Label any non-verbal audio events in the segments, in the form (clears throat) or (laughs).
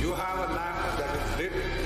You have a lamp that is lit,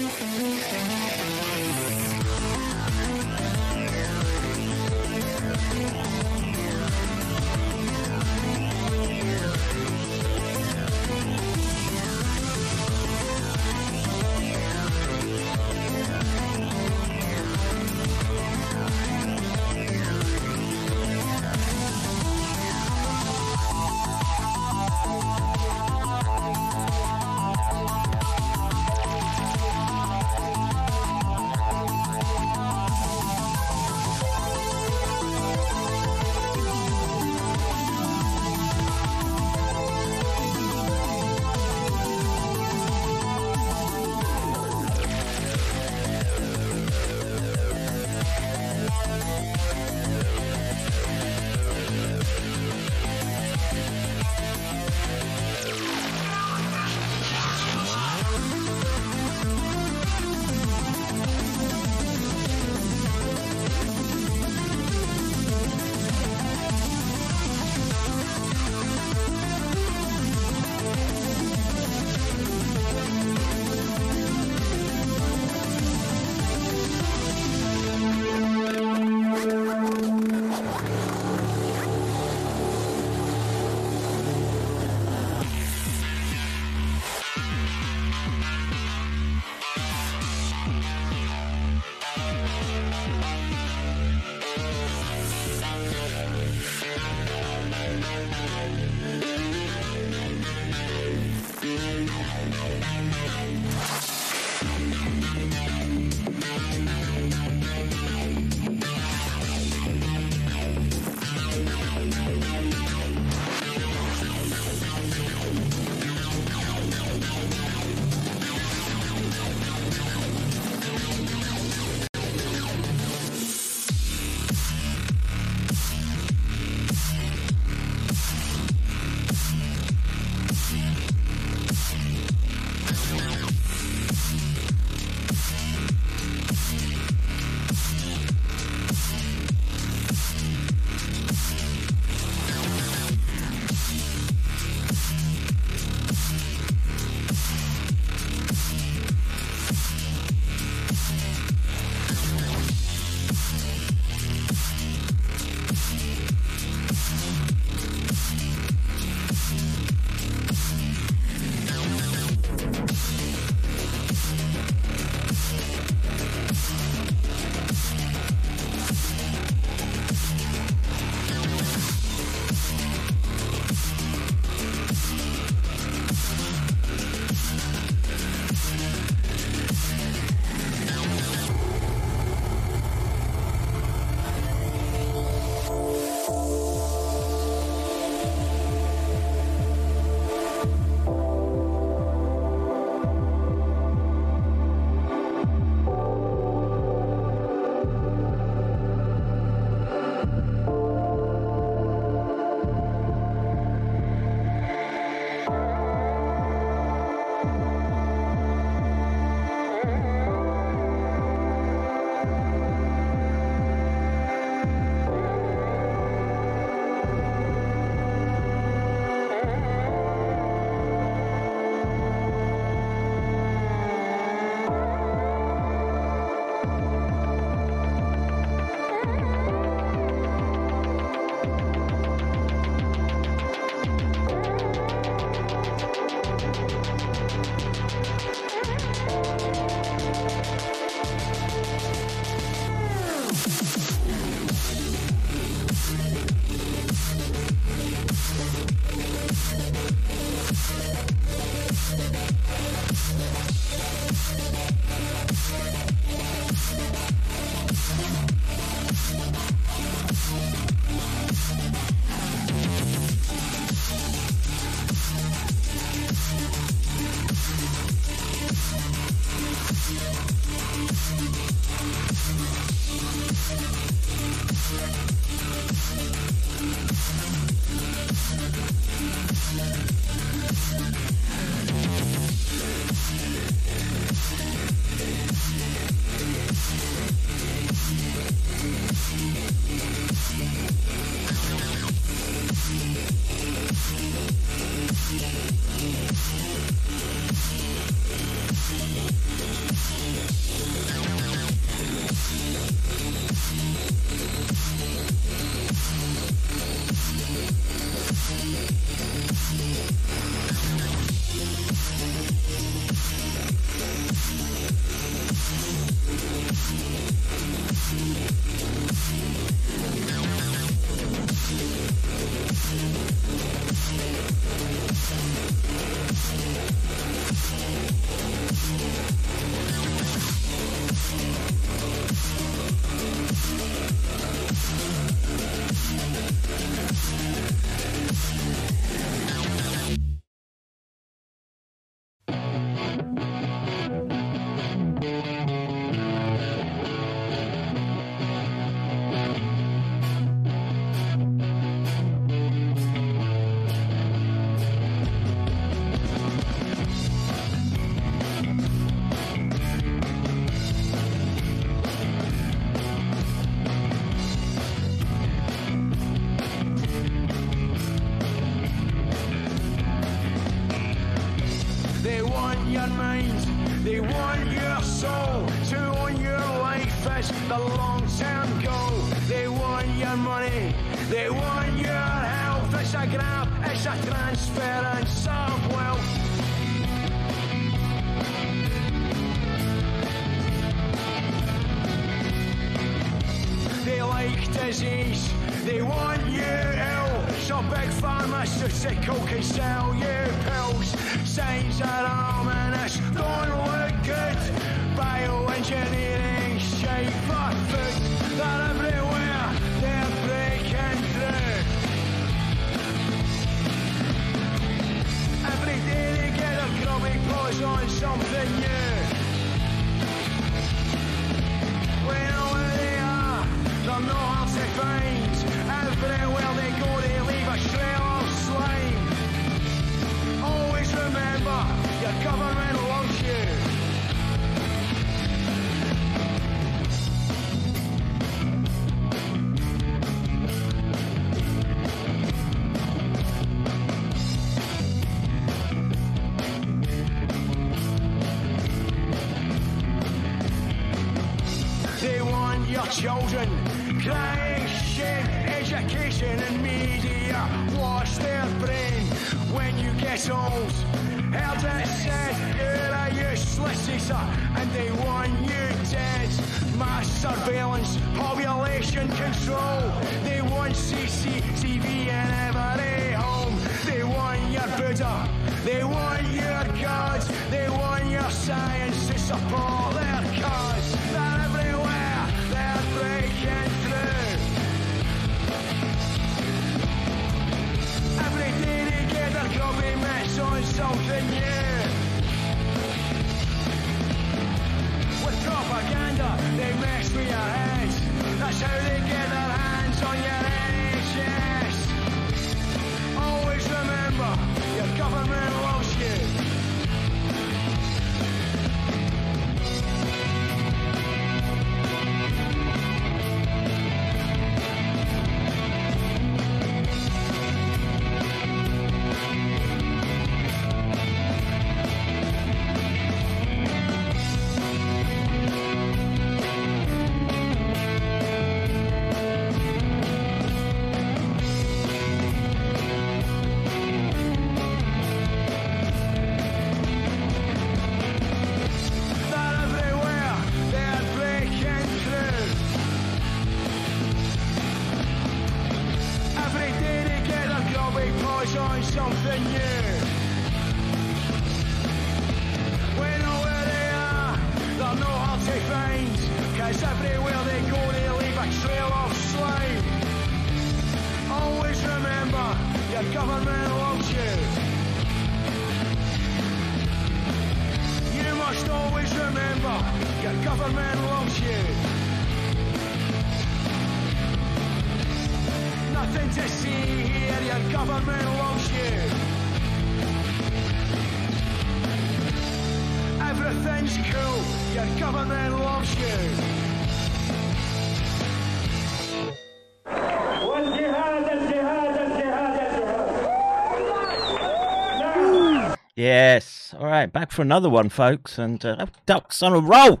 Yes. All right, back for another one, folks, and uh, ducks on a roll.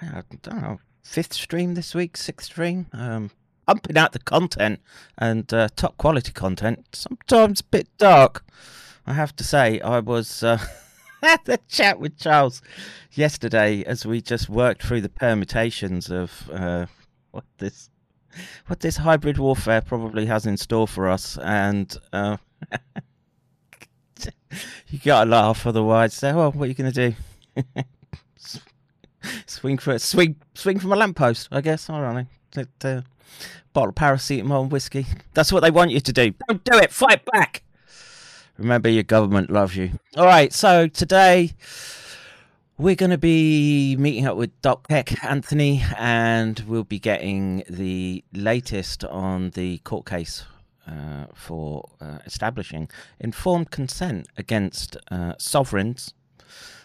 I don't know, fifth stream this week, sixth stream. Um, pumping out the content and uh, top quality content. Sometimes a bit dark, I have to say. I was uh, (laughs) at the chat with Charles yesterday as we just worked through the permutations of uh, what this what this hybrid warfare probably has in store for us, and. (laughs) (laughs) You gotta laugh, otherwise, so well, what are you gonna do? (laughs) swing for swing, swing from a lamppost, I guess. I don't know. Let, uh, bottle of paracetamol and whiskey. That's what they want you to do. Don't do it. Fight back. Remember, your government loves you. All right. So today we're going to be meeting up with Doc Heck Anthony, and we'll be getting the latest on the court case uh, for uh, establishing informed consent against uh, sovereigns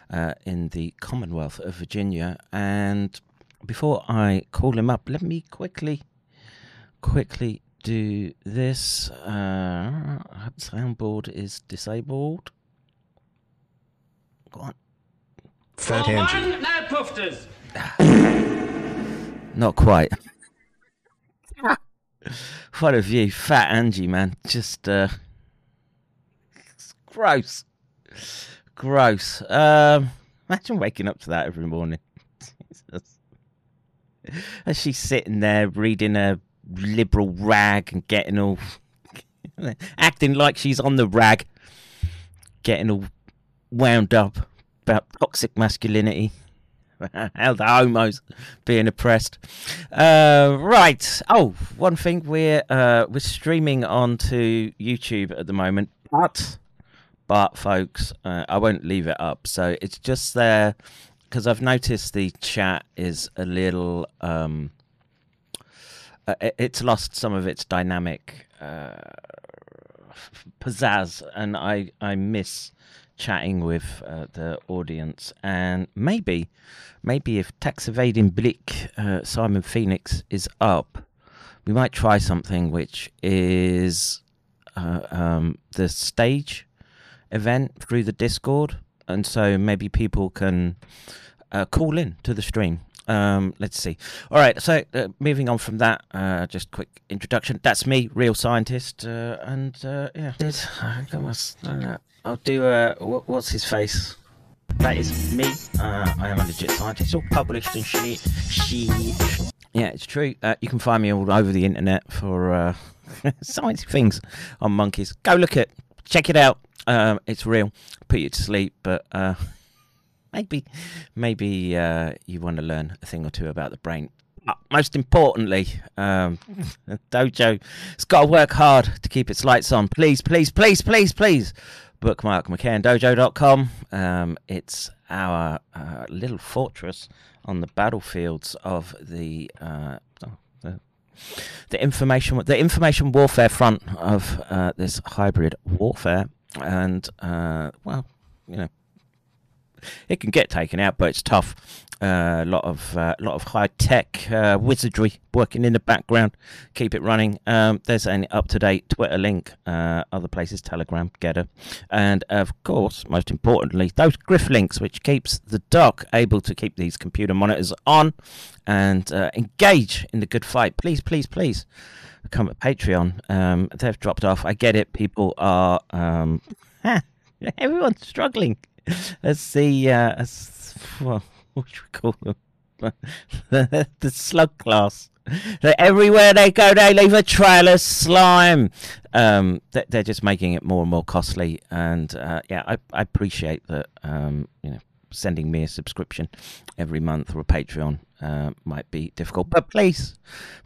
uh, in the Commonwealth of Virginia. And before I call him up, let me quickly, quickly do this. Uh, I hope soundboard is disabled. Go on. Fat Angie. One, now pufters. Not quite. (laughs) (laughs) what a view, fat Angie, man. Just uh, gross, gross. Um, imagine waking up to that every morning. (laughs) As she's sitting there reading a liberal rag and getting all (laughs) acting like she's on the rag, getting all wound up about toxic masculinity. How the homos being oppressed. Uh, right. Oh, one thing we're uh, we're streaming onto YouTube at the moment, but but folks, uh, I won't leave it up. So it's just there because I've noticed the chat is a little. Um, uh, it's lost some of its dynamic uh, pizzazz, and I I miss chatting with uh, the audience. And maybe, maybe if tax evading Blick uh, Simon Phoenix is up, we might try something which is uh, um, the stage event through the Discord, and so maybe people can uh, call in to the stream. Um, let's see. All right, so uh, moving on from that, uh, just quick introduction. That's me, real scientist, uh, and uh, yeah. I think I must- I'll do. Uh, what, what's his face? That is me. Uh, I am a legit scientist, all published and shit. Shit. Yeah, it's true. Uh, you can find me all over the internet for uh, (laughs) science things on monkeys. Go look it, check it out. Um, it's real. Put you to sleep, but uh, maybe, maybe uh, you want to learn a thing or two about the brain. But most importantly, um, (laughs) Dojo, it's got to work hard to keep its lights on. Please, please, please, please, please. Bookmark McCannDojo.com. Um, it's our uh, little fortress on the battlefields of the, uh, oh, the the information the information warfare front of uh, this hybrid warfare, and uh, well, you know, it can get taken out, but it's tough. A lot of a lot of high tech uh, wizardry working in the background, keep it running. Um, there's an up to date Twitter link, uh, other places, Telegram, Gettr, and of course, most importantly, those Griff links, which keeps the doc able to keep these computer monitors on and uh, engage in the good fight. Please, please, please become a Patreon. Um, they've dropped off. I get it. People are um, (laughs) everyone's struggling. (laughs) As the uh, as well, (laughs) what should we call them? (laughs) the slug class. Everywhere they go, they leave a trail of slime. Um, they- they're just making it more and more costly, and uh, yeah, I, I appreciate that. Um, you know, sending me a subscription every month or a Patreon uh, might be difficult, but please,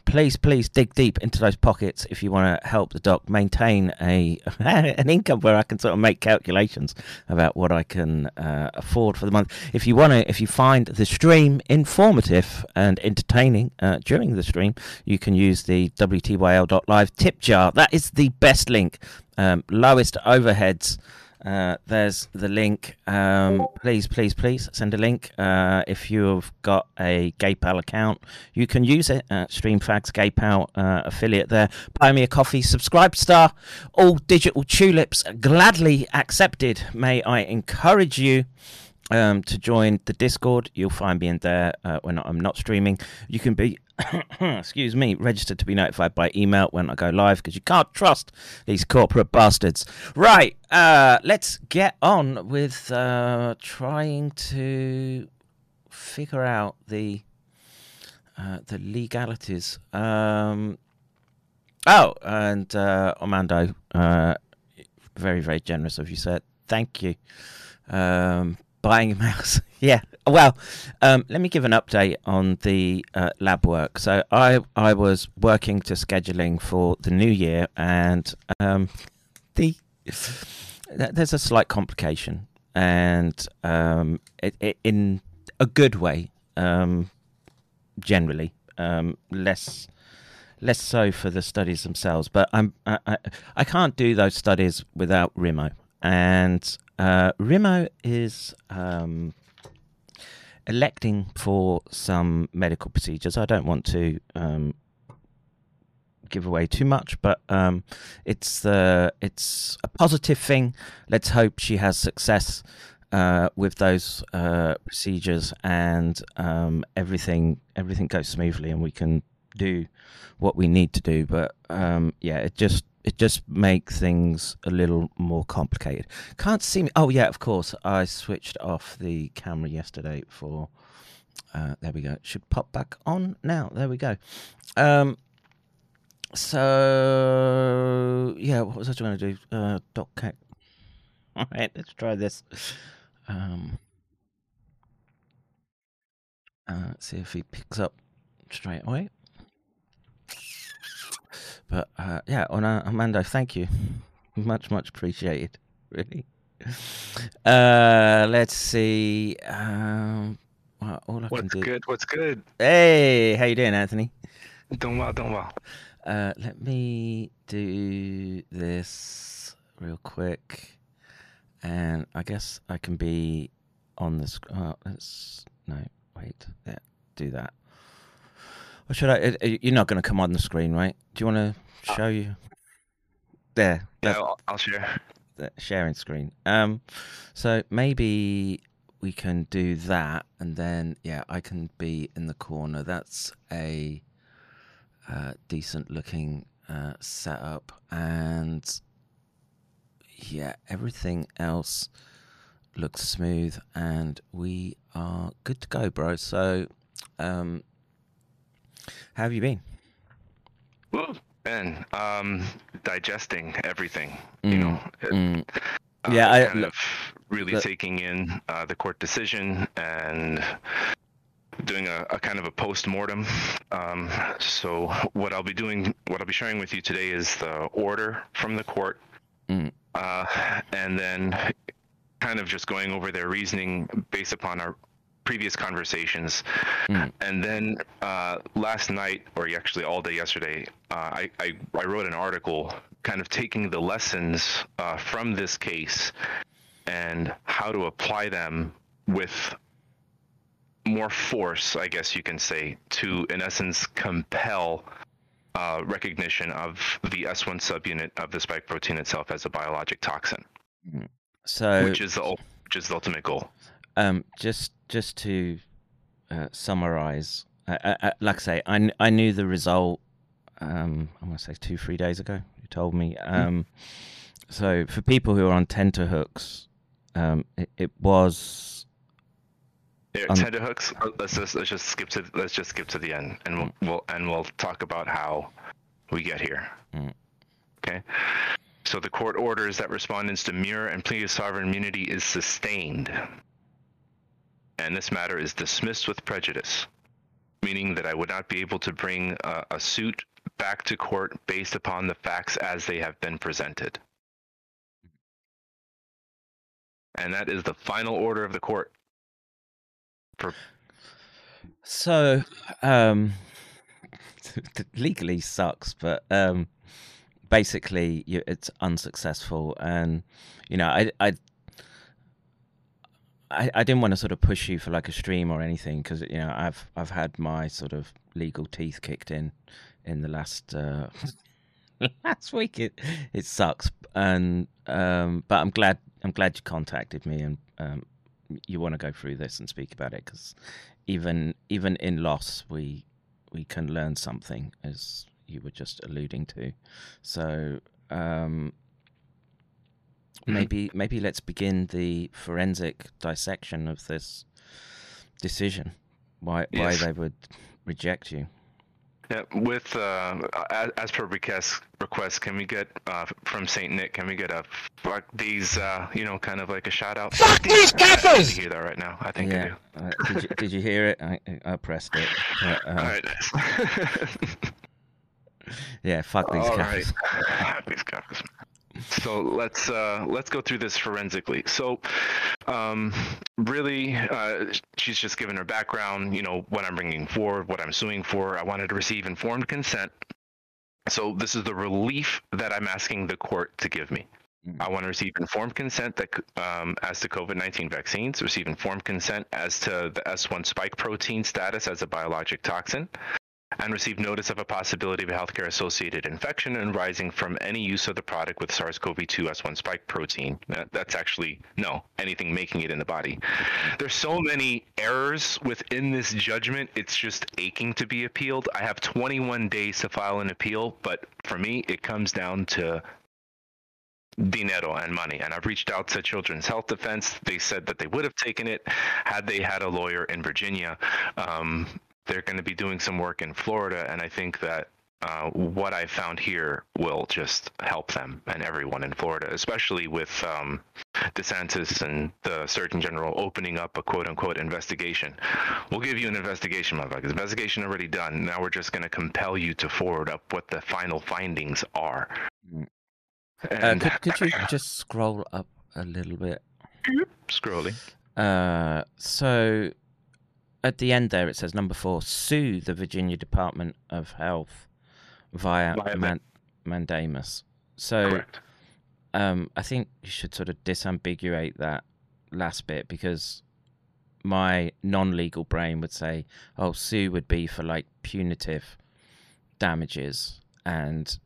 please, please dig deep into those pockets if you want to help the doc maintain a (laughs) an income where I can sort of make calculations about what I can uh, afford for the month. If you want to, if you find the stream informative and entertaining uh, during the stream, you can use the WTYL.live tip jar. That is the best link, um, lowest overheads. Uh, there's the link. Um, please, please, please send a link. Uh, if you've got a GayPal account, you can use it. Uh, StreamFags GayPal uh, affiliate there. Buy me a coffee. Subscribe star. All digital tulips gladly accepted. May I encourage you um, to join the Discord. You'll find me in there uh, when I'm not streaming. You can be, (coughs) excuse me, registered to be notified by email when I go live because you can't trust these corporate bastards. Right, uh, let's get on with uh, trying to figure out the uh, the legalities. Um, oh, and uh, Armando, uh, very very generous of you, sir. Thank you. Um, buying a mouse. (laughs) yeah. Well, um, let me give an update on the uh, lab work. So I I was working to scheduling for the new year, and um, the there's a slight complication, and um, it, it, in a good way, um, generally, um, less less so for the studies themselves. But I'm I, I, I can't do those studies without Rimo, and uh, Rimo is um, electing for some medical procedures. I don't want to um, give away too much, but um, it's uh, it's a positive thing. Let's hope she has success. uh, with those uh, procedures and um, everything everything goes smoothly and we can do what we need to do. But um, yeah, it just it just makes things a little more complicated. Can't see me. Oh yeah, of course. I switched off the camera yesterday for. Uh, there we go. It should pop back on now. There we go. Um, so yeah, what was I trying to do? Uh, dot cat. (laughs) All right, let's try this. Um, uh, see if he picks up straight away. But uh, yeah, on uh, Armando, thank you, (laughs) much much appreciated. Really. Uh, let's see. Um, well, all I What's can do. good? What's good? Hey, how you doing, Anthony? Doing well, doing well. Uh, let me do this real quick, and I guess I can be on the screen. Oh, let's no, wait, yeah, do that. Or should I? uh, uh, You're not going to come on the screen, right? Do you want to show you? There, Yeah, I'll, I'll share. the sharing screen. Um, so maybe we can do that, and then yeah, I can be in the corner. That's a uh, decent looking uh, setup, and yeah, everything else looks smooth, and we are good to go, bro. So, um, how have you been? Woo. Ben, um, digesting everything. You know, Mm, uh, Yeah, I- kind of really the- taking in uh, the court decision and doing a, a kind of a post mortem. Um, so what I'll be doing, what I'll be sharing with you today is the order from the court, Mm. uh, and then kind of just going over their reasoning based upon our previous conversations. Mm. And then uh, last night, or actually all day yesterday, uh, I, I, I wrote an article kind of taking the lessons uh, from this case and how to apply them with more force, I guess you can say, to in essence compel uh, recognition of the S1 subunit of the spike protein itself as a biologic toxin, so which is the which is the ultimate goal. Um, just just to uh, summarize, I, I, I- like I say, I, I knew the result. Um, I want to say two three days ago. You told me. Um, so for people who are on tenterhooks, um, it, it was Yeah, Um, tenterhooks. uh, Let's just let's just skip to let's just skip to the end, and we'll, we'll and we'll talk about how we get here. Mm. Okay. So the court orders that respondents' demur and plea of sovereign immunity is sustained, and this matter is dismissed with prejudice, meaning that I would not be able to bring a, a suit back to court based upon the facts as they have been presented. And that is the final order of the court. so um, (laughs) legally sucks, but um, basically you, it's unsuccessful, and you know I I. I, I didn't want to sort of push you for like a stream or anything because you know I've I've had my sort of legal teeth kicked in in the last uh, (laughs) last week. It it sucks, and um, but I'm glad I'm glad you contacted me and um, you want to go through this and speak about it because even even in loss we we can learn something as you were just alluding to. So um. Maybe maybe let's begin the forensic dissection of this decision. Why why Yes. they would reject you? Yeah, with uh, as, as per request, request, can we get uh, from Saint Nick? Can we get a fuck these? Uh, you know, kind of like a shout out. Fuck these gaffers! I hear that right now. I think I do. Uh, did you did you hear it? I I pressed it. But, uh, All right, nice. (laughs) Yeah, fuck these All guys. right. (laughs) These gaffers. So let's uh, let's go through this forensically. So, um, really, uh, she's just given her background. You know what I'm bringing forward, what I'm suing for. I wanted to receive informed consent. So this is the relief that I'm asking the court to give me. Mm. I want to receive informed consent that um, as to COVID-19 vaccines, receive informed consent as to the S1 spike protein status as a biologic toxin, and received notice of a possibility of a healthcare associated infection arising from any use of the product with SARS CoV 2 S1 spike protein. That's actually, no, anything making it in the body. There's so many errors within this judgment, it's just aching to be appealed. I have 21 days to file an appeal, but for me, it comes down to dinero and money. And I've reached out to Children's Health Defense. They said that they would have taken it had they had a lawyer in Virginia. Um, they're going to be doing some work in Florida, and I think that uh, what I found here will just help them and everyone in Florida, especially with um, DeSantis and the Surgeon General opening up a quote unquote investigation. We'll give you an investigation, motherfuckers. Investigation already done. Now we're just going to compel you to forward up what the final findings are. Mm. Uh, could, could you just scroll up a little bit? scrolling. Uh, so at the end there it says number four: sue the Virginia Department of Health via, Via man- mandamus. So um, I think you should sort of disambiguate that last bit because my non-legal brain would say, "Oh, sue would be for like punitive damages," and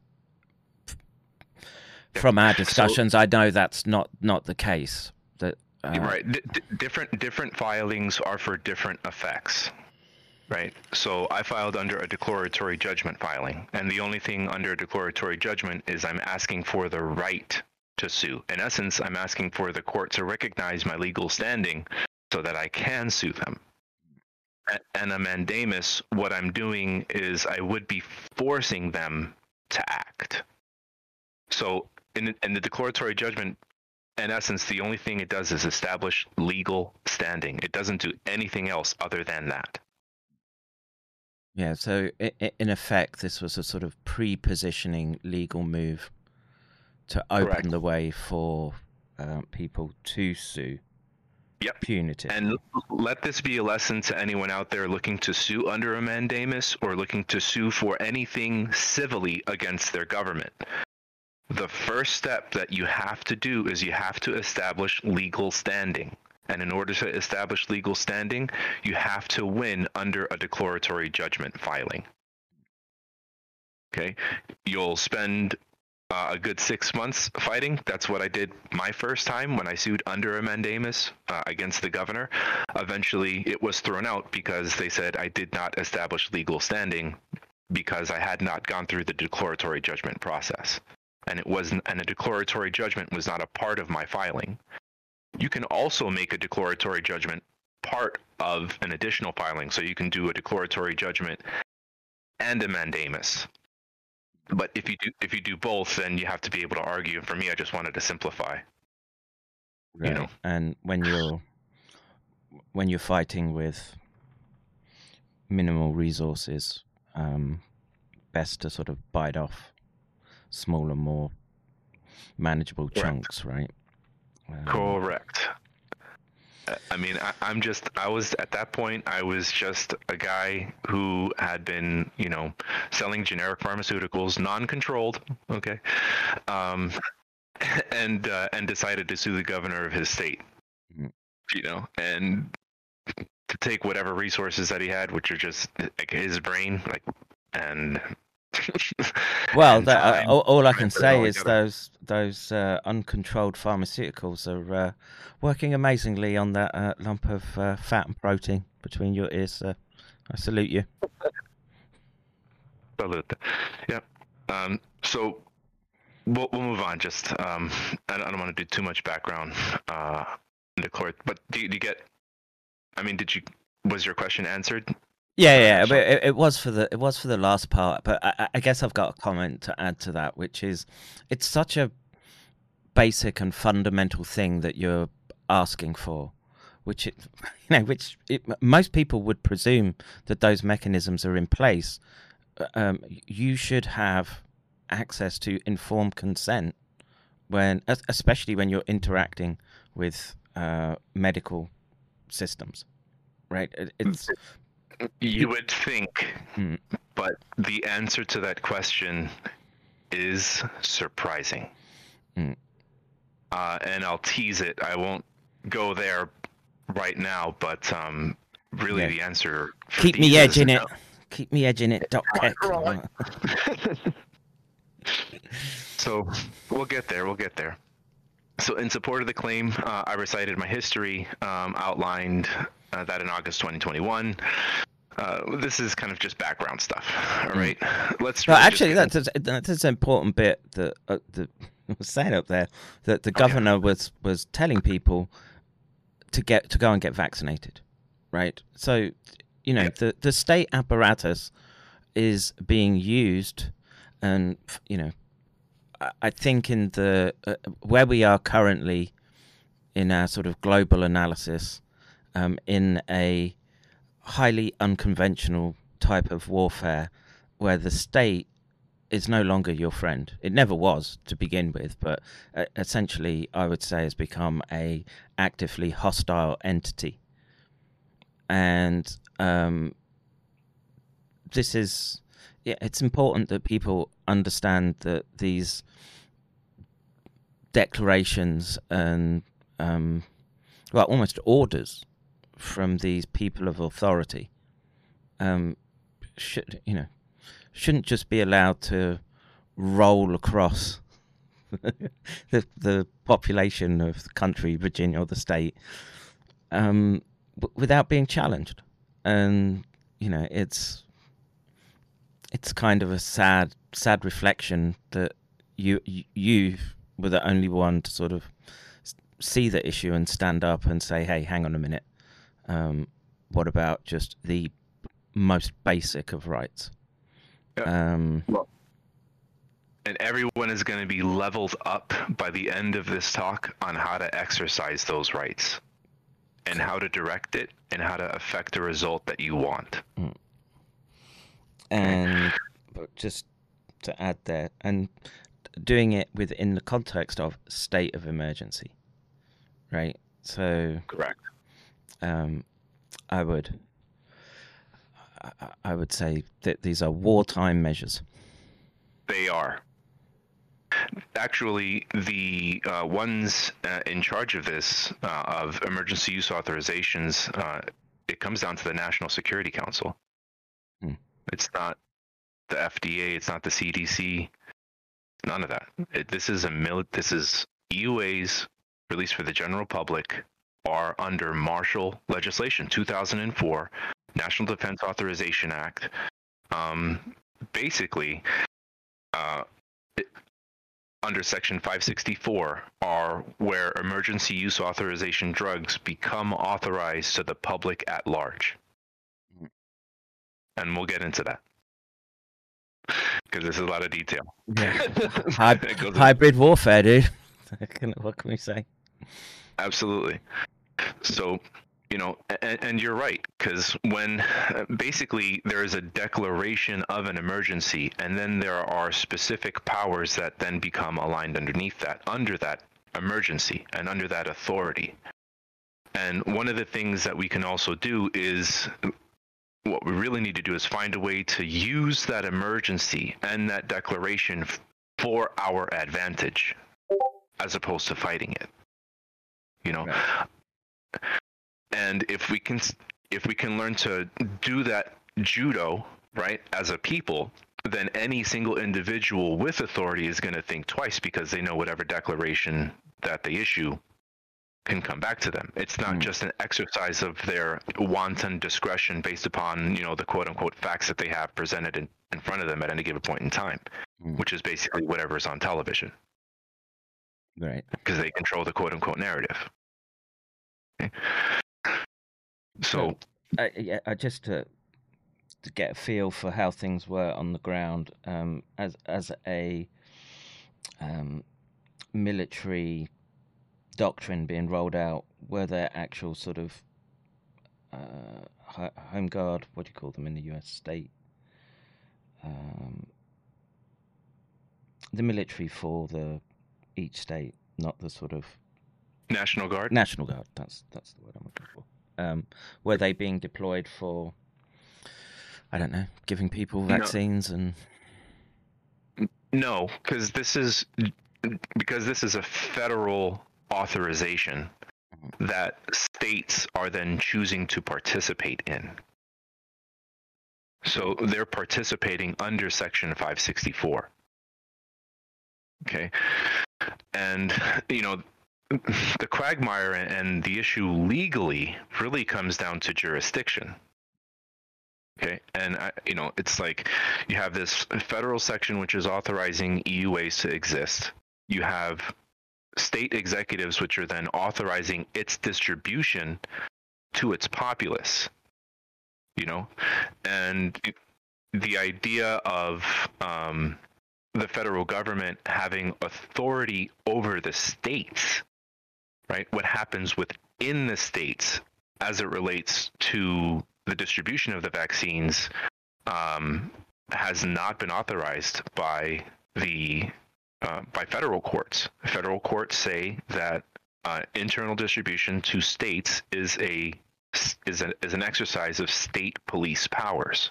from our discussions, I know that's not not the case. Uh, right. D- different different filings are for different effects. Right. So I filed under a declaratory judgment filing, and the only thing under a declaratory judgment is I'm asking for the right to sue. In essence, I'm asking for the court to recognize my legal standing so that I can sue them. And a mandamus, what I'm doing is I would be forcing them to act. So in, in the declaratory judgment, in essence, the only thing it does is establish legal standing. It doesn't do anything else other than that. Yeah, so in effect, this was a sort of pre-positioning legal move to open Correct. the way for uh, people to sue. Yep. Punitive. And let this be a lesson to anyone out there looking to sue under a mandamus or looking to sue for anything civilly against their government. The first step that you have to do is you have to establish legal standing. And in order to establish legal standing, you have to win under a declaratory judgment filing. Okay? You'll spend uh, a good six months fighting. That's what I did my first time when I sued under a mandamus uh, against the governor. Eventually, it was thrown out because they said I did not establish legal standing because I had not gone through the declaratory judgment process, and it wasn't. And a declaratory judgment was not a part of my filing. You can also make a declaratory judgment part of an additional filing, so you can do a declaratory judgment and a mandamus but if you do if you do both then you have to be able to argue and for me i just wanted to simplify you know. And when you're when you're fighting with minimal resources, um, best to sort of bite off smaller, more manageable Correct. chunks, right? Um, correct i mean I, i'm just i was at that point i was just a guy who had been you know selling generic pharmaceuticals non-controlled okay um (laughs) and uh, and decided to sue the governor of his state Mhm. you know and to take whatever resources that he had which are just like his brain like and (laughs) Well, that, uh, all, all I can put it all say is those those uh, uncontrolled pharmaceuticals are uh, working amazingly on that uh, lump of uh, fat and protein between your ears. So I salute you. Salute. Yeah. Um, so we'll, we'll move on. Just um, I don't, I don't want to do too much background uh, in the court, but do do you get? I mean, did you? Was your question answered? Yeah, yeah, but it, it was for the it was for the last part. But I, I- guess I've got a comment to add to that, which is it's such a basic and fundamental thing that you're asking for, which it, (laughs) you know, which it, most people would presume that those mechanisms are in place. Uh, Um, you should have access to informed consent when, especially when you're interacting with uh, medical systems, right? It, it's You would think, Hmm. but the answer to that question is surprising. Hmm. Uh, and I'll tease it. I won't go there right now, but um, really Yeah. the answer. for keep me edging it. no. Keep me edging it, Doc. (laughs) (laughs) So we'll get there. We'll get there. So, in support of the claim, uh, I recited my history, um, outlined uh, that in August 2021. Uh, this is kind of just background stuff. All right. Let's. No, really actually, that's that's that's an important bit that uh, the (laughs) was saying up there that the governor was was telling people to get to go and get vaccinated, right? So, you know, the the state apparatus is being used, and you know, I- I think in the uh, where we are currently in our sort of global analysis, um, in a highly unconventional type of warfare where the state is no longer your friend. It never was to begin with, but uh, essentially, I would say, has become a actively hostile entity. And um, this is, yeah, it's important that people understand that these declarations and, um, well, almost orders from these people of authority um, should you know shouldn't just be allowed to roll across (laughs) the the population of the country, Virginia or the state, um, w- without being challenged. And you know, it's it's kind of a sad sad reflection that you you, you were the only one to sort of see the issue and stand up and say, "Hey, hang on a minute. Um, what about just the most basic of rights?" Yeah. Um, and everyone is going to be leveled up by the end of this talk on how to exercise those rights and how to direct it and how to affect the result that you want. and but just to add there and doing it within the context of state of emergency right so Correct. Um i would I- I would say that these are wartime measures. They are. Actually, the uh, ones uh, in charge of this, uh, of emergency use authorizations, uh, it comes down to the National Security Council. Hmm. It's not the FDA. It's not the CDC. None of that. It, this is a mil- This is EUAs released for the general public are under martial legislation, 2004 National Defense Authorization Act. Um, basically, uh, it- under Section 564 are where emergency use authorization drugs become authorized to the public at large. And we'll get into that because there's a lot of detail. (laughs) It hybrid warfare, dude. (laughs) what can we say? Absolutely. So, you know, and, and you're right, because when uh, basically there is a declaration of an emergency, and then there are specific powers that then become aligned underneath that, under that emergency, and under that authority. And one of the things that we can also do is what we really need to do is find a way to use that emergency and that declaration for our advantage as opposed to fighting it you know and if we can if we can learn to do that judo right as a people then any single individual with authority is going to think twice because they know whatever declaration that they issue can come back to them it's not Mm. just an exercise of their wanton discretion based upon you know the quote unquote facts that they have presented in, in front of them at any given point in time Mm. which is basically whatever's on television Right. because they control the quote unquote narrative. So, I, yeah, I just to to get a feel for how things were on the ground um, as as a um, military doctrine being rolled out. Were there actual sort of uh, home guard? What do you call them in the U.S. state? Um, the military for the each state, not the sort of National Guard. National Guard. That's that's the word I'm looking for. Um, were they being deployed for? I don't know, giving people vaccines and No, because this is because this is a federal authorization that states are then choosing to participate in. So they're participating under Section 564. Okay. And, you know, (laughs) the quagmire and the issue legally really comes down to jurisdiction. Okay, and I, you know it's like you have this federal section which is authorizing EUAs to exist. You have state executives which are then authorizing its distribution to its populace. You know, and the idea of um, the federal government having authority over the states, right? What happens within the states as it relates to the distribution of the vaccines um, has not been authorized by the uh, by federal courts. Federal courts say that uh, internal distribution to states is a is, a, is an exercise of state police powers.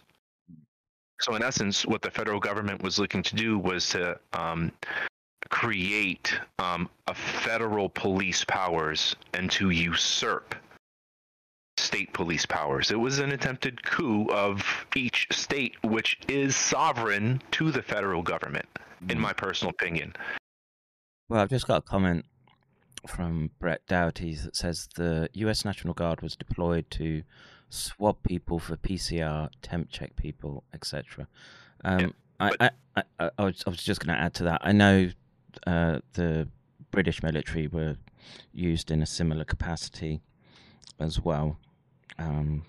So, in essence, what the federal government was looking to do was to um, create um, a federal police powers and to usurp state police powers. It was an attempted coup of each state, which is sovereign to the federal government, in my personal opinion. Well, I've just got a comment from Brett Doughty that says the U.S. National Guard was deployed to swab people for PCR, temp check people, etc. Um, Yeah, I, but- I, I, I, I I was just going to add to that. I know uh, the British military were used in a similar capacity as well. Um,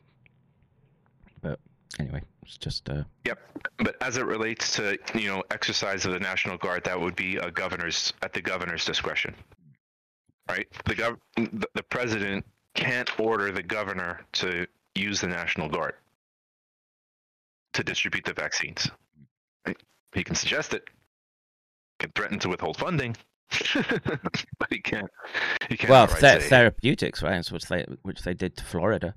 but anyway, it's just uh, Yep. But as it relates to you know exercise of the National Guard, that would be a governor's at the governor's discretion, right? The gov the, president can't order the governor to use the National Guard to distribute the vaccines. He can suggest it, can threaten to withhold funding, (laughs) but he can't. He can't. well, th- therapeutics, right? Which they which they did to Florida.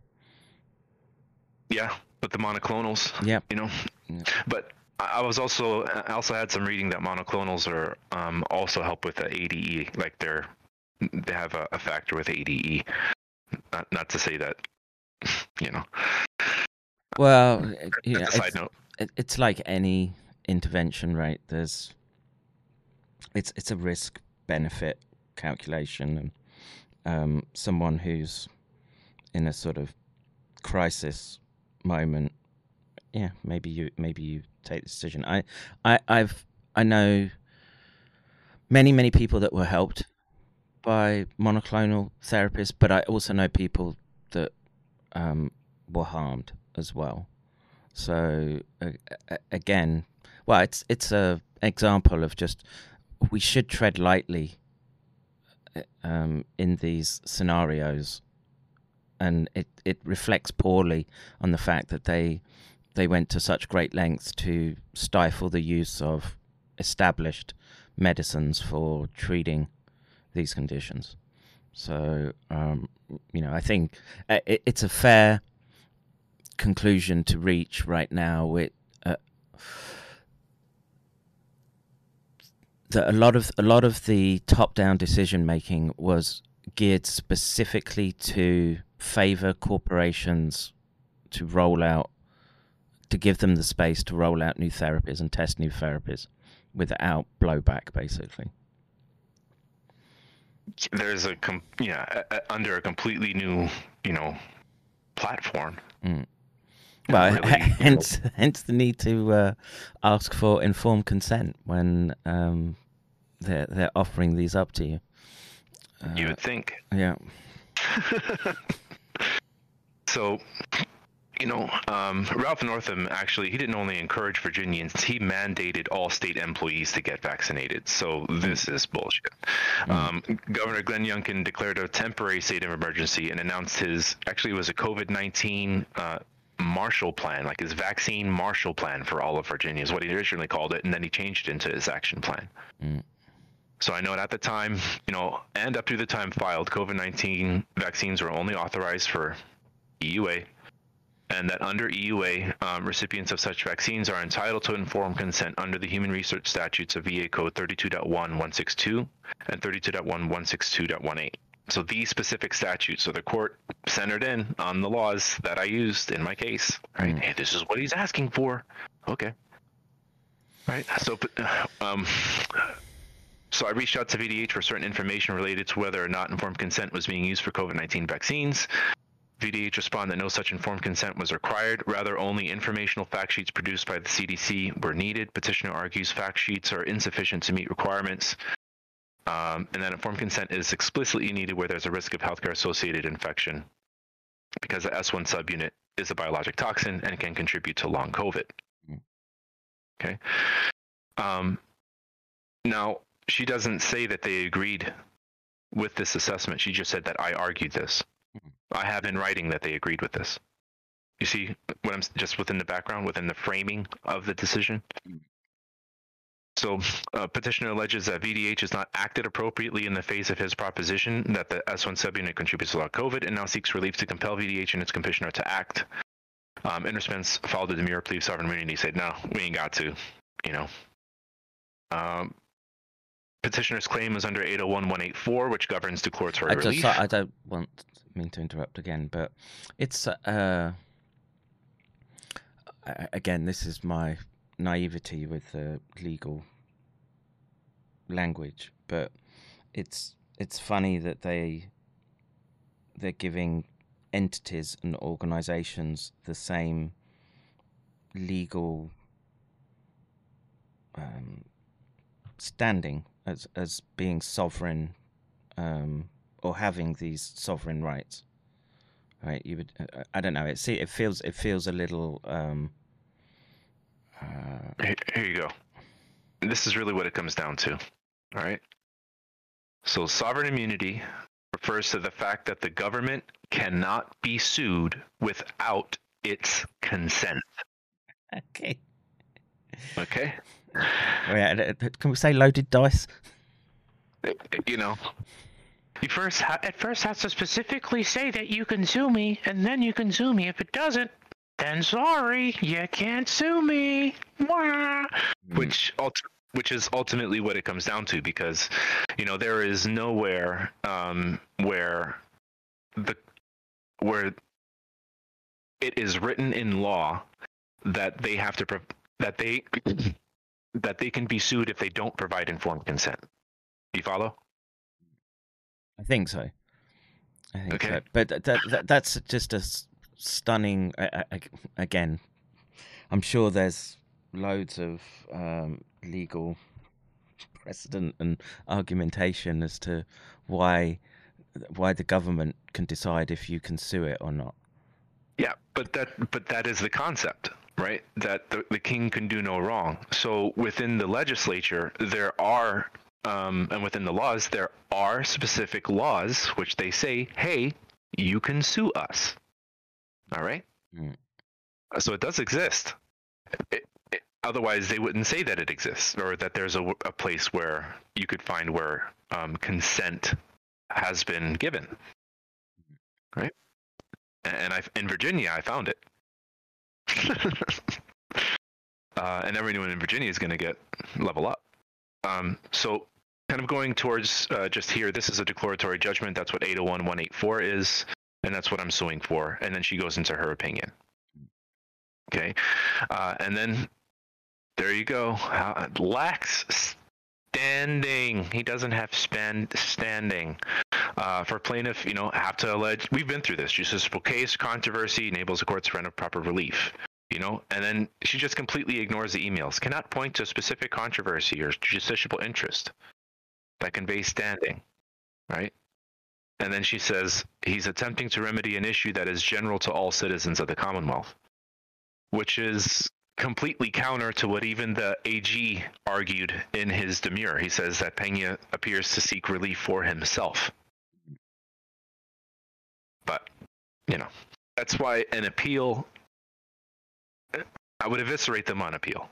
Yeah, but the monoclonals. Yep. You know, Yeah. but I was also I also had some reading that monoclonals are um, also help with the ADE, like they're they have a, a factor with ADE. Not not to say that, (laughs) you know. Well, it- you know, That's a side it's, note. it, it's like any intervention, right? There's it's it's a risk benefit calculation, and um, someone who's in a sort of crisis moment, yeah, maybe you maybe you take the decision. I I I've I know many many people that were helped by monoclonal therapies, but I also know people that um, were harmed as well. So uh, again, well, it's it's a example of just we should tread lightly uh, um, in these scenarios, and it it reflects poorly on the fact that they they went to such great lengths to stifle the use of established medicines for treating these conditions. So, um, you know, I think uh, it, it's a fair conclusion to reach right now with uh, that a lot of a lot of the top-down decision making was geared specifically to favor corporations to roll out to give them the space to roll out new therapies and test new therapies without blowback basically There's a com- yeah a- a- under a completely new you know platform. Mm. Well, really, you (laughs) hence, hence the need to uh, ask for informed consent when um, they're they're offering these up to you. you Uh, would think. yeah, (laughs) So, you know, um, Ralph Northam actually, he didn't only encourage Virginians, he mandated all state employees to get vaccinated. So this is bullshit. Um, Governor Glenn Youngkin declared a temporary state of emergency and announced his, actually, it was a COVID 19 uh, Marshall Plan, like his vaccine Marshall Plan for all of Virginia, is what he originally called it. And then he changed it into his action plan. So I know at the time, you know, and up to the time filed, COVID 19 vaccines were only authorized for EUA, and that under EUA, um, recipients of such vaccines are entitled to informed consent under the Human Research Statutes of VA Code 32.1162 and 32.1162.18. So these specific statutes. So the court centered in on the laws that I used in my case. Right. Mm. Hey, this is what he's asking for. Okay. Right. So, um, so I reached out to VDH for certain information related to whether or not informed consent was being used for COVID-19 vaccines. VDH responded that no such informed consent was required. Rather, only informational fact sheets produced by the CDC were needed. Petitioner argues fact sheets are insufficient to meet requirements, um, and that informed consent is explicitly needed where there's a risk of healthcare associated infection because the S1 subunit is a biologic toxin and can contribute to long COVID. Mm. Okay. Um, now, she doesn't say that they agreed with this assessment. She just said that I argued this. I have in writing that they agreed with this. You see what I'm just within the background, within the framing of the decision. So, uh, petitioner alleges that VDH has not acted appropriately in the face of his proposition that the S1 subunit contributes to COVID, and now seeks relief to compel VDH and its commissioner to act. Um, in response, followed the demure plea of sovereign immunity. Said, "No, we ain't got to," you know. Um, petitioner's claim is under 801.184, which governs declaratory I just relief. I don't want mean to interrupt again, but it's uh a- again this is my naivety with the legal language, but it's it's funny that they they're giving entities and organizations the same legal um, standing as as being sovereign um, or having these sovereign rights. Right? You would. I- I don't know. It see. It feels. It feels a little. Um, uh, Here, here you go. This is really what it comes down to. All right. So, sovereign immunity refers to the fact that the government cannot be sued without its consent. okay. Okay. Oh, yeah, uh, Can we say loaded dice? You know, you first ha- at first has to specifically say that you can sue me, and then you can sue me. If it doesn't, then sorry, you can't sue me. Wah. Which which is ultimately what it comes down to, because you know there is nowhere um, where the where it is written in law that they have to that they (clears throat) that they can be sued if they don't provide informed consent. You follow? I think so. I think Okay. so. But that, that, that that's just a stunning. Again, I'm sure there's loads of um, legal precedent and argumentation as to why why the government can decide if you can sue it or not. Yeah, but that but that is the concept, right? That the, the king can do no wrong. So within the legislature, there are um, and within the laws, there are specific laws which they say, "Hey, you can sue us." All right. Mm. So it does exist. It, it, otherwise, they wouldn't say that it exists or that there's a, a place where you could find where um, consent has been given. Right. And I in Virginia, I found it. (laughs) uh, and everyone in Virginia is going to get level up. Um, so, kind of going towards uh, just here, this is a declaratory judgment. That's what 801.184 is, and that's what I'm suing for. And then she goes into her opinion. Okay, uh, and then there you go. Uh, lacks standing. He doesn't have spend standing. Uh, for plaintiff, you know, have to allege. We've been through this. Justiciable case controversy enables the court to render proper relief. You know, and then she just completely ignores the emails. Cannot point to a specific controversy or justiciable interest that conveys standing, right? And then she says he's attempting to remedy an issue that is general to all citizens of the Commonwealth, which is completely counter to what even the AG argued in his demur. He says that Pena appears to seek relief for himself. But, you know, that's why an appeal, I would eviscerate them on appeal.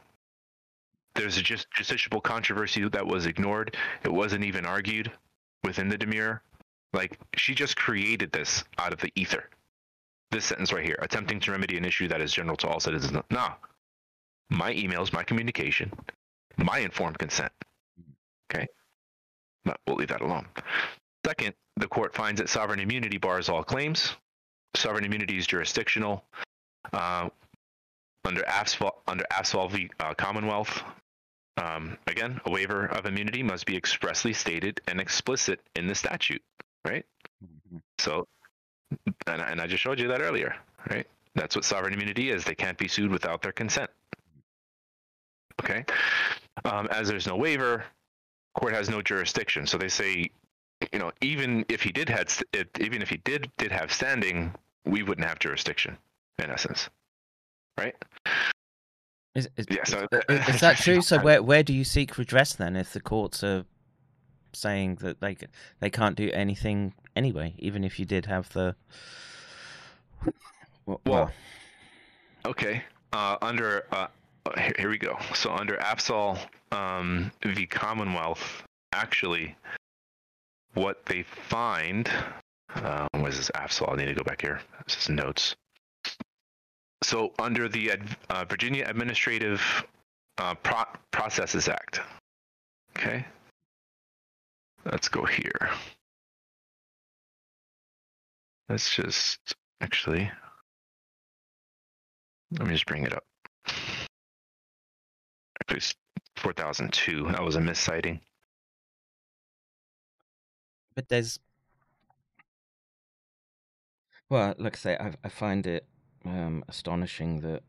There's a just justiciable controversy that was ignored. It wasn't even argued within the demur. Like, she just created this out of the ether. This sentence right here attempting to remedy an issue that is general to all citizens. Nah. My emails, my communication, my informed consent. Okay. But we'll leave that alone. Second, the court finds that sovereign immunity bars all claims. Sovereign immunity is jurisdictional. Uh, under Afzall, under Afzall v uh, Commonwealth, um, again, a waiver of immunity must be expressly stated and explicit in the statute, right? Mhm. So, and, and I just showed you that earlier, right? That's what sovereign immunity is. They can't be sued without their consent. Okay. Um, as there's no waiver, court has no jurisdiction. So they say, you know, even if he did had, st- it, even if he did did have standing, we wouldn't have jurisdiction, in essence, right? Is, is, Yeah, so- is, is (laughs) that true? So where where do you seek redress then if the courts are saying that they they can't do anything anyway, even if you did have the well, Well, okay. Uh, under uh, here, here we go. So under Absol um, v Commonwealth, actually, what they find. Uh, what is this Absol. I need to go back here. This is notes. So under the uh, Virginia Administrative uh, Pro- Processes Act. Okay. Let's go here. Let's just actually. Let me just bring it up. Actually, 4002. That was a misciting. but there's well, like I say, I, I find it um, astonishing that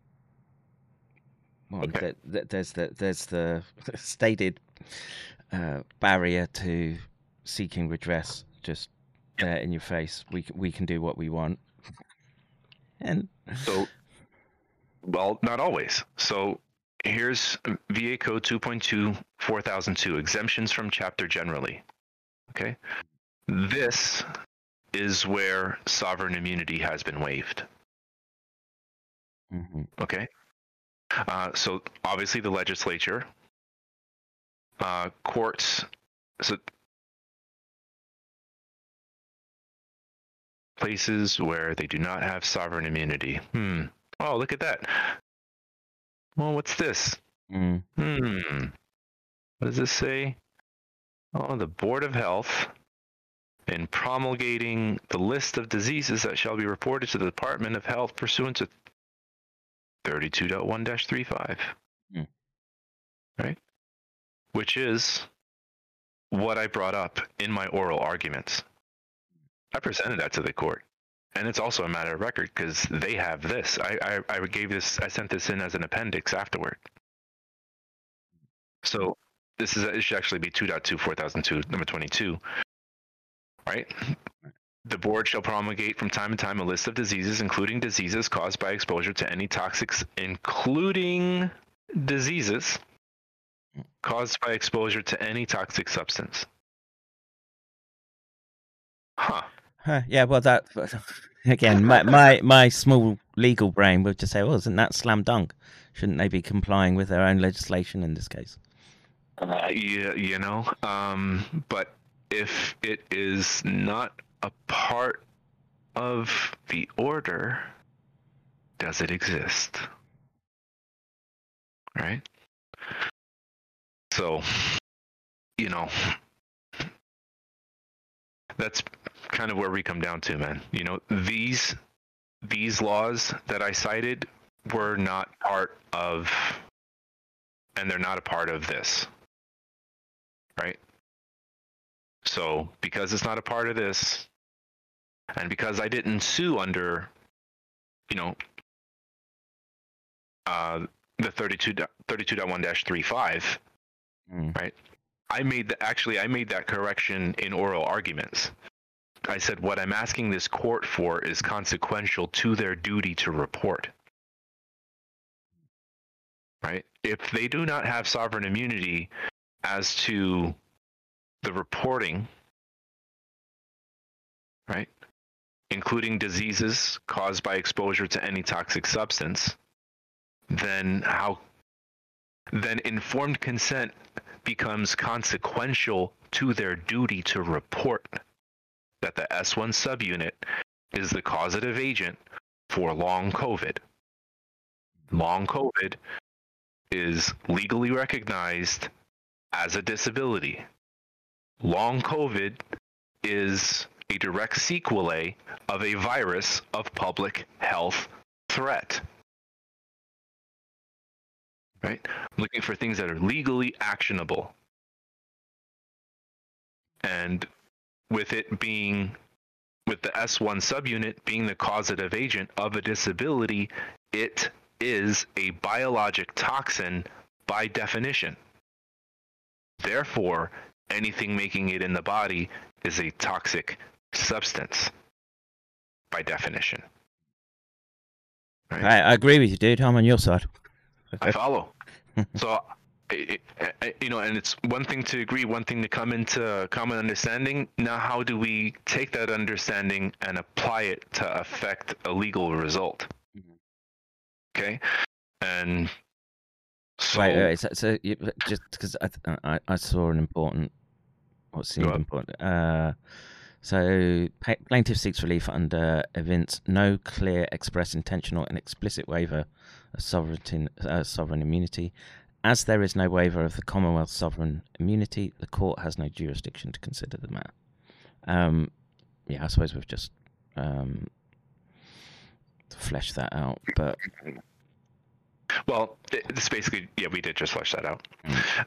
well, Okay. that, that there's the there's the (laughs) stated uh, barrier to seeking redress just there in your face. We we can do what we want, and So, well, not always. So here's VA Code 2.2 4002 exemptions from chapter generally. Okay. This is where sovereign immunity has been waived. Mhm. Okay. Uh, so obviously the legislature, uh, courts, so places where they do not have sovereign immunity. Hmm. Oh, look at that. Well, what's this? Mm. Hmm. What does this say? Oh, the Board of Health, in promulgating the list of diseases that shall be reported to the Department of Health pursuant to 32.1-35. Hmm. Right? Which is what I brought up in my oral arguments. I presented that to the court. And it's also a matter of record because they have this. I, I, I gave this, I sent this in as an appendix afterward. So this is it should actually be 2.2 4002 number 22 right the board shall promulgate from time to time a list of diseases including diseases caused by exposure to any toxics including diseases caused by exposure to any toxic substance huh Huh, yeah, well, that (laughs) again, my, (laughs) my my small legal brain would just say, "Well, isn't that slam dunk? Shouldn't they be complying with their own legislation in this case?" uh, you, you know um but if it is not a part of the order does it exist right so you know that's kind of where we come down to man you know these these laws that i cited were not part of and they're not a part of this right? So because it's not a part of this, and because I didn't sue under, you know, uh, the 32 32.1-35, Mm. right? I made the, actually I made that correction in oral arguments. I said what I'm asking this court for is consequential to their duty to report. Right? If they do not have sovereign immunity as to the reporting, right? Including diseases caused by exposure to any toxic substance, then how then informed consent becomes consequential to their duty to report that the S1 subunit is the causative agent for long COVID. Long COVID is legally recognized as a disability. Long COVID is a direct sequelae of a virus of public health threat. Right? Looking for things that are legally actionable. And with it being, with the S1 subunit being the causative agent of a disability, it is a biologic toxin by definition. Therefore, anything making it in the body is a toxic substance by definition. Right. I agree with you, dude. I'm on your side. I follow. so, (laughs) you know, and it's one thing to agree, one thing to come into common understanding. Now, how do we take that understanding and apply it to affect a legal result? Okay, and so Right, right. So, so you, just because I, I I saw an important, what seemed important. Uh, so plaintiff seeks relief under evince no clear, express, intentional, and explicit waiver of sovereignty, uh, sovereign immunity. As there is no waiver of the Commonwealth's sovereign immunity, the court has no jurisdiction to consider the matter. Um, yeah, I suppose we've just um, fleshed that out, but Well, it's basically yeah, we did just flesh that out.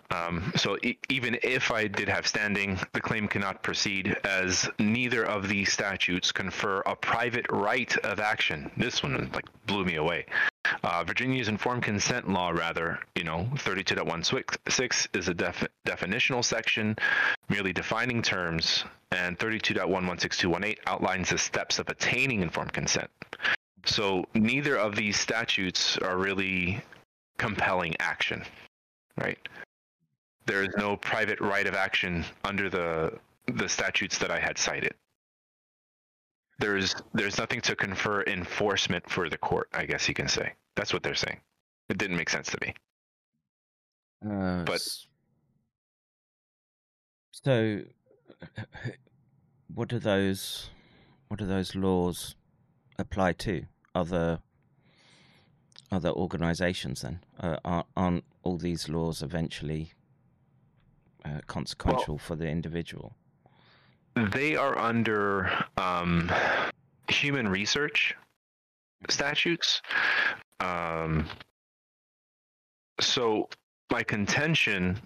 Um, so e- even if I did have standing, the claim cannot proceed as neither of these statutes confer a private right of action. This one like blew me away. Uh, Virginia's informed consent law, rather, you know, 32.16 is a def- definitional section, merely defining terms, and 32.116.218 outlines the steps of attaining informed consent. So neither of these statutes are really compelling action, right? There is no private right of action under the the statutes that I had cited. There's there's nothing to confer enforcement for the court, I guess you can say. That's what they're saying. It didn't make sense to me. Uh, But- so, (laughs) what do those what do those laws apply to other other organisations? Then uh, aren't, aren't all these laws eventually uh, consequential for the individual? They are under um, human research statutes. Um, so my contention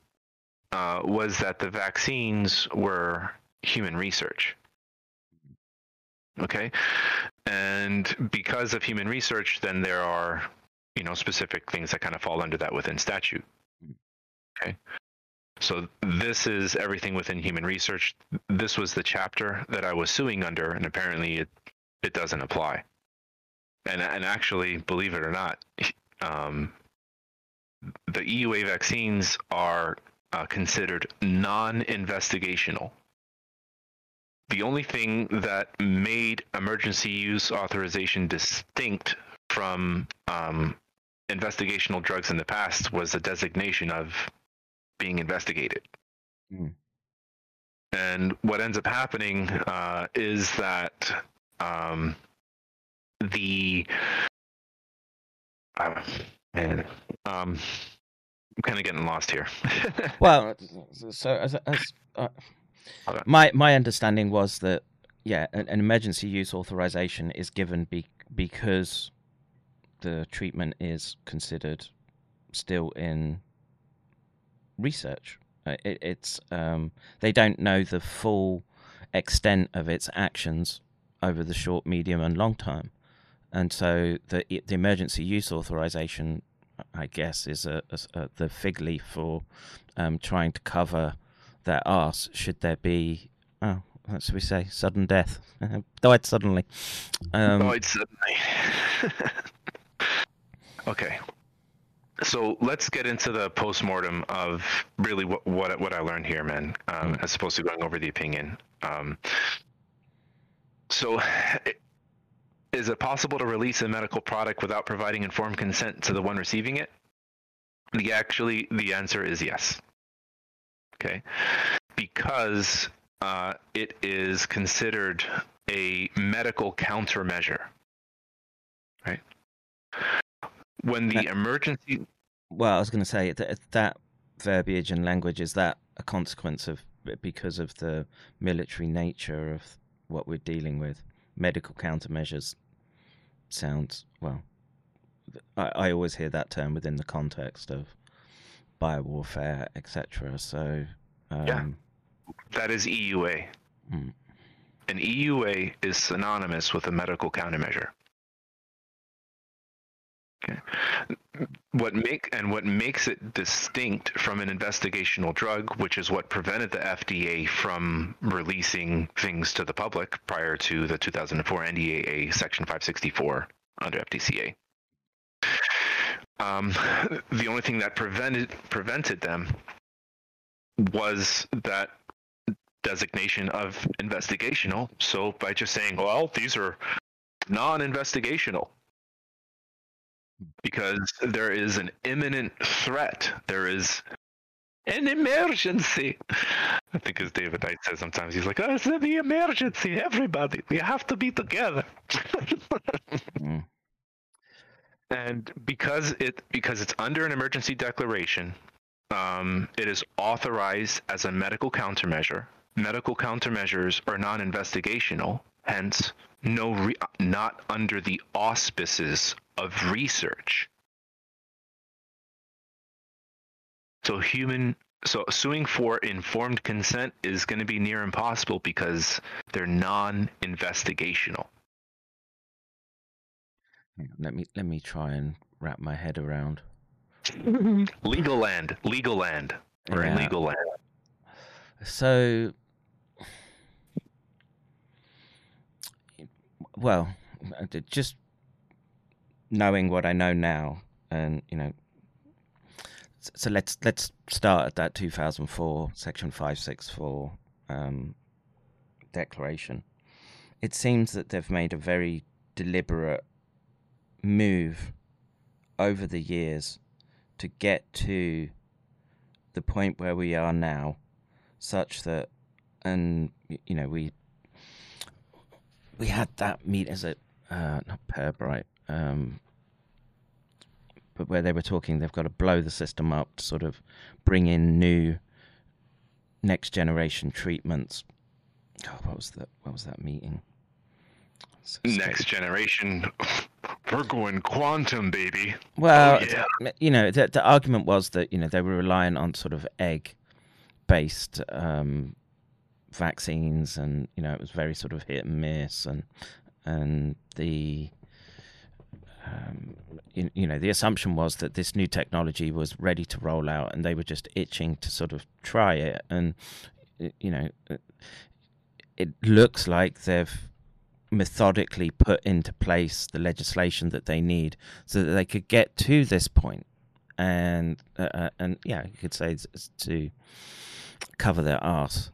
uh, was that the vaccines were human research. Okay, and because of human research, then there are you know specific things that kind of fall under that within statute. Okay. So this is everything within human research. This was the chapter that I was suing under, and apparently it it doesn't apply. And and actually, believe it or not, (laughs) um, the EUA vaccines are uh, considered non-investigational. The only thing that made emergency use authorization distinct from um, investigational drugs in the past was the designation of being investigated. Hmm. And what ends up happening uh, is that um, the uh, man, um, I'm kind of getting lost here. (laughs) Well, so as, as uh, Okay. My my understanding was that yeah, an, an emergency use authorization is given be, because the treatment is considered still in research. Uh, It, it's um, they don't know the full extent of its actions over the short, medium, and long term, and so the the emergency use authorization, I guess, is a, a, a the fig leaf for um, trying to cover their arse should there be oh what should we say sudden death (laughs) died suddenly um, it's suddenly. (laughs) okay. So let's get into the postmortem of really what what, what I learned here, man, um, as opposed to going over the opinion. Um, so, is it possible to release a medical product without providing informed consent to the one receiving it? The actually, the answer is yes. Okay, because uh, it is considered a medical countermeasure, right? When the Uh, emergency, well i was going to say that that verbiage and language is that a consequence of because of the military nature of what we're dealing with. Medical countermeasures sounds well. I, I always hear that term within the context of biowarfare, etc. So, um, Yeah. That is EUA. Hmm. An EUA is synonymous with a medical countermeasure. Okay. What make and what makes it distinct from an investigational drug, which is what prevented the FDA from releasing things to the public prior to the 2004 NDAA Section 564 under FDCA. Um, (laughs) the only thing that prevented prevented them was that designation of investigational. So by just saying, well, these are non-investigational, because there is an imminent threat, there is an emergency. I think as David Knight says sometimes, he's like, oh, it's the emergency, everybody, we have to be together. (laughs) Mm. And because it because it's under an emergency declaration, um, it is authorized as a medical countermeasure. Medical countermeasures are non-investigational, hence no re- not under the auspices of research. So human so suing for informed consent is going to be near impossible because they're non-investigational. Let me let me try and wrap my head around. (laughs) Legal land, legal land, or Yeah. illegal land. So, well, just knowing what I know now, and you know, so let's let's start at that 2004 Section 564 um, declaration. It seems that they've made a very deliberate move over the years to get to the point where we are now such that and you know we we had that meet as a uh, not Pirbright, um, but where they were talking, they've got to blow the system up to sort of bring in new next generation treatments. Oh, what was that? What was that meeting? Next generation, we're going quantum, baby. Well, Oh, yeah. you know, the, the argument was that you know they were relying on sort of egg-based um, vaccines, and you know it was very sort of hit and miss, and and the um, you, you know the assumption was that this new technology was ready to roll out, and they were just itching to sort of try it, and you know it- it looks like they've methodically put into place the legislation that they need so that they could get to this point and uh, uh, and yeah you could say to cover their ass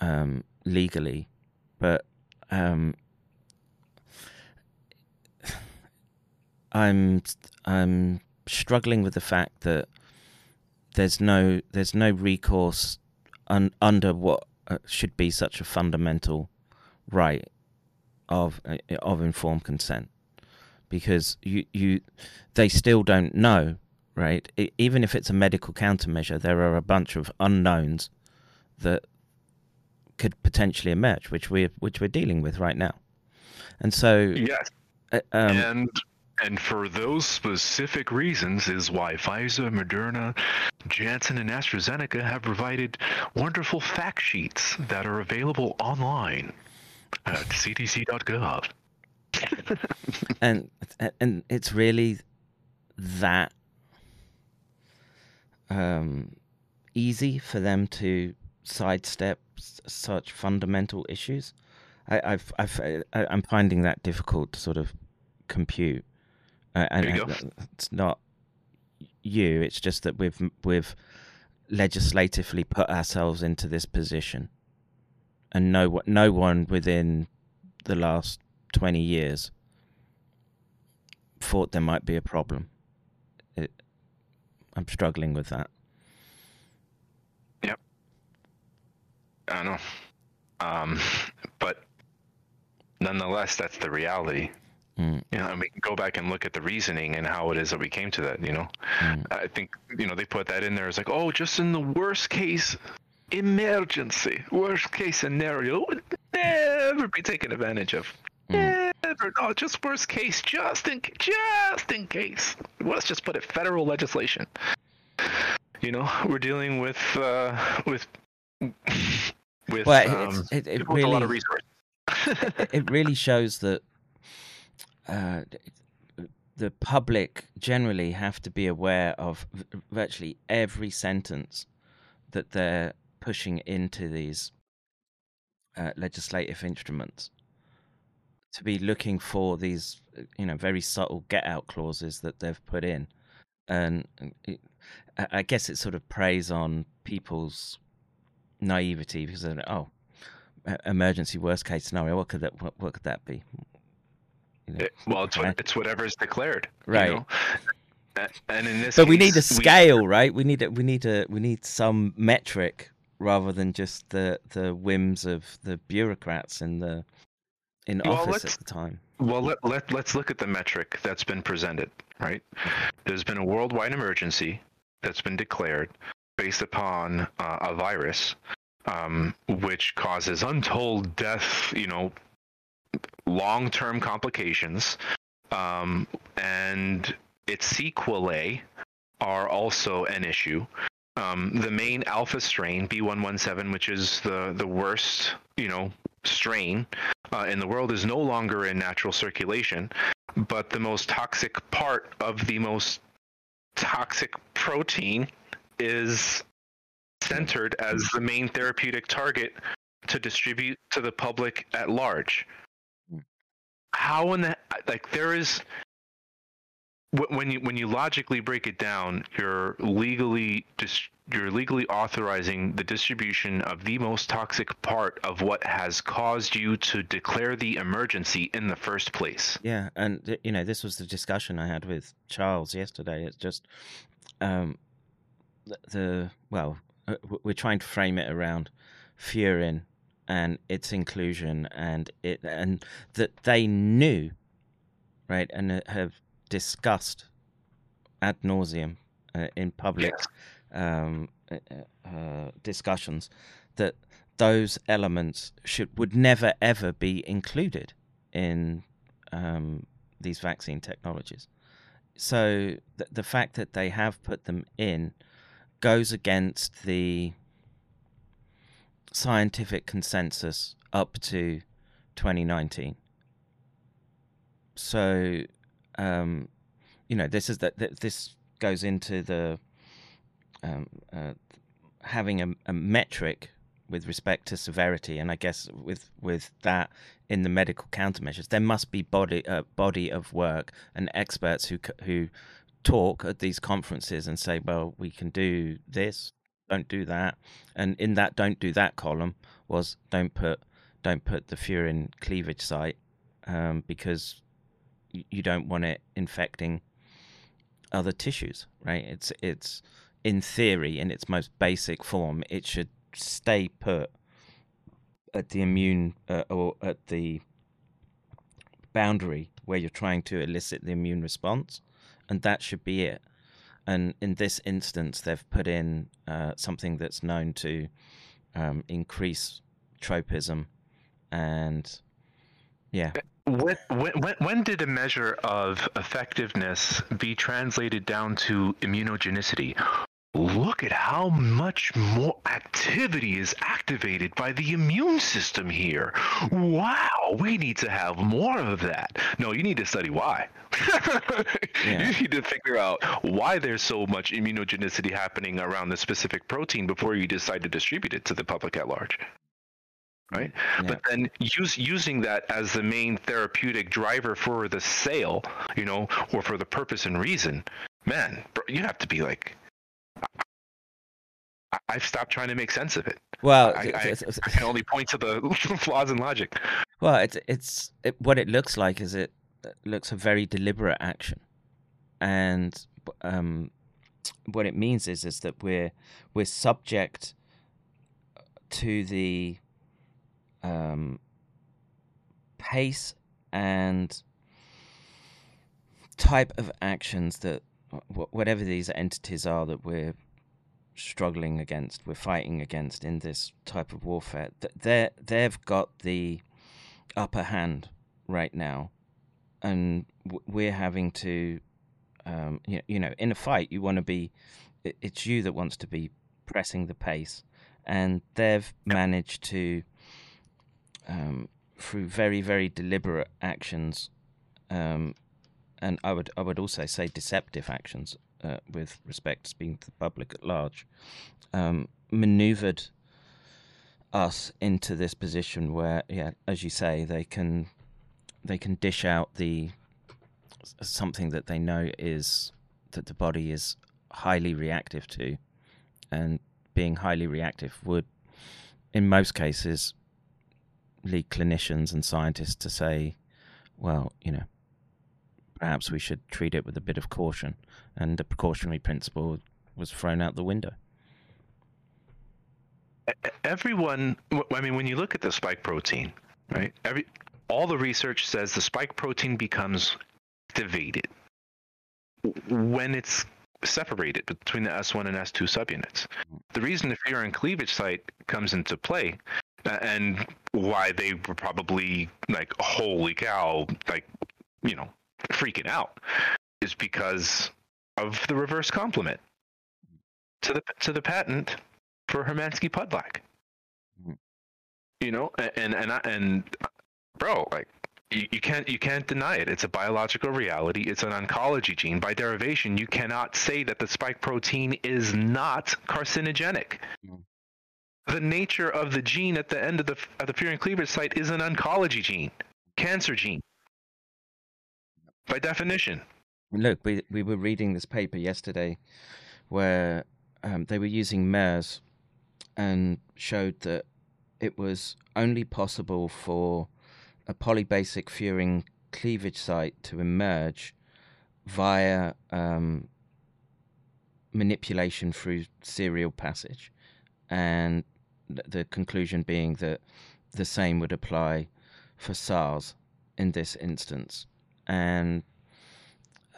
um, legally. But um, (sighs) I'm I'm struggling with the fact that there's no there's no recourse un, under what uh, should be such a fundamental right of uh, of informed consent. Because you you they still don't know right? E- even if it's a medical countermeasure there are a bunch of unknowns that could potentially emerge which we which we're dealing with right now. And so Yes, uh, um, and and for those specific reasons is why Pfizer, Moderna, Janssen, and AstraZeneca have provided wonderful fact sheets that are available online at cdc.gov. (laughs) and and it's really that um, easy for them to sidestep s- such fundamental issues. I, I've, I've, I- I'm finding that difficult to sort of compute. Uh, and There you go. it's not you. It's just that we've we've legislatively put ourselves into this position, and no one- no one within the last twenty years thought there might be a problem. It, I'm struggling with that. Yep. I know. Um, but nonetheless, that's the reality. Mm. You know, and we can go back and look at the reasoning and how it is that we came to that. You know, Mm. I think you know they put that in there as like, oh, just in the worst case emergency, worst case scenario would never be taken advantage of. Never, no, just worst case, just in just in case. Let's just put it federal legislation. You know, we're dealing with uh, with with Well, um, it, it people with a lot of really resources. it really shows that uh, the public generally have to be aware of v- virtually every sentence that they're pushing into these uh, legislative instruments. To be looking for these, uh, you know, very subtle get-out clauses that they've put in, and it, I guess it sort of preys on people's naivety because they're like, oh, emergency worst case scenario. What could that? What, what could that be? You know, It- well, it's what, it's whatever's declared, you Right. know? And in this, but we need a case, we- scale, right? We need a, we need a we need some metric rather than just the the whims of the bureaucrats in the in Well, office at the time. Well, let, let, let's look at the metric that's been presented, right? There's been a worldwide emergency that's been declared based upon uh, a virus um, which causes untold death, you know, long term complications. Um, and its sequelae are also an issue. Um, the main alpha strain, B117, which is the, the worst, you know, strain uh, in the world is no longer in natural circulation, but the most toxic part of the most toxic protein is centered as the main therapeutic target to distribute to the public at large. How in the like there is when you when you logically break it down, you're legally dis- you're legally authorizing the distribution of the most toxic part of what has caused you to declare the emergency in the first place. Yeah, and you know this was the discussion I had with Charles yesterday. It's just um, the, the well, uh, we're trying to frame it around furin and its inclusion, and it and that they knew, right, and have discussed ad nauseum uh, in public um, uh, uh, discussions that those elements should would never ever be included in um, these vaccine technologies. So th- the fact that they have put them in goes against the scientific consensus up to 2019. So, um, you know, this is that th- this goes into the um, uh, having a, a metric with respect to severity, and I guess with with that in the medical countermeasures, there must be body uh, body of work and experts who who talk at these conferences and say, well, we can do this, don't do that, and in that don't do that column was don't put don't put the furin cleavage site um, because you don't want it infecting other tissues, right? It's it's in theory, in its most basic form, it should stay put at the immune uh, or at the boundary where you're trying to elicit the immune response, and that should be it. And in this instance, they've put in uh, something that's known to um, increase tropism, and yeah, When, when, when- did a measure of effectiveness be translated down to immunogenicity? Look at how much more activity is activated by the immune system here. Wow, we need to have more of that. No, you need to study why. (laughs) Yeah. You need to figure out why there's so much immunogenicity happening around the specific protein before you decide to distribute it to the public at large. Right? Yeah. But then use, using that as the main therapeutic driver for the sale, you know, or for the purpose and reason, man, you have to be like, I- I've stopped trying to make sense of it. well, I, I, th- th- I can only point to the (laughs) flaws in logic. Well, it's it's it, what it looks like is it looks a very deliberate action, and um, what it means is is that we're we're subject to the um, pace and type of actions that whatever these entities are that we're struggling against, we're fighting against in this type of warfare. th- They they've got the upper hand right now, and we're having to, um, you, you know, in a fight, you want to be, it's you that wants to be pressing the pace, and they've managed to, um, through very very deliberate actions, um, and I would I would also say deceptive actions uh, with respect to speaking to the public at large, um, maneuvered us into this position where, yeah, as you say, they can they can dish out the something that they know is that the body is highly reactive to, and being highly reactive would, in most cases, clinicians and scientists to say, well, you know, perhaps we should treat it with a bit of caution, and the precautionary principle was thrown out the window. everyone I mean when you look at the spike protein right every all the research says the spike protein becomes activated when it's separated between the s1 and s2 subunits the reason the furin cleavage site comes into play and why they were probably like holy cow like you know freaking out is because of the reverse complement to the to the patent for Hermansky Pudlak. Mhm. You know, a- and and I- and bro, like you, you can't you can't deny it. It's a biological reality. It's an oncology gene. By derivation, you cannot say that the spike protein is not carcinogenic. Mhm. The nature of the gene at the end of the of the furin cleavage site is an oncology gene, cancer gene. By definition. Look, we we were reading this paper yesterday, where um, they were using MERS, and showed that it was only possible for a polybasic furin cleavage site to emerge via um, manipulation through serial passage, and the conclusion being that the same would apply for SARS in this instance, and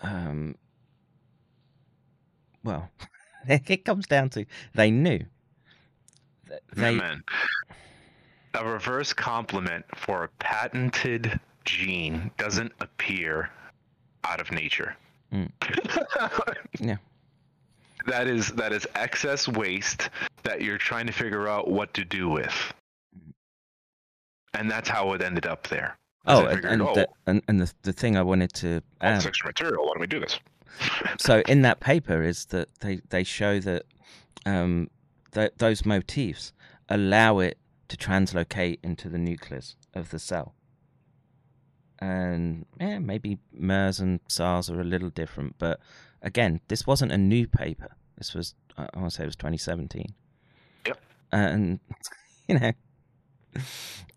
um, well, (laughs) it comes down to they knew. They man. A reverse complement for a patented gene doesn't appear out of nature. Mm. (laughs) Yeah. That is that is excess waste that you're trying to figure out what to do with. And that's how it ended up there. Oh, and figured, and, oh, the, and and the the thing I wanted to add extra material. Why don't we do this? (laughs) so in that paper is that they, they show that um, th- those motifs allow it to translocate into the nucleus of the cell. And yeah, maybe MERS and SARS are a little different, but again, this wasn't a new paper. This was I want to say it was 2017. Yep. And (laughs) you know,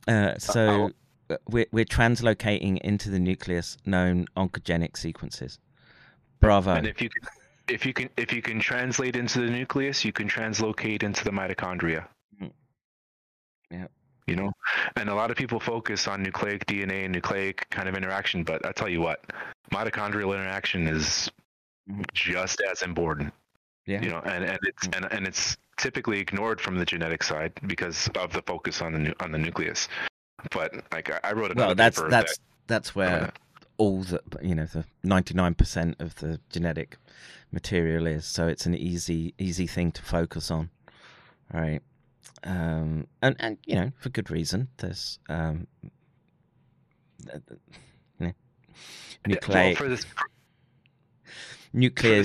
uh, so uh, we're we're translocating into the nucleus known oncogenic sequences. Bravo. And if you can, if you can if you can translate into the nucleus, you can translocate into the mitochondria. Mhm. Yep. You know, and a lot of people focus on nucleic DNA and nucleic kind of interaction, but I tell you what, mitochondrial interaction is. Just as important. Yeah. You know, and, and it's and, and it's typically ignored from the genetic side because of the focus on the nu- on the nucleus. But like I, I wrote another well, that's that's that- that's where all the you know the ninety nine percent of the genetic material is. So it's an easy easy thing to focus on, right? Um, and and you know for good reason. There's um, yeah. Yeah, nucleic well, for this nuclear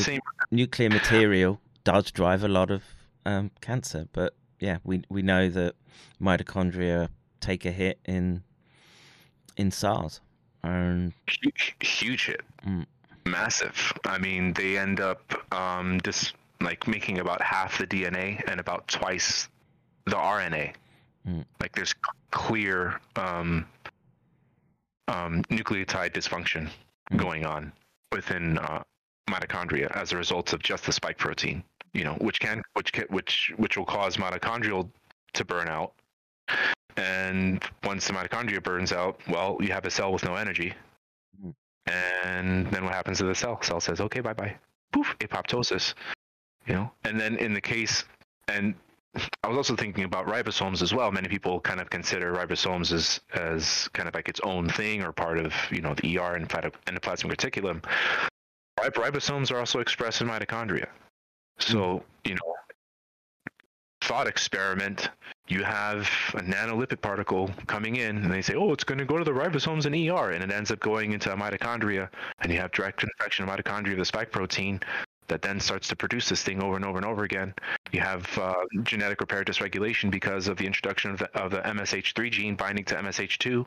nuclear (laughs) material does drive a lot of um, cancer, but yeah, we we know that mitochondria take a hit in in SARS, and hu- huge hit Mm. massive i mean they end up um just like making about half the dna and about twice the rna Mm. like there's clear um um nucleotide dysfunction Mm. going on within uh, mitochondria as a result of just the spike protein you know which can which can which which will cause mitochondrial to burn out and once the mitochondria burns out well you have a cell with no energy Mhm. and then what happens to the cell cell says okay bye bye poof apoptosis You know, and then in the case, and I was also thinking about ribosomes as well. Many people kind of consider ribosomes as as kind of like its own thing or part of you know the ER and endoplasmic reticulum. Rib- ribosomes are also expressed in mitochondria. So you know, thought experiment. You have a nanolipid particle coming in, and they say, "Oh, it's going to go to the ribosomes in ER," and it ends up going into a mitochondria, and you have direct infection of mitochondria of the spike protein that then starts to produce this thing over and over and over again. You have uh, genetic repair dysregulation because of the introduction of the, of the MSH3 gene binding to MSH2.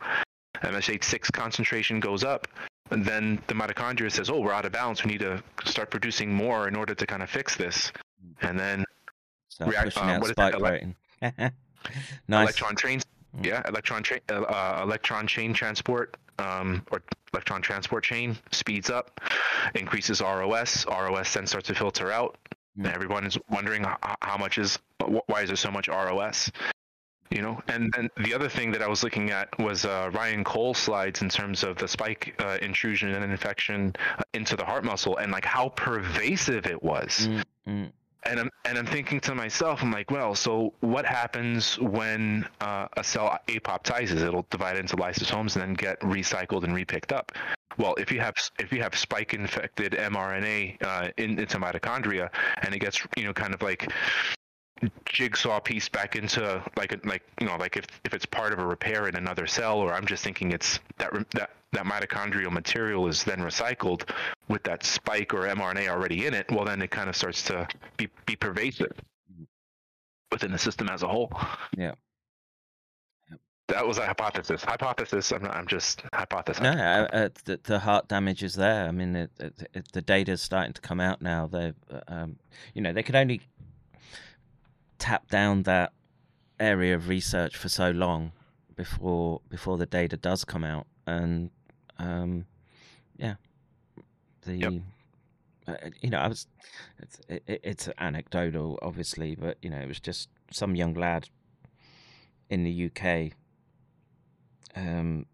MSH6 concentration goes up, and then the mitochondria says, "Oh, we're out of balance. We need to start producing more in order to kind of fix this." And then Start React- uh, what is that, protein. (laughs) nice. electron train, yeah, electron chain, uh, uh, electron chain transport, um, or electron transport chain speeds up, increases ROS. ROS then starts to filter out. Mm. Everyone is wondering how much is why is there so much ROS? You know, and then the other thing that I was looking at was uh, Ryan Cole slides in terms of the spike uh, intrusion and infection uh, into the heart muscle and like how pervasive it was Mm, mm. and I'm and I'm thinking to myself, I'm like, well, so what happens when uh, a cell apoptizes? It'll divide into lysosomes and then get recycled and repicked up. Well, if you have if you have spike infected mRNA uh, in, into mitochondria and it gets you know kind of like jigsaw piece back into like a, like you know like if if it's part of a repair in another cell or I'm just thinking it's that that that mitochondrial material is then recycled with that spike or mRNA already in it well then it kind of starts to be be pervasive within the system as a whole Yeah. Yep. that was a hypothesis hypothesis I'm not, I'm just hypothesizing No, uh, uh, the, the heart damage is there. I mean, it, it, it, the data's starting to come out now. They, um, you know, they could only tap down that area of research for so long before before the data does come out, and um, yeah, the. Yep. Uh, you know, I was. It's, it, it's anecdotal, obviously, but you know, it was just some young lad in the UK. Um,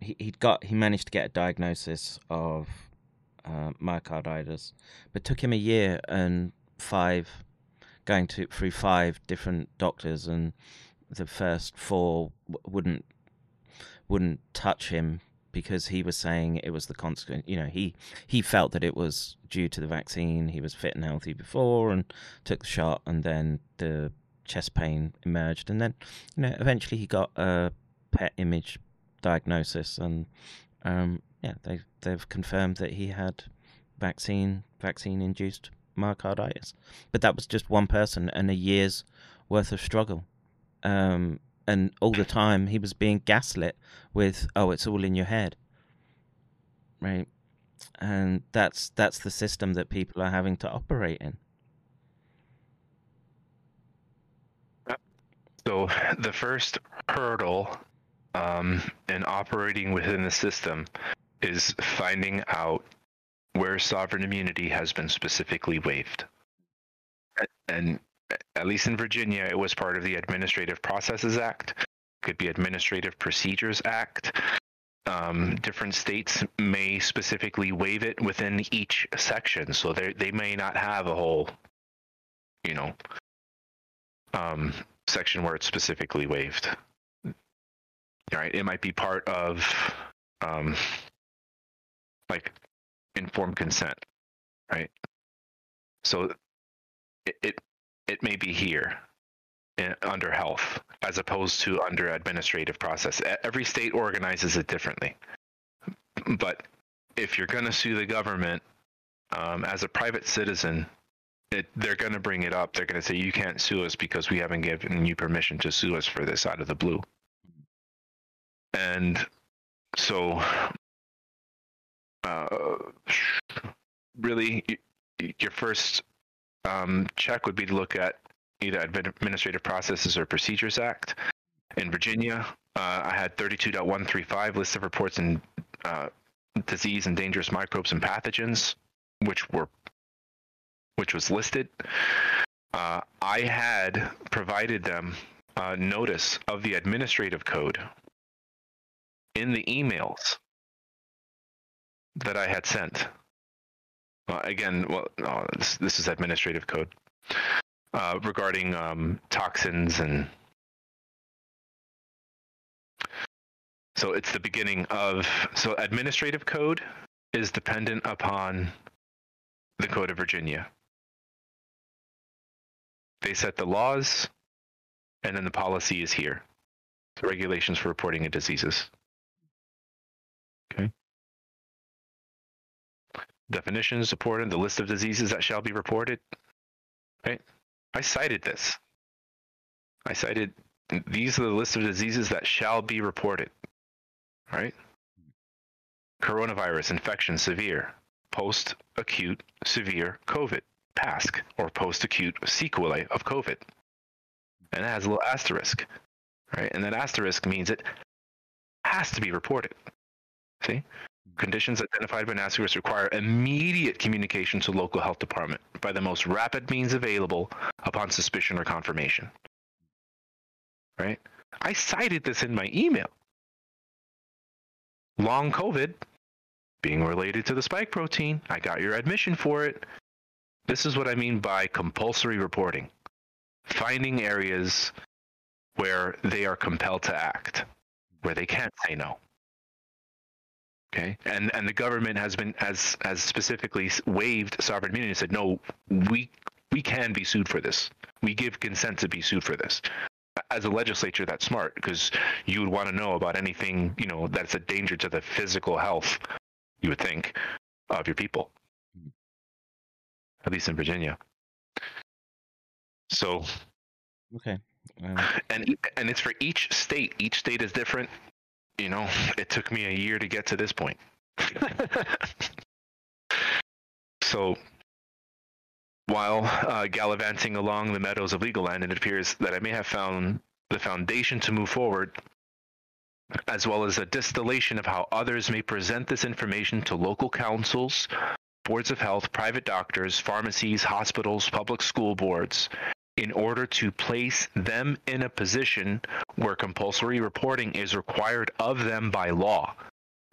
he he'd got he managed to get a diagnosis of uh, myocarditis, but took him a year and five going to through five different doctors, and the first four wouldn't wouldn't touch him because he was saying it was the consequence. You know, he he felt that it was due to the vaccine. He was fit and healthy before and took the shot, and then the chest pain emerged, and then you know eventually he got a PET image diagnosis, and um, yeah, they they've confirmed that he had vaccine vaccine induced myocarditis, but that was just one person and a year's worth of struggle. Um, and all the time he was being gaslit with, "Oh, it's all in your head," right? And that's that's the system that people are having to operate in. So the first hurdle um, in operating within the system is finding out where sovereign immunity has been specifically waived. And at least in Virginia, it was part of the Administrative Processes Act. Could be Administrative Procedures Act. Um, different states may specifically waive it within each section, so they they may not have a whole, you know, um, section where it's specifically waived. Right? It might be part of um, like informed consent, right? So it it, it may be here in, under health as opposed to under administrative process. Every state organizes it differently. But if you're going to sue the government um, as a private citizen, it, they're going to bring it up. They're going to say you can't sue us because we haven't given you permission to sue us for this out of the blue. And so, uh, really, your first um, check would be to look at either Administrative Processes or Procedures Act. In Virginia, uh, I had 32.135 list of reports in uh, disease and dangerous microbes and pathogens, which were which was listed. Uh, I had provided them uh, notice of the administrative code in the emails that I had sent. Uh, again, well, no, this, this is administrative code uh, regarding um, toxins and. So it's the beginning of so administrative code is dependent upon the Code of Virginia. They set the laws, and then the policy is here. So regulations for reporting of diseases. Okay. Definitions supported, the list of diseases that shall be reported. Right? I cited this. I cited these are the list of diseases that shall be reported. Right? Coronavirus infection severe, post acute severe COVID, PASC, or post acute sequelae of COVID. And it has a little asterisk, right? And that asterisk means it has to be reported. See? Conditions identified by an require immediate communication to local health department by the most rapid means available upon suspicion or confirmation. Right? I cited this in my email. Long COVID being related to the spike protein. I got your admission for it. This is what I mean by compulsory reporting. Finding areas where they are compelled to act, where they can't say no. Okay, and and the government has been has has specifically waived sovereign immunity and said no, we we can be sued for this. We give consent to be sued for this. As a legislature, that's smart because you would want to know about anything you know that's a danger to the physical health. You would think of your people, at least in Virginia. So Okay. (sighs) Um, and and it's for each state. Each state is different. You know, it took me a year to get to this point. (laughs) so, while uh, gallivanting along the meadows of legal land, it appears that I may have found the foundation to move forward, as well as a distillation of how others may present this information to local councils, boards of health, private doctors, pharmacies, hospitals, public school boards, in order to place them in a position where compulsory reporting is required of them by law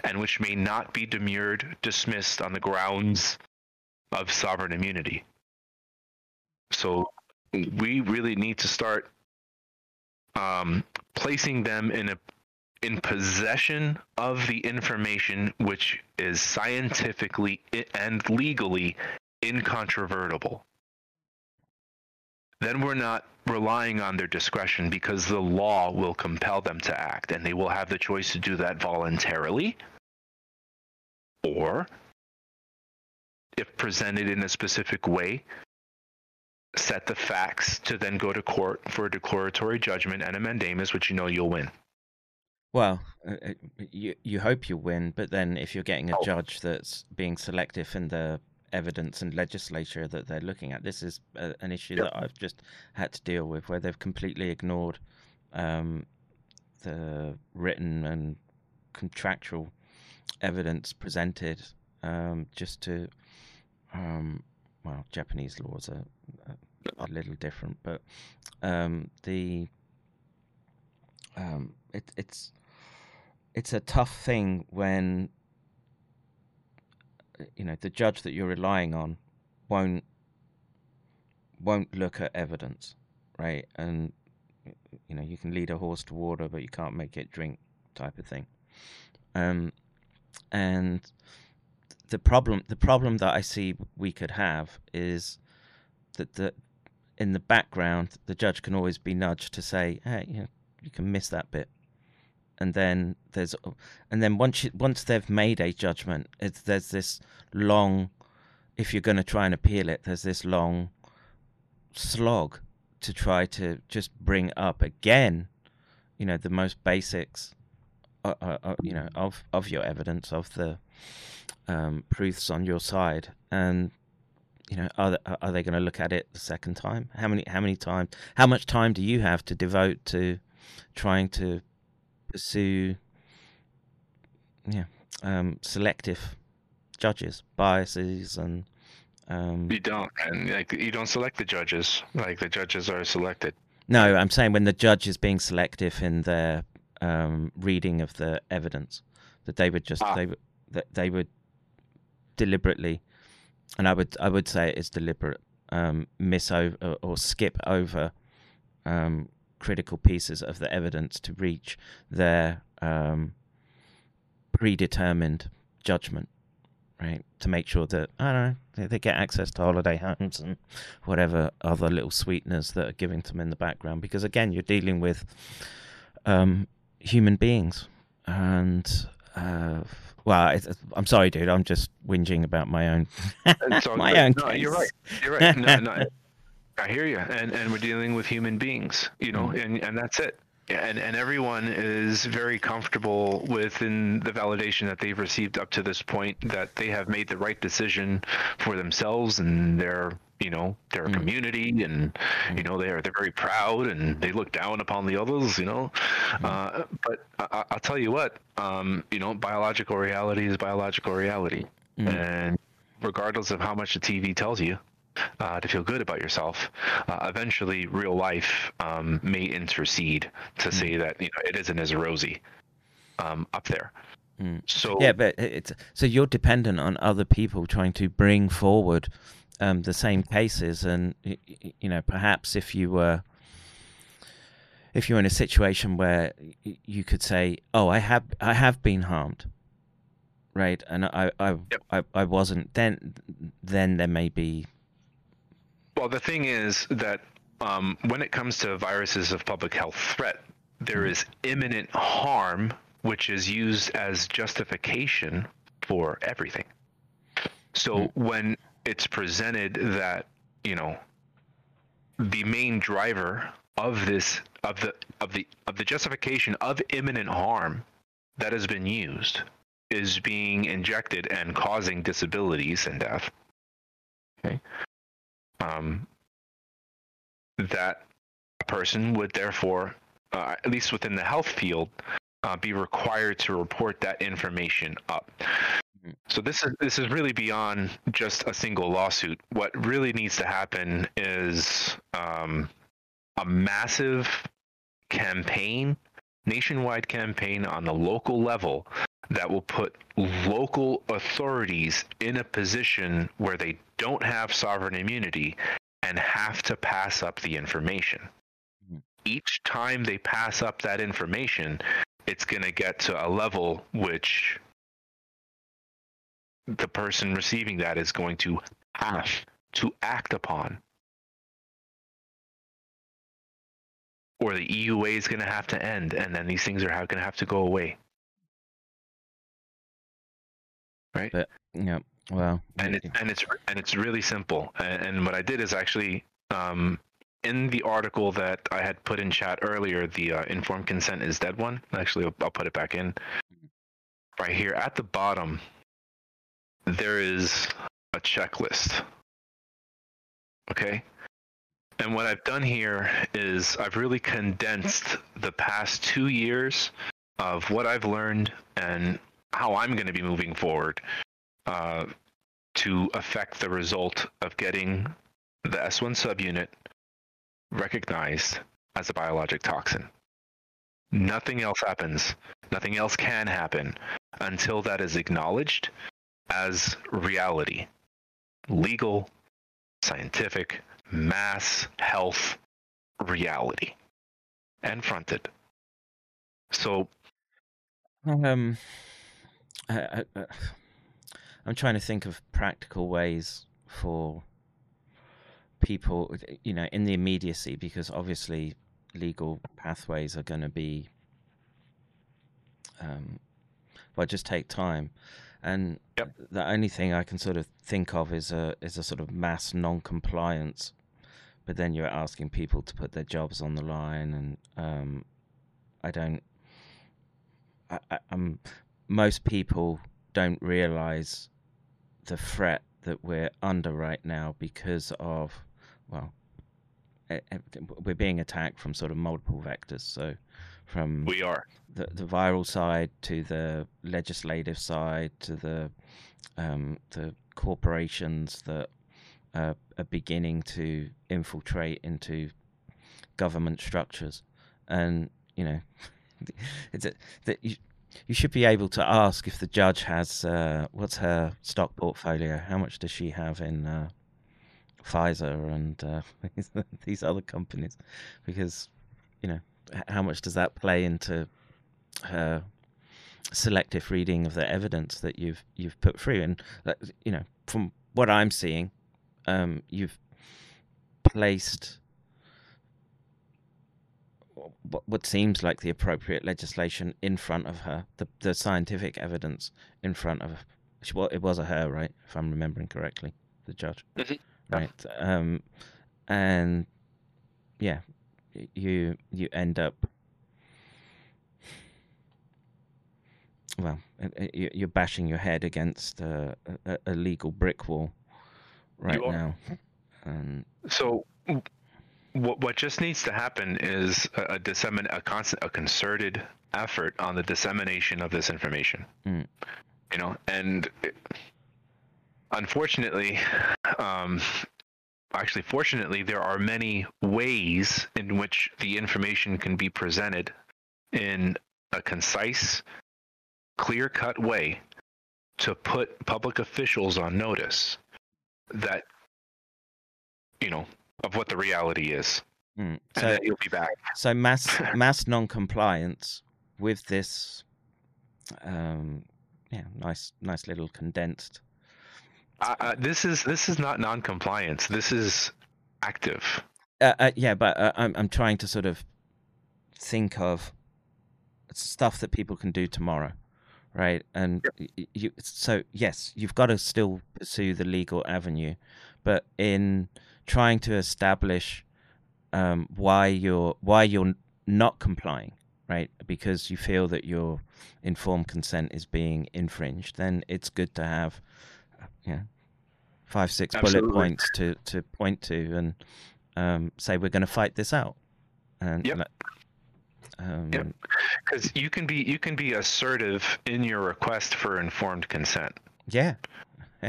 and which may not be demurred, dismissed on the grounds of sovereign immunity. So we really need to start um, placing them in a in possession of the information which is scientifically and legally incontrovertible then we're not relying on their discretion because the law will compel them to act and they will have the choice to do that voluntarily or if presented in a specific way set the facts to then go to court for a declaratory judgment and a mandamus which you know you'll win well, uh, uh, you you hope you win, but then if you're getting a Oh. judge that's being selective in the evidence and legislature that they're looking at, this is a, an issue Yep. that I've just had to deal with, where they've completely ignored um, the written and contractual evidence presented, um, just to, um, well, Japanese laws are a, a little different, but um, the um, it, it's it's a tough thing when uh, you know the judge that you're relying on won't won't look at evidence, right? And you know you can lead a horse to water, but you can't make it drink, type of thing. Um, and the problem the problem that I see we could have is that the in the background the judge can always be nudged to say, hey, you know, you can miss that bit and then there's and then once you, once they've made a judgment there's this long if you're going to try and appeal it there's this long slog to try to just bring up again you know the most basics uh, uh, uh, you know of of your evidence of the um, proofs on your side. And you know are they, are they going to look at it the second time? How many how many times how much time do you have to devote to trying to pursue yeah um, selective judges biases and um, you don't and like you don't select the judges like the judges are selected no i'm saying when the judge is being selective in their um, reading of the evidence that they would just Ah. they would that they would deliberately and I would I would say it's deliberate. Um, miss over or skip over um, critical pieces of the evidence to reach their um, predetermined judgment, right? To make sure that I don't know they, they get access to holiday homes and whatever other little sweeteners that are giving to them in the background. Because again, you're dealing with um, human beings, and uh, well, it's, I'm sorry, dude. I'm just whinging about my own (laughs) my good. own. No, you're right. You're right. No, no, (laughs) I hear you. And and we're dealing with human beings, you know, mm-hmm. and and that's it. And and everyone is very comfortable within the validation that they've received up to this point that they have made the right decision for themselves and their you know their mm-hmm. community. And mm-hmm. you know they're they're very proud and they look down upon the others you know. Uh, but I, I'll tell you what um, you know biological reality is biological reality. And regardless of how much the TV tells you uh, to feel good about yourself, uh, eventually real life um, may intercede to say that you know it isn't as rosy um, up there. So Yeah, but it's so you're dependent on other people trying to bring forward um, the same cases, and you know perhaps if you were if you're in a situation where you could say, "Oh, I have I have been harmed," right, and I I I, I wasn't, then then there may be Well, the thing is that um, when it comes to viruses of public health threat, there is imminent harm, which is used as justification for everything. So when it's presented that you know the main driver of this of the of the of the justification of imminent harm that has been used is being injected and causing disabilities and death. Um, that a person would therefore, uh, at least within the health field, uh, be required to report that information up. So this is this is really beyond just a single lawsuit. What really needs to happen is um, a massive campaign, nationwide campaign on the local level that will put local authorities in a position where they don't have sovereign immunity and have to pass up the information. Mm-hmm. Each time they pass up that information, it's going to get to a level which the person receiving that is going to have to act upon. Or the EUA is going to have to end, and then these things are going to have to go away. Right? But yeah, well, and it's and it's and it's really simple. And, and what I did is actually um, in the article that I had put in chat earlier, the uh, informed consent is dead one. Actually, I'll, I'll put it back in right here at the bottom. There is a checklist. Okay. And what I've done here is I've really condensed the past two years of what I've learned and how I'm going to be moving forward uh, to affect the result of getting the S1 subunit recognized as a biologic toxin. Nothing else happens. Nothing else can happen until that is acknowledged as reality. Legal, scientific, mass health reality. And fronted. So Um, I, I, I- I'm trying to think of practical ways for people, you know, in the immediacy, because obviously legal pathways are going to be, um, well, just take time. And Yep. the only thing I can sort of think of is a is a sort of mass non-compliance. But then you're asking people to put their jobs on the line, and um, I don't. I, I, um, most people don't realize the threat that we're under right now because of, well, we're being attacked from sort of multiple vectors. So, from we are. the, the viral side to the legislative side to the um, the corporations that uh, are beginning to infiltrate into government structures, and you know, (laughs) it's a, that you, should be able to ask if the judge has uh, what's her stock portfolio. How much does she have in uh, Pfizer and uh, (laughs) these other companies? Because you know, how much does that play into her selective reading of the evidence that you've you've put through? And you know, from what I'm seeing, um, you've placed what, what seems like the appropriate legislation in front of her, the the scientific evidence in front of. she- Well, it was a her, right? If I'm remembering correctly, the judge, Mhm. right? Um, and yeah, you you end up. Well, uh, uh, you- you're bashing your head against a, a- a legal brick wall right now, and So, what what just needs to happen is a, a dissemin a constant a concerted effort on the dissemination of this information. Mm. You know, and it, unfortunately, um, actually, fortunately, there are many ways in which the information can be presented in a concise, clear-cut way to put public officials on notice that you know of what the reality is mm. so you'll be back So mass (laughs) mass non-compliance with this, um, yeah, nice nice little condensed. uh, uh, this is this is not non-compliance this is active Uh, uh, yeah, but uh, I'm I'm trying to sort of think of stuff that people can do tomorrow, right? And y- y- you, so yes, you've got to still pursue the legal avenue, but in trying to establish um, why you're why you're not complying, right? Because you feel that your informed consent is being infringed, then it's good to have, uh, yeah, five six bullet points to to point to and um, say we're going to fight this out. And Yep. let- um, Yep. because you can be you can be assertive in your request for informed consent yeah,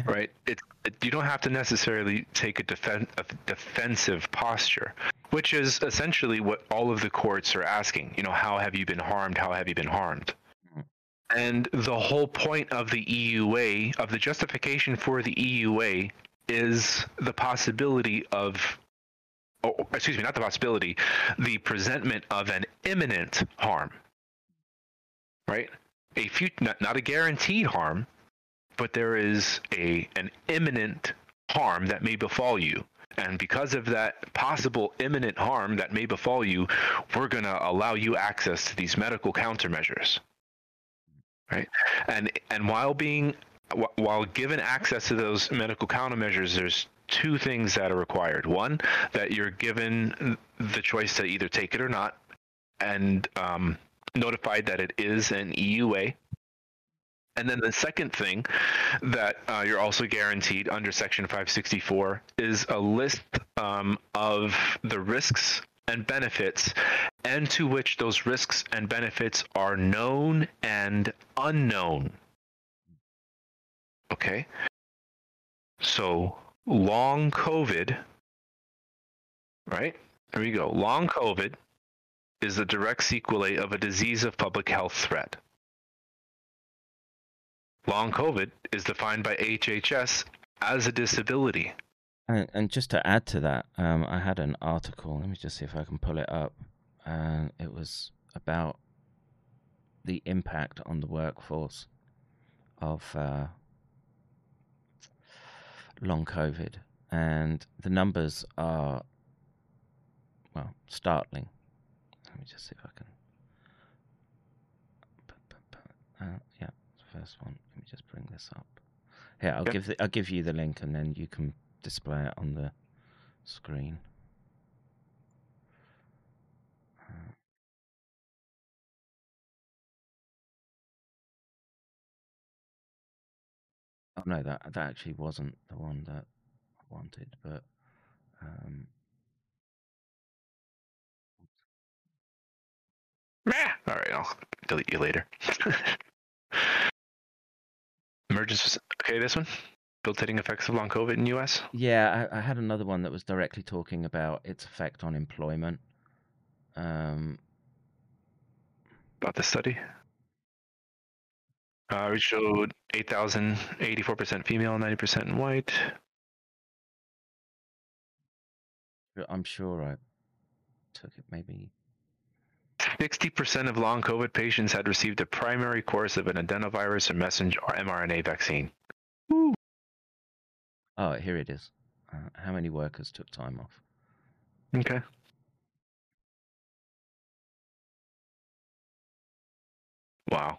right? It, it you don't have to necessarily take a, defen- a defensive posture which is essentially what all of the courts are asking. You know how have you been harmed? How have you been harmed? And the whole point of the EUA of the justification for the EUA is the possibility of oh, excuse me not the possibility the presentment of an imminent harm right? A few not, not a guaranteed harm but there is a an imminent harm that may befall you. And because of that possible imminent harm that may befall you we're going to allow you access to these medical countermeasures. Right? And and while being while given access to those medical countermeasures there's two things that are required. One that you're given the choice to either take it or not and um, notified that it is an eua and then the second thing that uh, you're also guaranteed under Section 564 is a list um, of the risks and benefits, and to which those risks and benefits are known and unknown. Okay? So, long COVID, right? There we go. Long COVID is the direct sequelae of a disease of public health threat. Long COVID is defined by HHS as a disability. and, and just to add to that, um, I had an article. Let me just see if I can pull it up. And it was about the impact on the workforce of uh, long COVID, and the numbers are well startling. Let me just see if I can. Uh, yeah, the first one. Let me just bring this up. Here, I'll Yeah. give the, I'll give you the link, and then you can display it on the screen. Uh, Oh no, that that actually wasn't the one that I wanted, but um, All right, I'll delete you later. (laughs) Emergency. Okay, this one. Debilitating effects of long COVID in U.S. yeah, I, I had another one that was directly talking about its effect on employment. Um, About the study. Uh, we showed 8,000, 84% female, 90% white. I'm sure I took it maybe 60% of long COVID patients had received a primary course of an adenovirus or messenger or mRNA vaccine. Oh, here it is. Uh, how many workers took time off? Okay. Wow.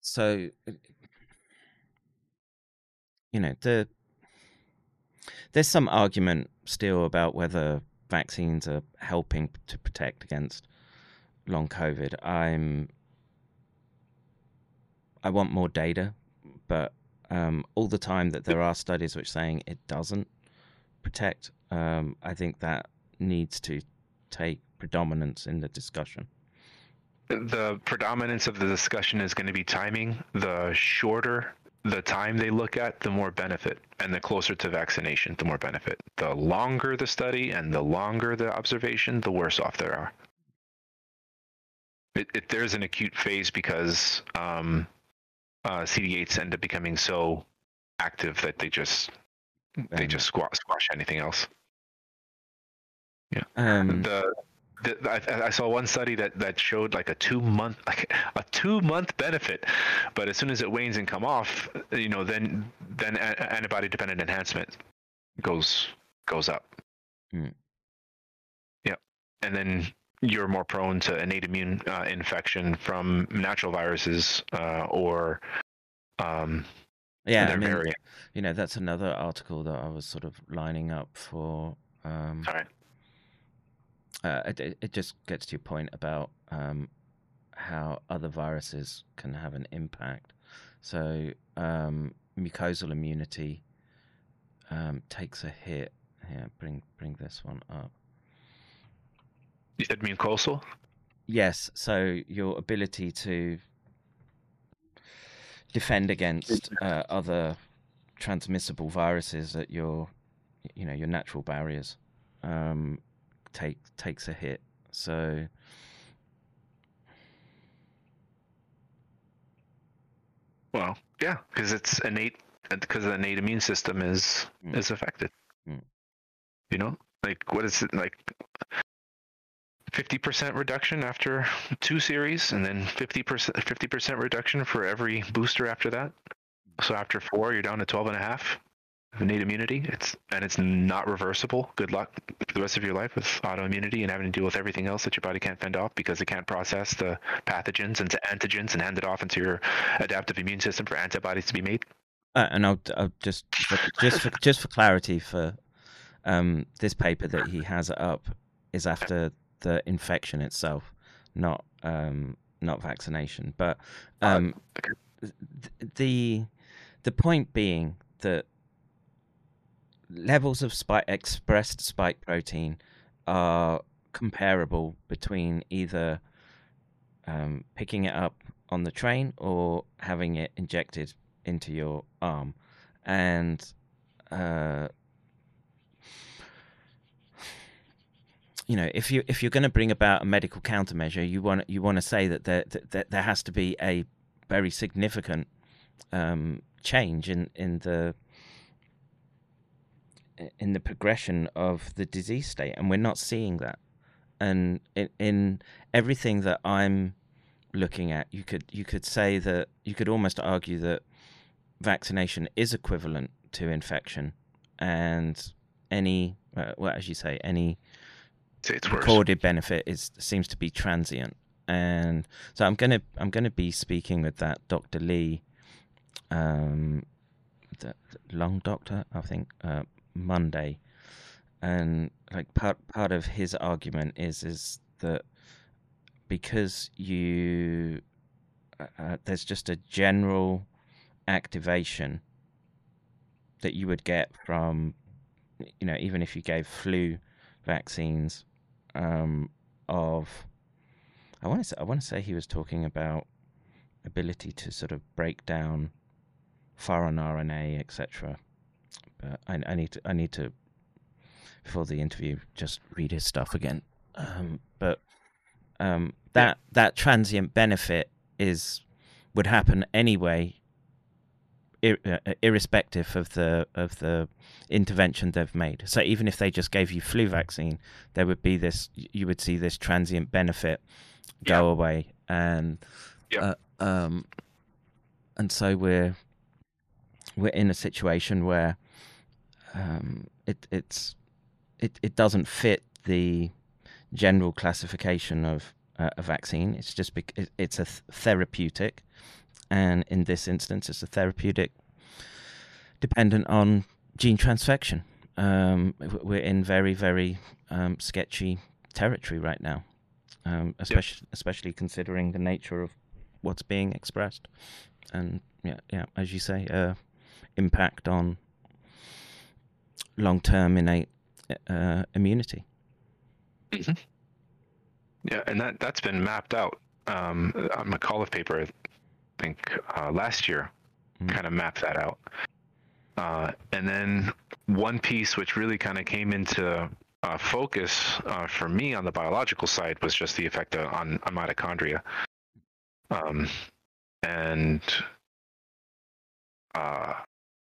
So, uh, you know, the there's some argument still about whether vaccines are helping to protect against long COVID. I'm I want more data, but um, all the time that there are studies which saying it doesn't protect, um, I think that needs to take predominance in the discussion. The predominance of the discussion is going to be timing. The shorter the time they look at, the more benefit, and the closer to vaccination, the more benefit. The longer the study and the longer the observation, the worse off they are. It, it, there's an acute phase because um, uh, CD8s end up becoming so active that they just they just squash, squash anything else. Yeah. Um, the I, I saw one study that that showed like a two month like a two month benefit, but as soon as it wanes and come off, you know, then then a- antibody dependent enhancement goes goes up. Yep, and then you're more prone to innate immune uh, infection from natural viruses uh, or um, yeah, I mean, variant. you know, that's another article that I was sort of lining up for. Um, Sorry. Uh, it, it just gets to your point about um, how other viruses can have an impact. So um, mucosal immunity um, takes a hit. Here, bring bring this one up. You said mucosal. Yes, so your ability to defend against uh, other transmissible viruses at your, you know, your natural barriers, um, take takes a hit. So Well, yeah, because it's innate, because the innate immune system is Mm. is affected. Mm. You know, like what is it like? Fifty percent reduction after two series, and then fifty percent fifty percent reduction for every booster after that. So after four, you're down to twelve and a half innate immunity. It's and it's not reversible. Good luck for the rest of your life with autoimmunity and having to deal with everything else that your body can't fend off because it can't process the pathogens into antigens and hand it off into your adaptive immune system for antibodies to be made. Uh, and I'll, I'll just for, just for just for clarity for um, this paper that he has up is after the infection itself, not um, not vaccination. But um, okay. th- the the point being that levels of spike expressed spike protein are comparable between either um, picking it up on the train or having it injected into your arm, and uh, you know if you if you're going to bring about a medical countermeasure, you want you want to say that there that, there has to be a very significant um, change in in the in the progression of the disease state, and we're not seeing that. And in, in everything that I'm looking at, you could you could say that you could almost argue that vaccination is equivalent to infection, and any uh, well, as you say, any it's worse. recorded benefit is seems to be transient. And so I'm gonna I'm gonna be speaking with that Dr. Lee, um, the the lung doctor, I think, uh, Monday, and like part part of his argument is is that because you uh, uh, there's just a general activation that you would get from you know even if you gave flu vaccines um, of I want to say, I want to say he was talking about ability to sort of break down foreign RNA etc. But I, I need to I need to before the interview just read his stuff again. Um, but um, that that transient benefit is would happen anyway, ir- uh, irrespective of the of the intervention they've made. So even if they just gave you flu vaccine, there would be this. You would see this transient benefit go Yeah. away, and Yeah. uh, um, and so we're we're in a situation where um, it it's it, it doesn't fit the general classification of uh, a vaccine. It's just bec- it, it's a th- therapeutic, and in this instance, it's a therapeutic dependent on gene transfection. Um, we're in very very um, sketchy territory right now, um, especially especially considering the nature of what's being expressed, and yeah, yeah, as you say, uh, impact on long term innate uh, immunity. Yeah, and that that's been mapped out. Um, a McAuliffe paper, I think uh, last year, Mm. kind of mapped that out. Uh, and then one piece which really kind of came into uh, focus uh, for me on the biological side was just the effect on, on mitochondria, um, and uh,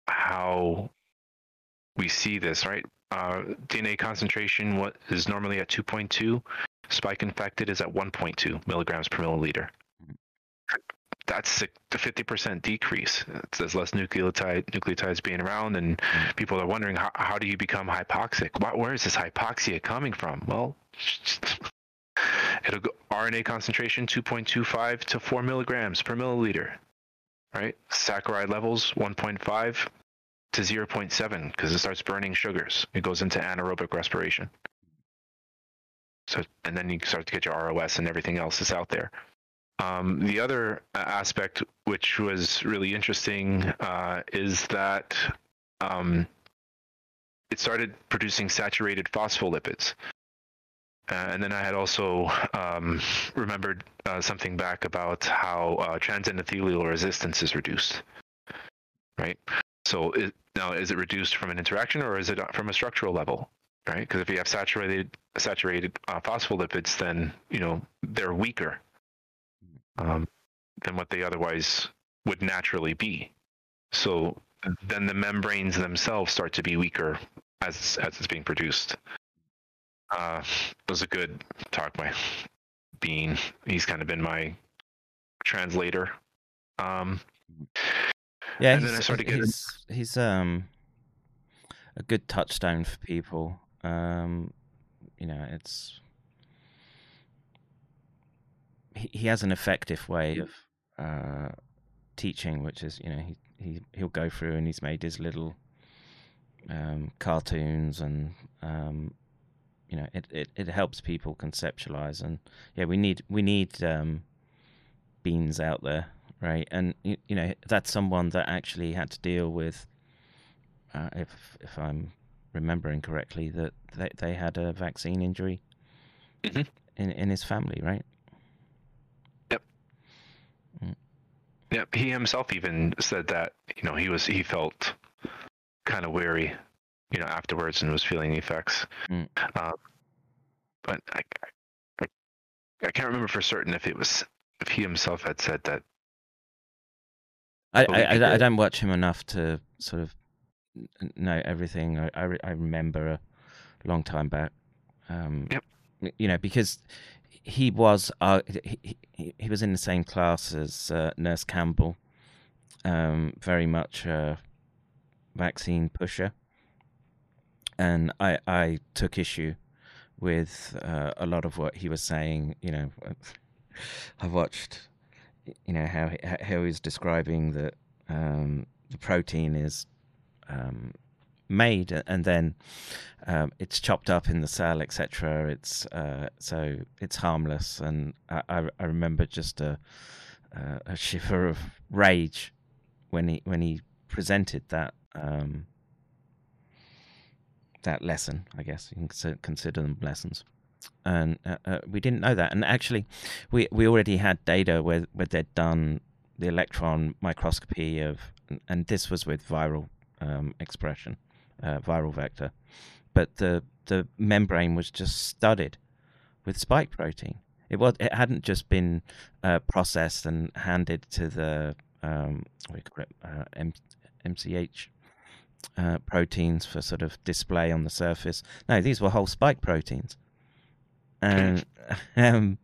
how we see this. Right, uh, DNA concentration what is normally at 2.2 spike infected is at 1.2 milligrams per milliliter. That's a 50% decrease. There's less nucleotide nucleotides being around, and people are wondering how, how do you become hypoxic? Wh- Where is this hypoxia coming from? Well, it'll go RNA concentration 2.25 to 4 milligrams per milliliter, right? Saccharide levels 1.5 to 0.7 because it starts burning sugars. It goes into anaerobic respiration. So, and then you start to get your ROS and everything else that's out there. Um, the other uh, aspect, which was really interesting, uh, is that um, it started producing saturated phospholipids. Uh, and then I had also um, remembered uh, something back about how uh, transendothelial resistance is reduced. Right. So it, now, is it reduced from an interaction or is it from a structural level? Right. Because if you have saturated saturated uh, phospholipids, then you know they're weaker um, than what they otherwise would naturally be. So then the membranes themselves start to be weaker as as it's being produced. Uh, it was a good talk by Been. He's kind of been my translator. Um, Yeah, And he's, then I started getting- he's, he's um a good touchstone for people. Um, you know, it's he, he has an effective way of uh, teaching, which is you know he he he'll go through and he's made his little um, cartoons and um, you know it, it, it helps people conceptualize and yeah we need we need um, beans out there right and you, you know that's someone that actually had to deal with uh, if if I'm remembering correctly that they, they had a vaccine injury Mhm. in in his family right Yep. Yeah, he himself even said that you know he was he felt kind of weary, you know, afterwards and was feeling the effects. Mm. Um, but I, I I can't remember for certain if it was if he himself had said that. I, I, I, I do- don't watch him enough to sort of know everything. I, I, I remember a long time back. Um, Yep. You know, because he was uh, he, he, he was in the same class as uh, Nurse Campbell, um, very much a vaccine pusher, and I I took issue with uh, a lot of what he was saying. You know, I've watched you know how how he's describing that um, the protein is um, made and then um, it's chopped up in the cell, etc. It's uh, so it's harmless, and I, I, remember just a, a a shiver of rage when he when he presented that um, that lesson. I guess you can consider them lessons and uh, uh, we didn't know that. And actually, we we already had data where where they'd done the electron microscopy of, and this was with viral um, expression, uh, viral vector, but the the membrane was just studded with spike protein. It was. It hadn't just been uh, processed and handed to the um, uh, M- MCH uh, proteins for sort of display on the surface. No, these were whole spike proteins, and (laughs) um,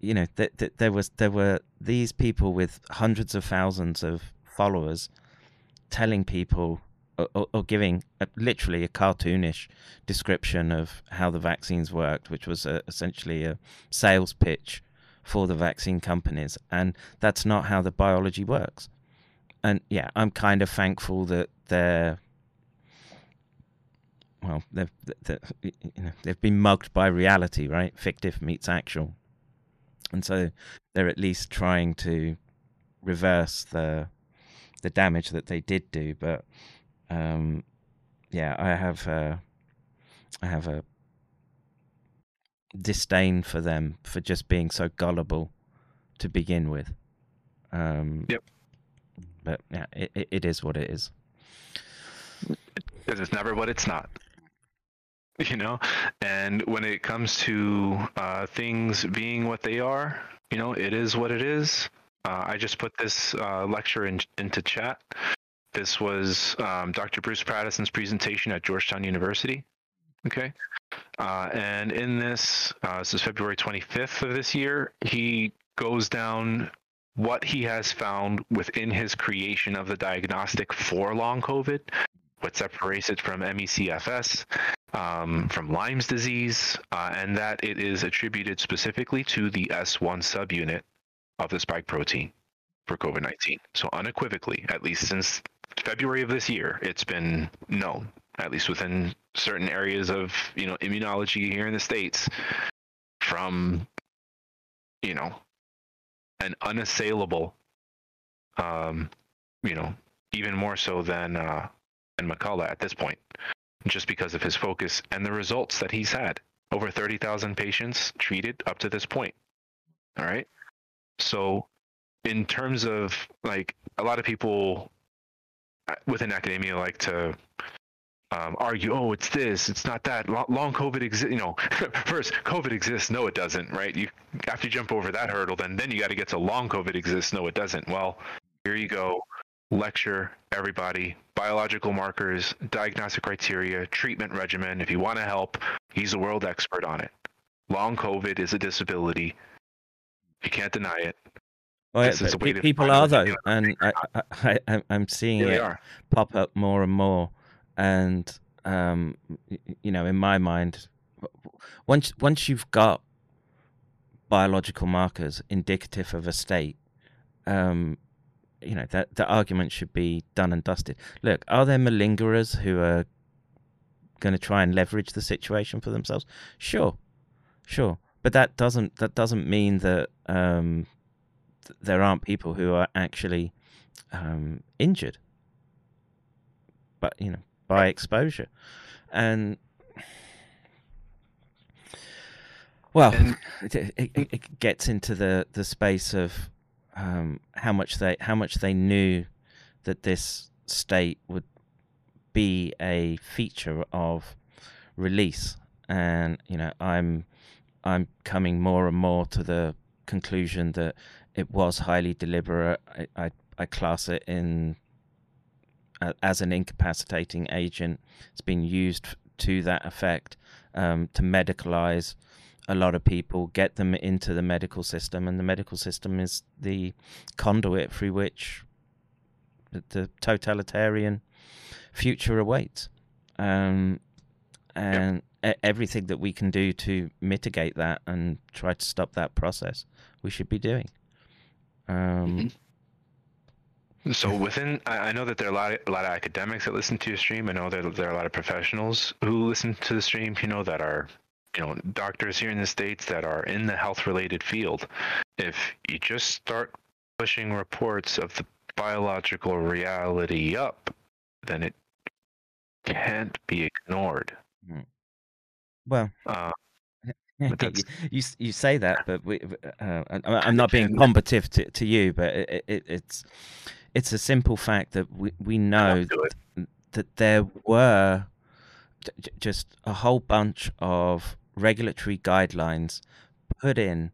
you know, th- th- there was there were these people with hundreds of thousands of followers telling people or, or, giving a, literally a cartoonish description of how the vaccines worked, which was a, essentially a sales pitch for the vaccine companies, and that's not how the biology works. And yeah, I'm kind of thankful that they're well, they've they you know they've been mugged by reality, right? Fictive meets actual, and so they're at least trying to reverse the the damage that they did do. But um, yeah, I have uh, I have a disdain for them for just being so gullible to begin with. Um, Yep. But yeah, it, it, it is what it is. because it's never what it's not (laughs) you know? And when it comes to uh, things being what they are you know it is what it is. Uh, i just put this uh, lecture in, into chat. This was um, dr bruce patterson's presentation at georgetown university okay? Uh, and in this uh, this is february 25th of this year he goes down what he has found within his creation of the diagnostic for long covid what separates it from MECFS, um, from Lyme's disease, uh, and that it is attributed specifically to the S1 subunit of the spike protein for COVID 19. So, unequivocally, at least since February of this year, it's been known, at least within certain areas of you know immunology here in the States, from you know an unassailable, um, you know, even more so than uh, than McCullough at this point, just because of his focus and the results that he's had. Over 30,000 patients treated up to this point. All right. So, in terms of like a lot of people uh, within academia like to um, argue, oh, it's this, it's not that. Long COVID exists. You know, (laughs) first COVID exists. No, it doesn't. Right? You after you jump over that hurdle, then then you got to get to long COVID exists. No, it doesn't. Well, here you go. Lecture everybody. Biological markers, diagnostic criteria, treatment regimen. If you want to help, he's a world expert on it. Long COVID is a disability. You can't deny it. Well, This is but a way pe- people are though, and I, I, I'm seeing they it pop up more and more. And um, you know, in my mind, once once you've got biological markers indicative of a state, um, you know that the argument should be done and dusted. Look, are there malingerers who are going to try and leverage the situation for themselves? Sure, sure, but that doesn't that doesn't mean that um, th- there aren't people who are actually um, injured, but you know by exposure, and (sighs) well, it, it, it- it gets into the the space of um, how much they how much they knew that this state would be a feature of release, and you know I'm I'm coming more and more to the conclusion that it was highly deliberate. I I, I class it in uh, as an incapacitating agent. It's been used to that effect um, to medicalize a lot of people, get them into the medical system, and the medical system is the conduit through which the, totalitarian future awaits. Um, and e- everything that we can do to mitigate that and try to stop that process, we should be doing. Um, So within, I know that there are a lot, of, a lot of academics that listen to your stream. I know that there are a lot of professionals who listen to the stream. You know that are, you know, doctors here in the states that are in the health-related field. If you just start pushing reports of the biological reality up, then it can't be ignored. well, (laughs) Uh, you, you say that, but we, uh, I- I'm not being combative to, to you, but it, it, it's it's a simple fact that we we know that there were just a whole bunch of regulatory guidelines put in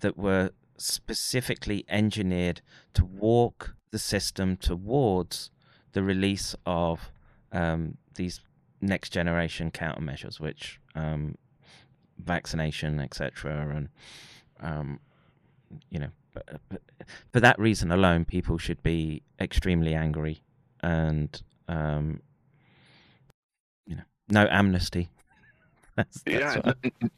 that were specifically engineered to walk the system towards the release of um, these next generation countermeasures, which um, vaccination, etc., and um, you know, for that reason alone, people should be extremely angry, and um, you know, no amnesty. That's, that's yeah, what I- n- n-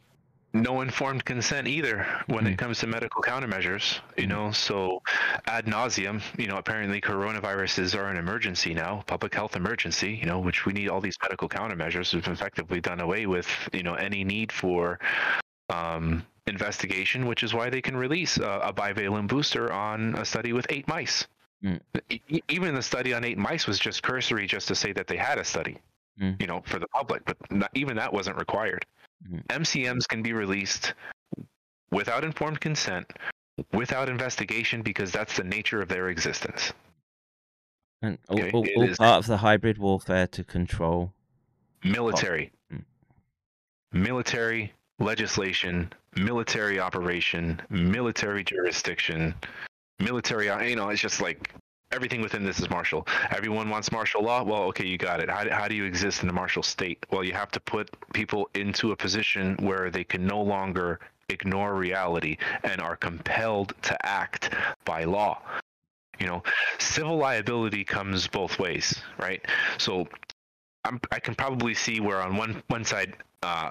no informed consent either when Mhm. it comes to medical countermeasures. You know, so ad nauseum. You know, apparently coronaviruses are an emergency now, public health emergency. You know, which we need all these medical countermeasures. We've effectively done away with you know any need for um, investigation, which is why they can release a, a bivalent booster on a study with eight mice. Mm. Even the study on eight mice was just cursory, just to say that they had a study Mm. you know, for the public, but not, even that wasn't required. Mhm. MCMs can be released without informed consent, without investigation, because that's the nature of their existence. and all, all, it all is- part of the hybrid warfare to control. Military, Mm. military legislation, military operation, military jurisdiction, military. You know, it's just like everything within this is martial. Everyone wants martial law. Well, okay, you got it. How, how do you exist in a martial state? Well, you have to put people into a position where they can no longer ignore reality and are compelled to act by law. You know, civil liability comes both ways, right? So I'm, I can probably see where on one one side, uh,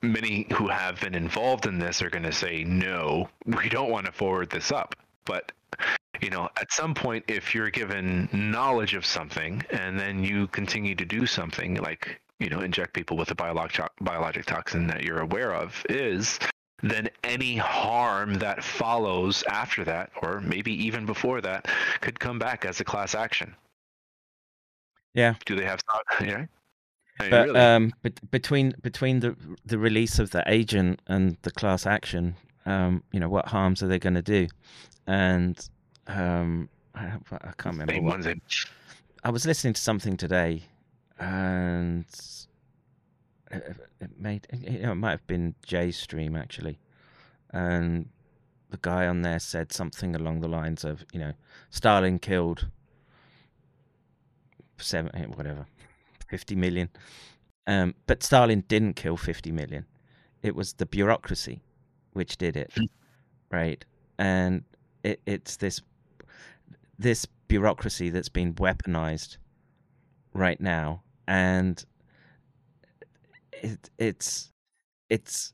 many who have been involved in this are going to say, no, we don't want to forward this up. But you know, at some point, if you're given knowledge of something and then you continue to do something like, you know, inject people with a biologic, biologic toxin that you're aware of is, then any harm that follows after that, or maybe even before that, could come back as a class action. Yeah. Do they have thought? Yeah. I mean, But really? um, bet between between the the release of the agent and the class action, um, you know, what harms are they going to do? And um, I, I can't remember. Same what- ones I was listening to something today, and it, it made you know, it might have been Jay's stream actually, and the guy on there said something along the lines of, you know, Stalin killed seven, eh, whatever, fifty million, um, but Stalin didn't kill fifty million. It was the bureaucracy which did it, right? And it, it's this this bureaucracy that's been weaponized right now. And it, it's it's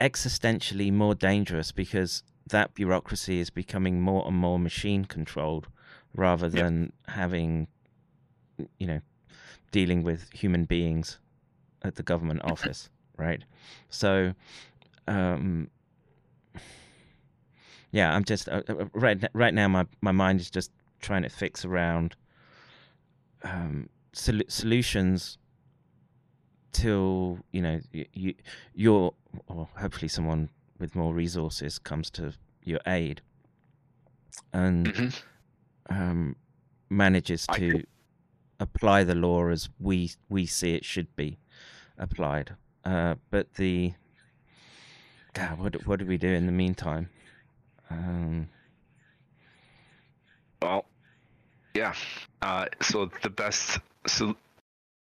existentially more dangerous because that bureaucracy is becoming more and more machine controlled rather Yeah. than having you know dealing with human beings at the government office right? So um yeah i'm just uh, uh, right right now my my mind is just trying to fix around um sol- solutions till you know you, you your or hopefully someone with more resources comes to your aid and Mhm. um manages to apply the law as we we see it should be applied uh but the God, what what do we do in the meantime um Well, yeah. Uh, so the best so,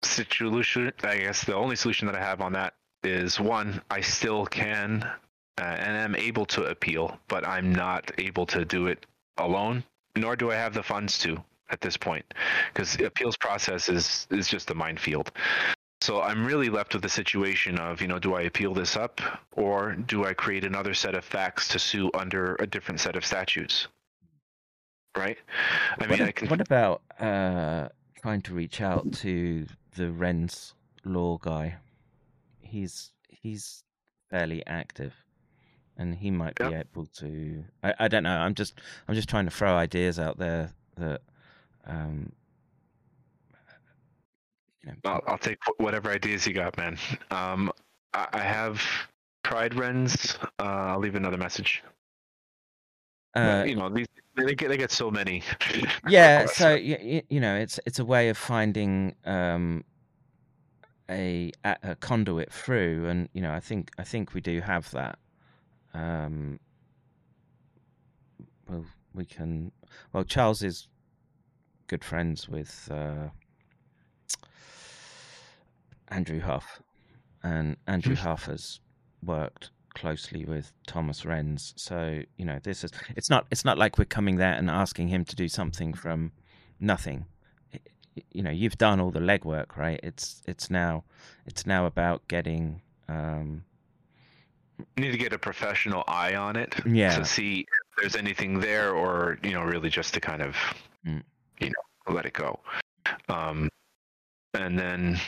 solution, I guess, the only solution that I have on that is one, I still can uh, and am able to appeal, but I'm not able to do it alone, nor do I have the funds to at this point, because appeals process is is just a minefield. So I'm really left with the situation of, you know, do I appeal this up or do I create another set of facts to sue under a different set of statutes? Right? I what, mean, a- I can what about uh trying to reach out to the Renz law guy he's he's fairly active and he might be able to I, I don't know i'm just i'm just trying to throw ideas out there that um you know, I'll, I'll take whatever ideas you got, man. Um, I, I have tried Renz. Uh, I'll leave another message. uh, you know, these they get they get so many. (laughs) yeah so you, you know it's it's a way of finding um a, a a conduit through and you know i think i think we do have that um, well, we can. Well, Charles is good friends with uh, Andrew Huff, and Andrew Huff has worked closely with Thomas Renz. So you know, this is it's not it's not like we're coming there and asking him to do something from nothing. I- I- You know, you've done all the legwork, right? It's it's now it's now about getting. Um, You need to get a professional eye on it Yeah. to see if there's anything there, or you know, really just to kind of, Mm. you know, let it go. Um, and then,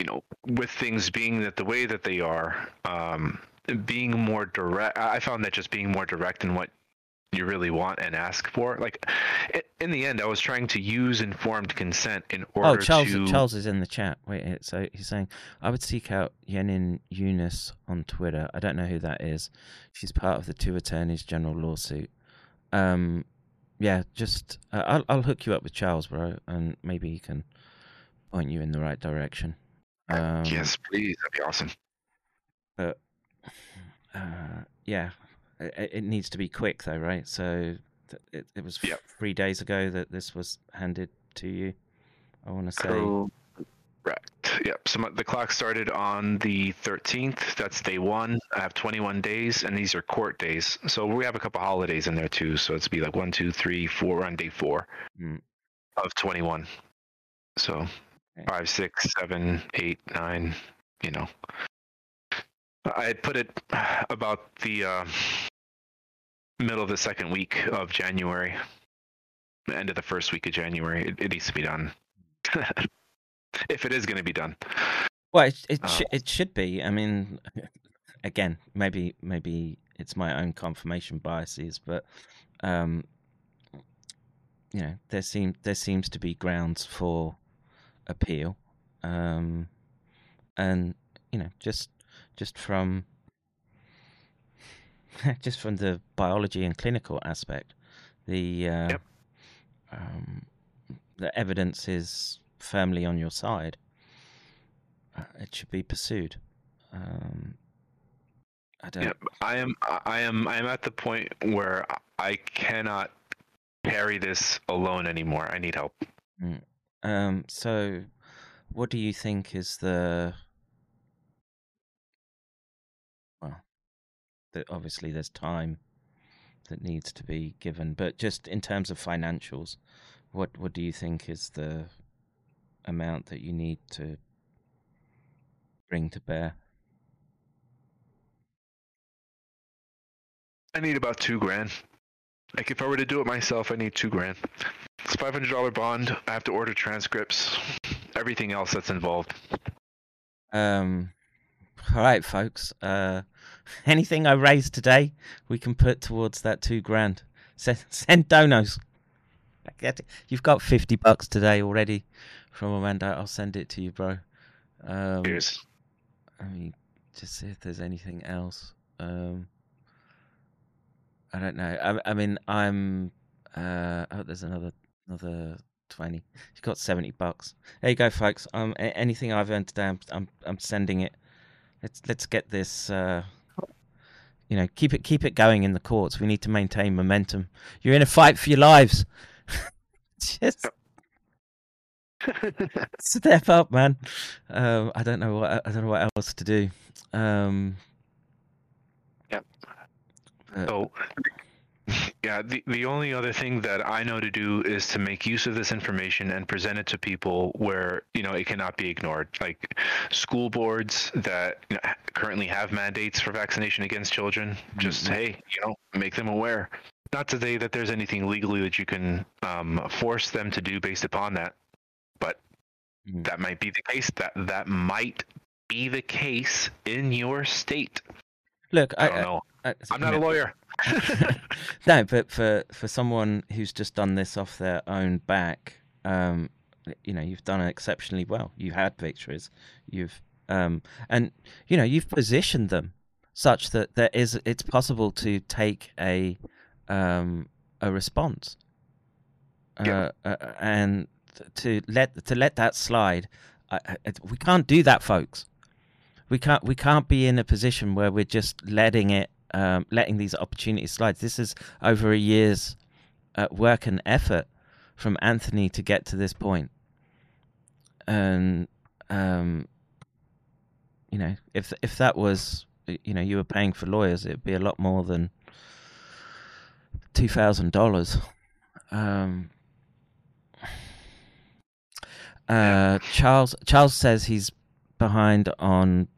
you know, with things being that the way that they are, um, being more direct. I found that just being more direct in what you really want and ask for. Like, in the end, I was trying to use informed consent in order Oh, Charles! to. Charles is in the chat. Wait, eh, so he's saying I would seek out Yenin Eunice on Twitter. I don't know who that is. She's part of the two attorneys general lawsuit. Um, yeah, just uh, I'll I'll hook you up with Charles, bro, and maybe he can point you in the right direction. Um, yes, please. That'd be awesome. but (sighs) uh, yeah, it, it needs to be quick though, right? So th- it it was Yep. three days ago that this was handed to you. I want to say. Correct. Yep. So my, the clock started on the 13th. That's day one. I have 21 days, and these are court days. So we have a couple holidays in there too. So it's be like one, two, three, four. On day four Mm. of 21. So. Five, six, seven, eight, nine. You know, I put it about the uh, middle of the second week of January, the end of the first week of January. It, it needs to be done. (laughs) if it is going to be done. Well, it it, Uh, it should be. I mean, (laughs) again, maybe maybe it's my own confirmation biases, but um, you know, there seem there seems to be grounds for appeal, um, and you know, just just from (laughs) just from the biology and clinical aspect, the uh, Yep. um, the evidence is firmly on your side uh, it should be pursued. Um, I don't. Yeah, I am. I am. I am at the point where I cannot carry this alone anymore. I need help. Um, so, what do you think is the? Well, the, obviously there's time that needs to be given, but just in terms of financials, what what do you think is the amount that you need to bring to bear? I need about two grand. Like if I were to do it myself, I need two grand. It's five hundred dollar bond. I have to order transcripts. Everything else that's involved. Um, all right, folks. Uh, (laughs) anything I raise today, we can put towards that two grand. (laughs) Send, send donos. I get it. You've got fifty bucks today already from Amanda. I'll send it to you, bro. Um, Cheers. I mean, just see if there's anything else. Um, I don't know. I, I mean, I'm. Uh, oh, there's another another twenty. You've got seventy bucks. There you go, folks. Um, a- anything I've earned today, I'm I'm, I'm sending it. Let's let's get this. Uh, you know, keep it keep it going in the courts. We need to maintain momentum. You're in a fight for your lives. (laughs) Just (laughs) step up, man. Um, I don't know what I don't know what else to do. Um, Yep. but- So, yeah, the, the only other thing that I know to do is to make use of this information and present it to people where, you know, it cannot be ignored. Like school boards that you know, currently have mandates for vaccination against children, just, hey, you know, make them aware. Not to say that there's anything legally that you can um, force them to do based upon that, but Mhm. that might be the case. That that might be the case in your state. look, I I, don't know. I, I'm not a (laughs) lawyer. (laughs) no, but for for someone who's just done this off their own back, um, you know, you've done exceptionally well. You've had victories, you've um, and you know, you've positioned them such that there is it's possible to take a um a response, Yeah. uh, uh, and to let to let that slide. We can't do that, folks. We can't we can't be in a position where we're just letting it um, letting these opportunities slide. This is over a year's uh, work and effort from Anthony to get to this point. And um, you know, if if that was you know you were paying for lawyers, it'd be a lot more than two thousand dollars. Um, uh, Charles Charles says he's behind on.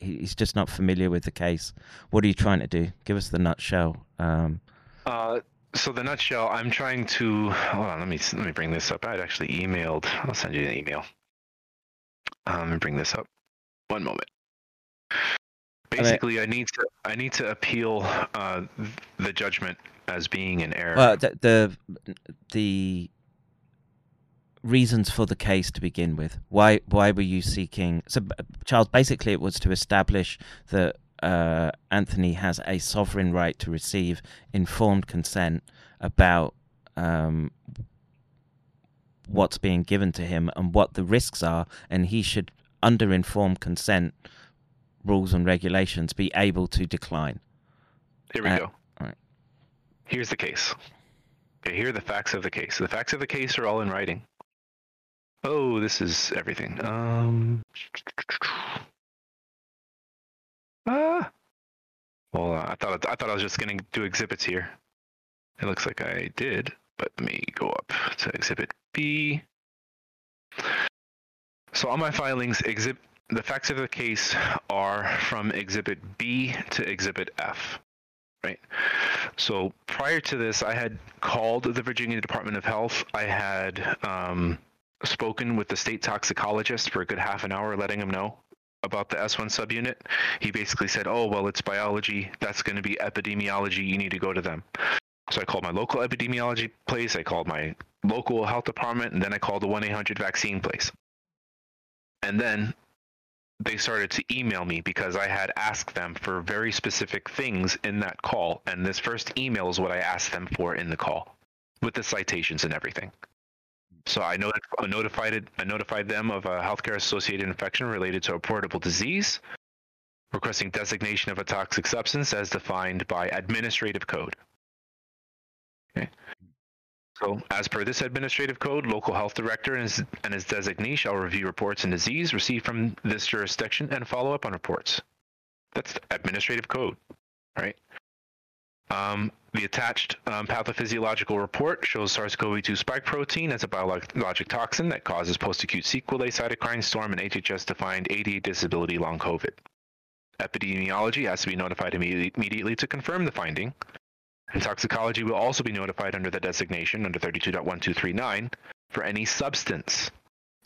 He's just not familiar with the case. What are you trying to do? Give us the nutshell. Um, Uh, so the nutshell, I'm trying to hold on. Let me let me bring this up. I had actually emailed. I'll send you an email. Um, let me bring this up. One moment. Basically, I need to I need to appeal uh, the judgment as being an error. well, the, the the reasons for the case to begin with. Why why were you seeking? So, Charles, basically, it was to establish that uh, Anthony has a sovereign right to receive informed consent about um, what's being given to him and what the risks are, and he should, under informed consent rules and regulations, be able to decline. Here we uh, go. alright. Here's the case. Okay, here are the facts of the case. The facts of the case are all in writing. Oh, this is everything. Um. Ah. Well, uh, I thought I thought I was just gonna do exhibits here. It looks like I did, but let me go up to Exhibit B. So on my filings, exhibit the facts of the case are from Exhibit B to Exhibit F right? So prior to this, I had called the Virginia Department of Health. I had um, spoken with the state toxicologist for a good half an hour, letting him know about the S1 subunit. He basically said, "Oh, well, it's biology. That's going to be epidemiology. You need to go to them." So I called my local epidemiology place. I called my local health department, and then I called the 1-800 vaccine place. And then they started to email me because I had asked them for very specific things in that call. And this first email is what I asked them for in the call with the citations and everything. So I, not- I notified it, I notified them of a healthcare associated infection related to a portable disease, requesting designation of a toxic substance as defined by administrative code. Okay. So, as per this administrative code, local health director and his, and his designee shall review reports and disease received from this jurisdiction and follow up on reports. That's the administrative code, right? Um, the attached um, pathophysiological report shows SARS-CoV-2 spike protein as a biologic toxin that causes post-acute sequelae, cytokine storm, and HHS-defined AD disability long COVID. Epidemiology has to be notified immediately, immediately to confirm the finding, and toxicology will also be notified under the designation under 32.1239 for any substance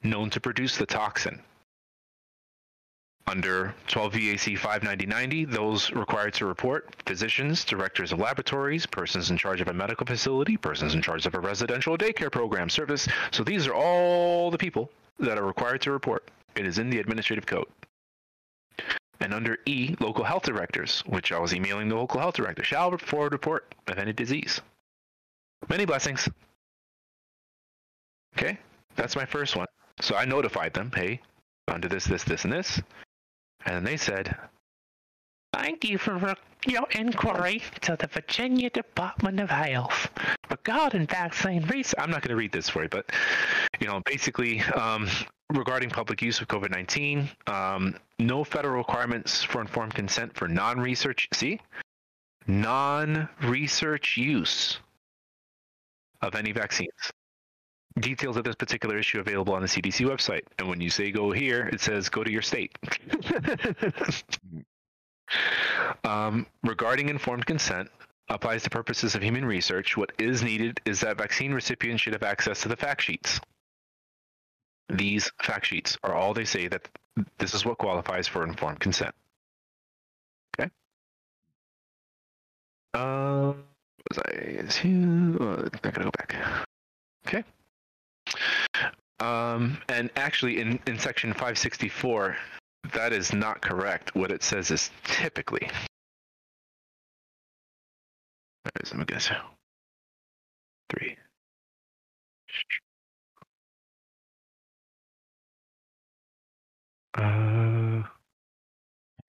known to produce the toxin. Under 12 VAC 59090, those required to report physicians, directors of laboratories, persons in charge of a medical facility, persons in charge of a residential daycare program service. So these are all the people that are required to report. It is in the administrative code. And under E, local health directors, which I was emailing the local health director, shall forward report of any disease. Many blessings. Okay, that's my first one. So I notified them, hey, under this, this, this, and this. And they said, Thank you for your inquiry to the Virginia Department of Health regarding vaccine research. I'm not going to read this for you, but you know, basically, um, regarding public use of COVID-19, um, no federal requirements for informed consent for non-research. See, non-research use of any vaccines. Details of this particular issue available on the CDC website. And when you say go here, it says go to your state. (laughs) um, regarding informed consent, applies to purposes of human research. What is needed is that vaccine recipients should have access to the fact sheets. These fact sheets are all they say that this is what qualifies for informed consent. Okay. Um, was I is here? Uh, I gotta go back. Okay. Um, and actually, in in section 564, that is not correct. What it says is typically. Let me guess. Three. Uh,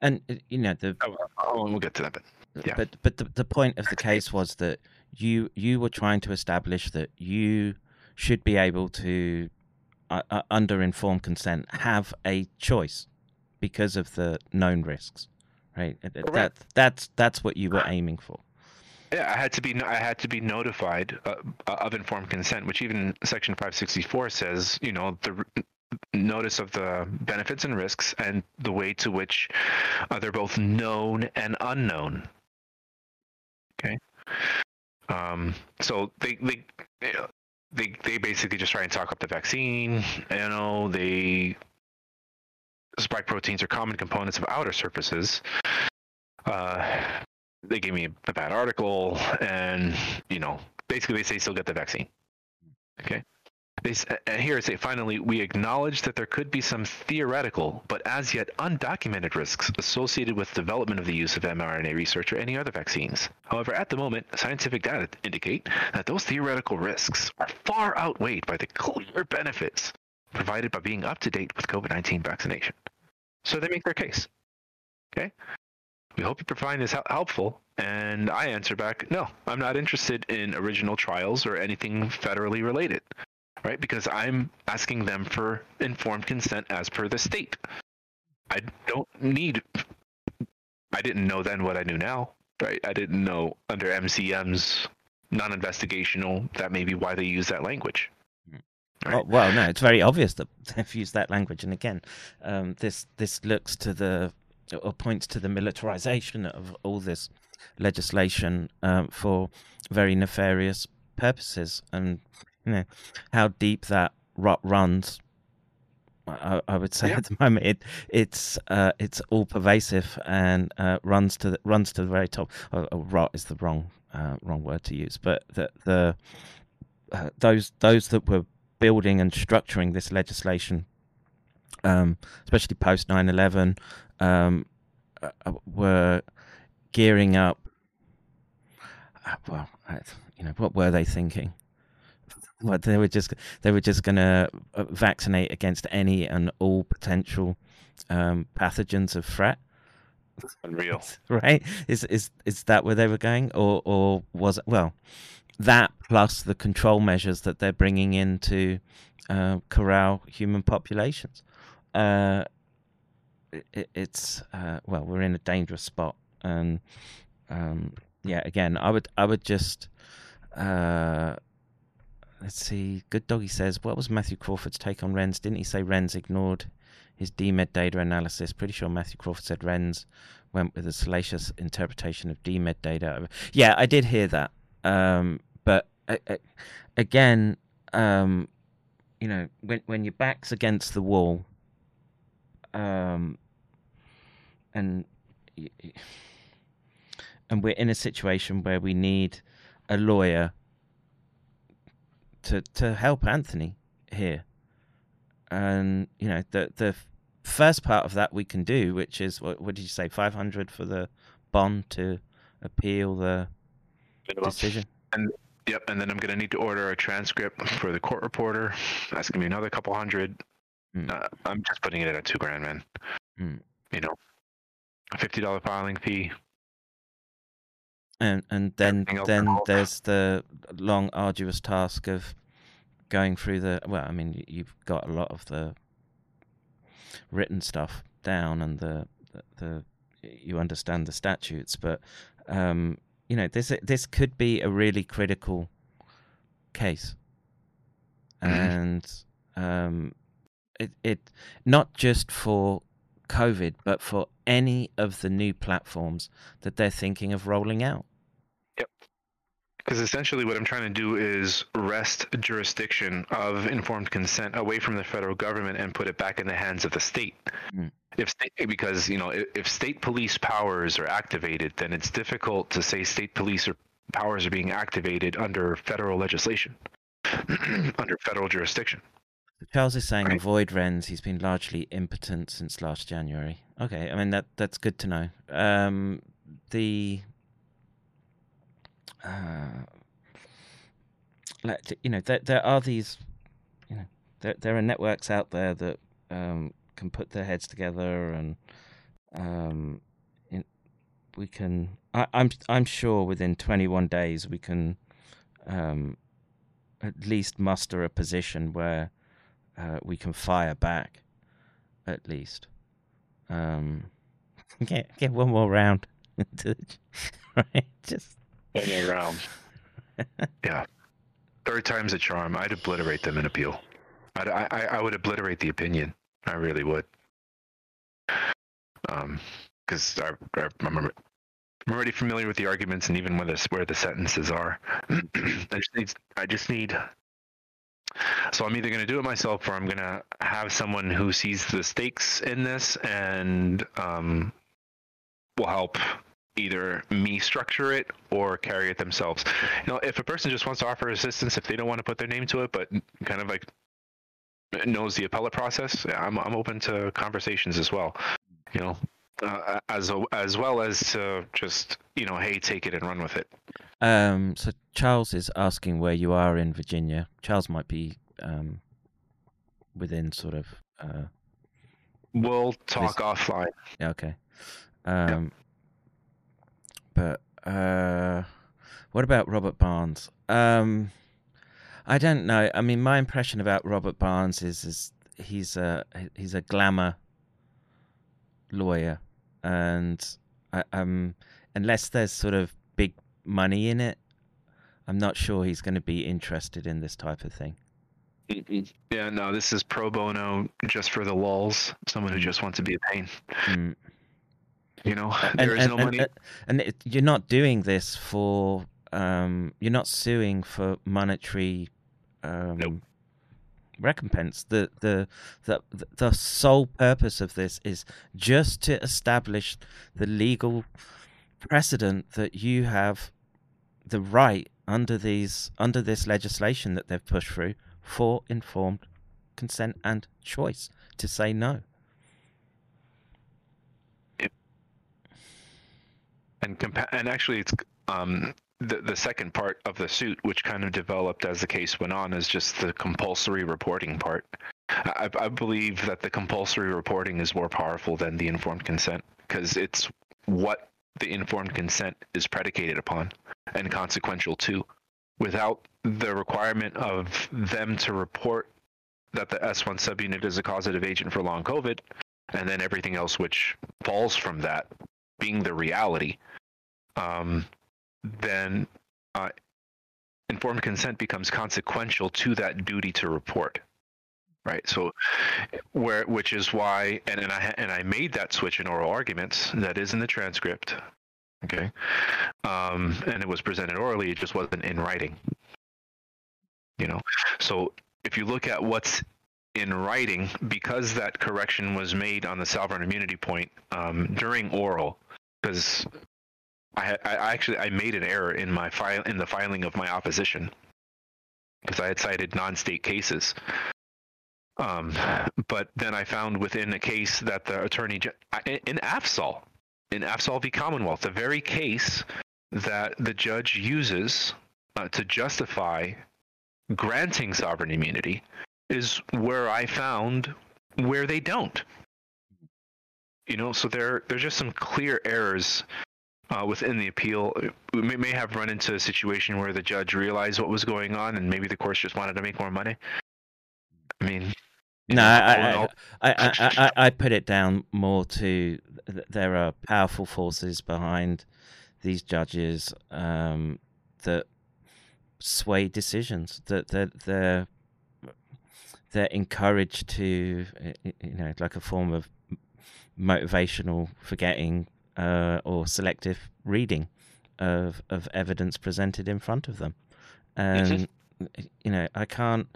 And uh, you know the oh, oh, we'll get to that. But Yeah. But but the, the point of the case was that you you were trying to establish that you should be able to, uh, uh, under informed consent, have a choice because of the known risks, right? Uh, That that's that's what you were aiming for. Yeah, I had to be I had to be notified uh, of informed consent, which even Section 564 says, you know, the notice of the benefits and risks and the way to which uh, they're both known and unknown. Okay. Um, so they they they they basically just try and talk up the vaccine. You know, they spike proteins are common components of outer surfaces. Uh, they gave me a bad article, and you know, basically they say still get the vaccine. Okay. They it say finally we acknowledge that there could be some theoretical but as yet undocumented risks associated with development of the use of mRNA research or any other vaccines. However, at the moment, scientific data indicate that those theoretical risks are far outweighed by the clear benefits provided by being up to date with COVID-19 vaccination. So they make their case. Okay. We hope you find this helpful. And I answer back, no, I'm not interested in original trials or anything federally related, right? Because I'm asking them for informed consent as per the state. I don't need, I didn't know then what I knew now, right? I didn't know under MCM's non investigational, that may be why they use that language. Right. Oh, well, no, it's very obvious that (laughs) they've used that language, and again, um, this this looks to the or points to the militarization of all this legislation um, for very nefarious purposes, and you know how deep that rot runs. I, I would say Yeah. at the moment it it's uh, it's all pervasive and uh, runs to the, runs to the very top. Oh, oh, rot is the wrong uh, wrong word to use, but the the uh, those those that were building and structuring this legislation, um, especially post 9-11, um, uh, uh, were gearing up. Well, you know, what were they thinking? Well, they were just they were just going to vaccinate against any and all potential um, pathogens of threat Unreal. (laughs) right? Is is is that where they were going, or or was it well that plus the control measures that they're bringing in to uh, corral human populations? Uh, it, it's uh, well, we're in a dangerous spot, and um, yeah, again, I would I would just. Uh, Let's see. Good Doggy says, "What was Matthew Crawford's take on Renz? Didn't he say Renz ignored his DMED data analysis? Pretty sure Matthew Crawford said Renz went with a salacious interpretation of DMED data. Yeah, I did hear that. Um, but uh, uh, again, um, you know, when when your back's against the wall, um, and and we're in a situation where we need a lawyer to to help Anthony here, and you know the the first part of that we can do, which is what, what did you say, five hundred for the bond to appeal the decision. Yep, and then I'm gonna need to order a transcript for the court reporter. That's gonna be another couple hundred. Hmm. Uh, I'm just putting it at two grand, man. Hmm. You know, a fifty dollar filing fee. And and then then there's the long arduous task of going through the well i mean you've got a lot of the written stuff down and the the, the you understand the statutes but um you know this this could be a really critical case Mhm. and um it it not just for covid but for any of the new platforms that they're thinking of rolling out Yep. Because essentially, what I'm trying to do is wrest jurisdiction of informed consent away from the federal government and put it back in the hands of the state. Mm. If state, because you know, if, if state police powers are activated, then it's difficult to say state police or powers are being activated under federal legislation, (clears throat) under federal jurisdiction. Charles is saying Right. avoid Renz. He's been largely impotent since last January. Okay, I mean that that's good to know. Um, the uh, like, you know there there are these you know there there are networks out there that um, can put their heads together and um, in, we can. I, I'm I'm sure within 21 days we can um, at least muster a position where uh, we can fire back, at least. Um, (laughs) get get one more round, (laughs) (laughs) right? Just One more round. yeah. Third time's a charm. I'd obliterate them in appeal. I'd, I, I I would obliterate the opinion. I really would. Um, because I, I, I'm, I'm already familiar with the arguments and even where the where the sentences are. (clears throat) I just need. I just need. So I'm either going to do it myself or I'm going to have someone who sees the stakes in this and um, will help either me structure it or carry it themselves. You know, if a person just wants to offer assistance, if they don't want to put their name to it, but kind of like knows the appellate process, I'm I'm open to conversations as well. You know, uh, as as well as to just you know, hey, take it and run with it. Um, so Charles is asking where you are in Virginia. Charles might be um, within sort of. Uh, We'll talk offline. yeah, okay. Um, But uh, what about Robert Barnes? Um, I don't know. I mean, my impression about Robert Barnes is is he's a he's a glamour lawyer, and I, um, unless there's sort of money in it, I'm not sure he's going to be interested in this type of thing. Yeah, no, this is pro bono, just for the lulls. Someone who just wants to be a pain. Mm. You know, and, there is and, no and- money. and- and it, you're not doing this for um, you're not suing for monetary um, Nope. recompense. The, the the the sole purpose of this is just to establish the legal precedent that you have the right under these under this legislation that they've pushed through for informed consent and choice to say no. and compa- and actually it's um the the second part of the suit which kind of developed as the case went on is just the compulsory reporting part i, I believe that the compulsory reporting is more powerful than the informed consent because it's what the informed consent is predicated upon and consequential to. without the requirement of them to report that the s1 subunit is a causative agent for long covid and then everything else which falls from that being the reality, um, then uh, informed consent becomes consequential to that duty to report. Right. So, where which is why, and, and I and I made that switch in oral arguments. That is in the transcript. Okay. Um, and it was presented orally. It just wasn't in writing. You know. So if you look at what's in writing, because that correction was made on the sovereign immunity point um, during oral, because I, I I actually I made an error in my file in the filing of my opposition because I had cited non-state cases. Um, but then I found within a case that the attorney in Afzall, in Afzall v Commonwealth, the very case that the judge uses uh, to justify granting sovereign immunity is where I found where they don't. You know, so there there's just some clear errors uh, within the appeal. We may, may have run into a situation where the judge realized what was going on, and maybe the courts just wanted to make more money. I mean, No, I, I, I, I, I, put it down more to there are powerful forces behind these judges um, that sway decisions. That they're, they're they're encouraged to, you know, like a form of motivational forgetting uh, or selective reading of of evidence presented in front of them, and you know, I can't.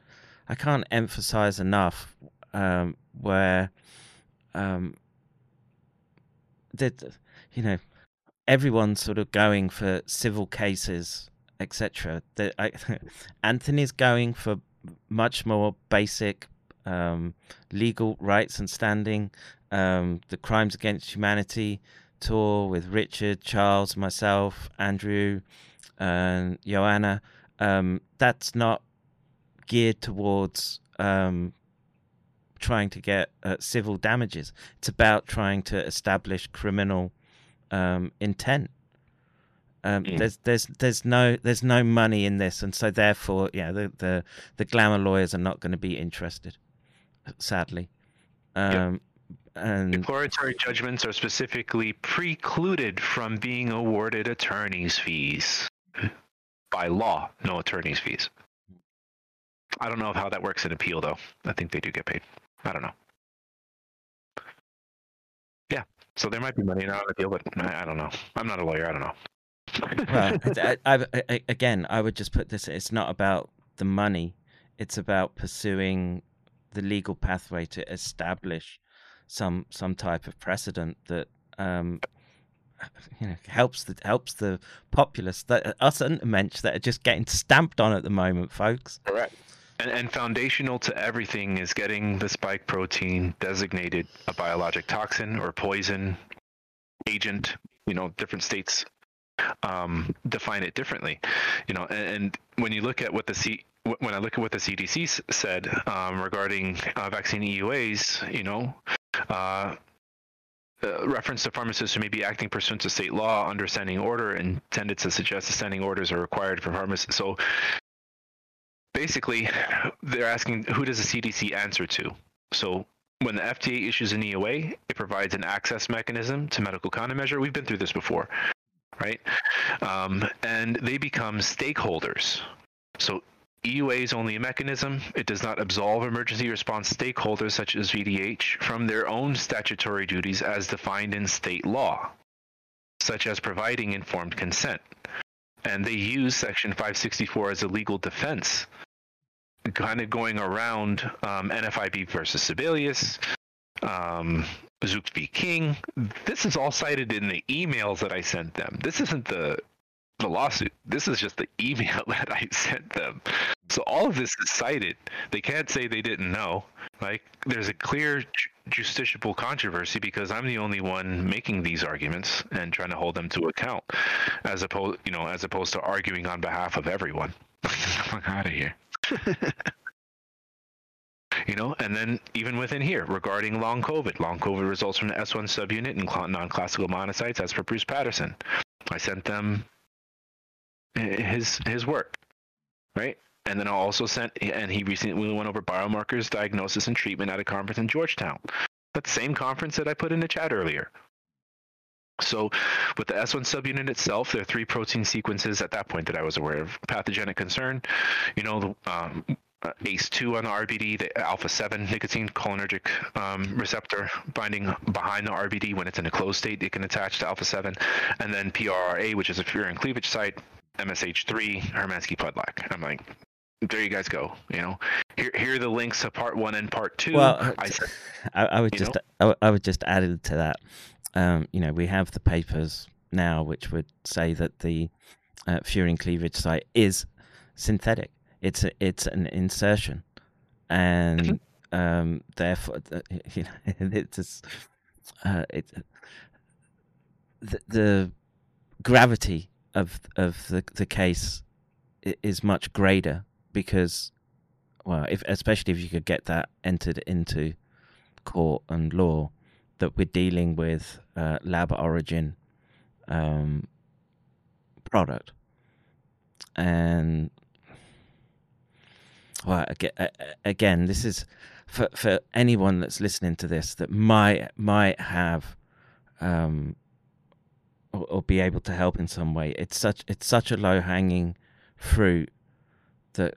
I can't emphasize enough um, where um, that you know everyone's sort of going for civil cases, etc. (laughs) Anthony's going for much more basic um, legal rights and standing. Um, the Crimes Against Humanity tour with Richard, Charles, myself, Andrew, and Joanna. Um, that's not geared towards um, trying to get uh, civil damages. It's about trying to establish criminal um, intent. Um, Mm. There's there's there's no there's no money in this, and so therefore, yeah, the the, the glamour lawyers are not going to be interested, sadly. Um, And Declaratory judgments are specifically precluded from being awarded attorney's fees. By law, no attorney's fees. I don't know how that works in appeal, though. I think they do get paid. I don't know. Yeah, so there might be money in an appeal, but I, I don't know. I'm not a lawyer. I don't know. (laughs) well, I, I, I, again, I would just put this: it's not about the money; it's about pursuing the legal pathway to establish some some type of precedent that um, you know helps the helps the populace that us and mensch that are just getting stamped on at the moment, folks. Correct. And, and foundational to everything is getting the spike protein designated a biologic toxin or poison agent. You know, different states um, define it differently. You know, and, and when you look at what the C, when I look at what the CDC said um, regarding uh, vaccine EUAs, you know, uh, uh, reference to pharmacists who may be acting pursuant to state law under standing order intended to suggest the standing orders are required for pharmacists. So basically, they're asking who does the CDC answer to? So when the FDA issues an EUA, it provides an access mechanism to medical countermeasure. We've been through this before, right? Um, and they become stakeholders. So EUA is only a mechanism. It does not absolve emergency response stakeholders such as VDH from their own statutory duties as defined in state law, such as providing informed consent. And they use Section 564 as a legal defense, kind of going around um, NFIB versus Sebelius, um, v. King. This is all cited in the emails that I sent them. This isn't the the lawsuit. This is just the (laughs) email that I sent them. So all of this is cited. They can't say they didn't know. Like there's a clear justiciable controversy because I'm the only one making these arguments and trying to hold them to account, as opposed, you know, as opposed to arguing on behalf of everyone. (laughs) Fuck out of here. (laughs) you know, and then even within here regarding long COVID, long COVID results from the S1 subunit and non-classical monocytes, as per Bruce Patterson. I sent them his his work, right? And then I also sent, and he recently went over biomarkers, diagnosis, and treatment at a conference in Georgetown. That same conference that I put in the chat earlier. So, with the S1 subunit itself, there are three protein sequences at that point that I was aware of. Pathogenic concern, you know, um, uh, ACE2 on the RBD, the alpha 7 nicotine cholinergic um, receptor binding behind the RBD when it's in a closed state, it can attach to alpha 7, and then PRRA, which is a furin cleavage site, MSH3, Hermansky Pudlak. I'm like, there you guys go. You know, here here are the links to part one and part two. Well, I I, I would just I, would- I would just add to that. Um, you know, we have the papers now which would say that the uh, furin cleavage site is synthetic. It's a, it's an insertion, and um, therefore, (laughs) you know, it's just, uh, it the, the gravity of of the the case is much greater because well, if especially if you could get that entered into court and law, that we're dealing with uh, lab origin um, product, and well, again, this is for for anyone that's listening to this that might might have um, or, or be able to help in some way. It's such it's such a low hanging fruit that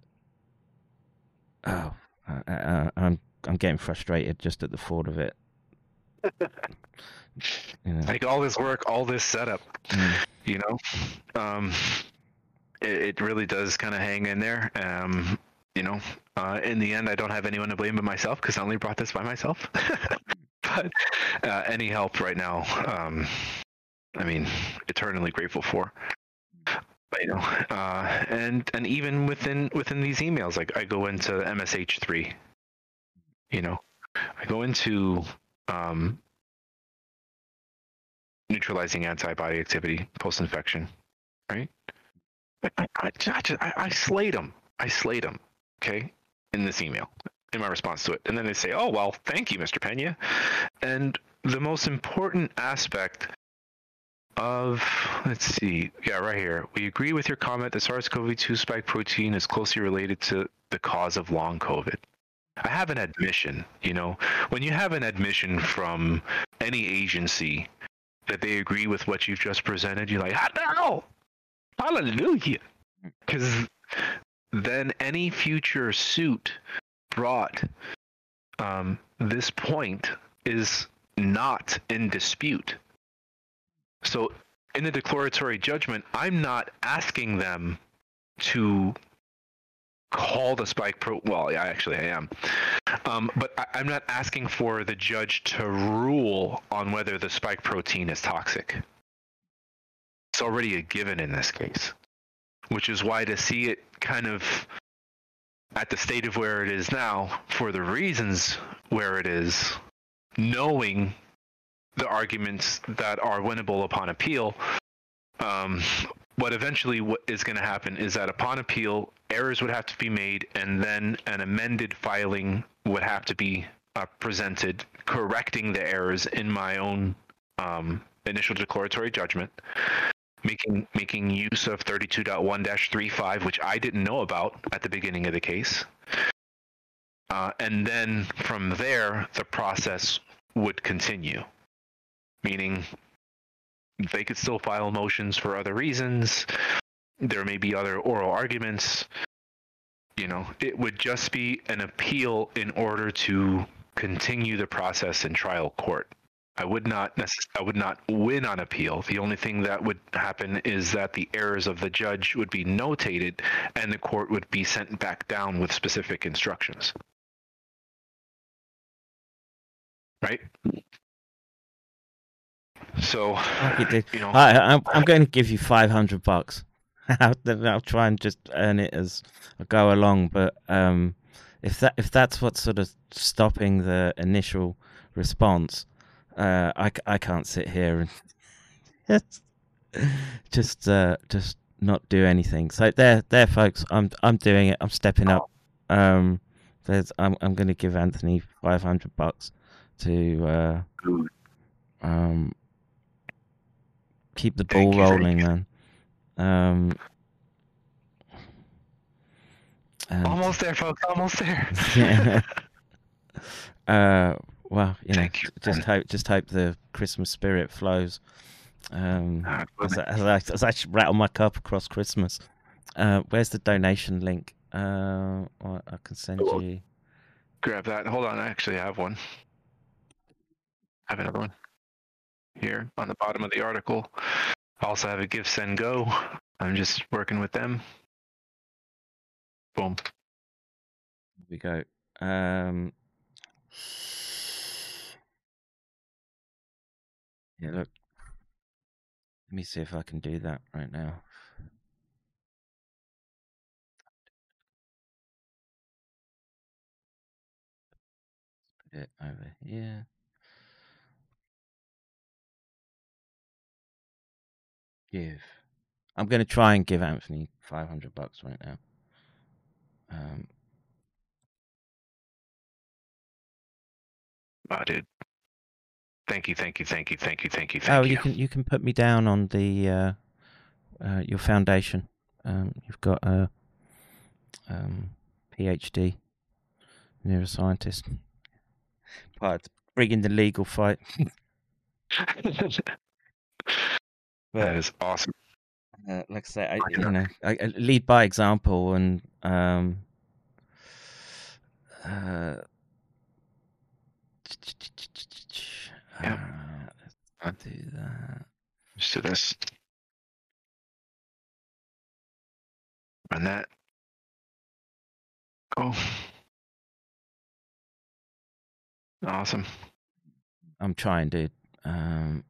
oh, I, I'm I'm getting frustrated just at the thought of it. (laughs) Know, like all this work, all this setup, mm, you know, um, it, it really does kind of hang in there. Um, you know, uh, in the end, I don't have anyone to blame but myself because I only brought this by myself. (laughs) but uh, any help right now, um, I mean, eternally grateful for. But, you know, uh, and and even within within these emails, like I go into MSH three. You know, I go into um, neutralizing antibody activity post infection, right? I, I, I, just- I, I slayed them. I slayed them. Okay, in this email, in my response to it, and then they say, "Oh well, thank you, Mr. Pena." And the most important aspect of let's see yeah right here we agree with your comment that sars-cov-2 spike protein is closely related to the cause of long covid i have an admission you know? When you have an admission from any agency that they agree with what you've just presented you're like hallelujah. Because then any future suit brought um, this point is not in dispute. So in the declaratory judgment, I'm not asking them to call the spike pro. Well, yeah, actually, I am. Um, but I, I'm not asking for the judge to rule on whether the spike protein is toxic. It's already a given in this case, which is why to see it kind of at the state of where it is now, for the reasons where it is, knowing the arguments that are winnable upon appeal. Um, what eventually what is going to happen is that upon appeal, errors would have to be made, and then an amended filing would have to be uh, presented, correcting the errors in my own um, initial declaratory judgment, making making use of 32.1-35, which I didn't know about at the beginning of the case. Uh, and then from there, the process would continue meaning they could still file motions for other reasons. There may be other oral arguments. You know, it would just be an appeal in order to continue the process in trial court. I would not necess- I would not win on appeal. The only thing that would happen is that the errors of the judge would be notated and the court would be sent back down with specific instructions. Right? So, you you know, I, I'm, I'm going to give you 500 bucks. (laughs) I'll, I'll try and just earn it as I go along. But um, if that if that's what's sort of stopping the initial response, uh, I, I can't sit here and just (laughs) just uh, just not do anything. So there there, folks. I'm I'm doing it. I'm stepping up. Um, there's I'm I'm going to give Anthony 500 bucks to uh, um keep the ball you, rolling, man. Um, and- almost there, folks. Almost there. (laughs) (laughs) yeah. (laughs) uh, well, you know, you, just man. hope, just hope the Christmas spirit flows. Um, as, I, as, I, as I rattle my cup across Christmas. Uh, where's the donation link? Uh, I can send Oh. you. Grab that. Hold on. I actually have one. I have another one here on the bottom of the article. I also have a give, send, go. I'm just working with them. Boom. Here we go. Um, yeah, look. Let me see if I can do that right now. Put it over here. Give. I'm going to try and give Anthony 500 bucks right now. Um, Oh, dude. Thank you, thank you, thank you, thank you, thank you, oh, thank you you. can you can put me down on the uh, uh, your foundation. Um, you've got a um, PhD neuroscientist. Part bringing the legal fight. (laughs) (laughs) that is awesome. uh, like I say, I, you know, I, I lead by example, and um, uh, Yeah. uh, let's do that. Let's do this. Run that. Go. Awesome. I'm trying, dude. Um,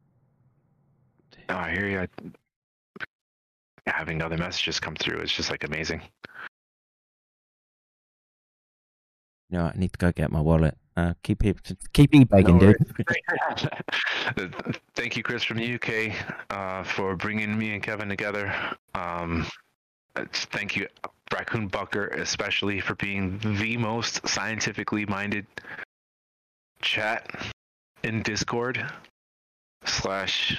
Oh, I hear you. Having other messages come through is just like amazing. you know, I need to go get my wallet. Uh, keep keep e-begging, No dude. (laughs) Thank you, Chris from the UK, uh, for bringing me and Kevin together. Um, thank you, Raccoon Bucker, especially for being the most scientifically minded chat in Discord slash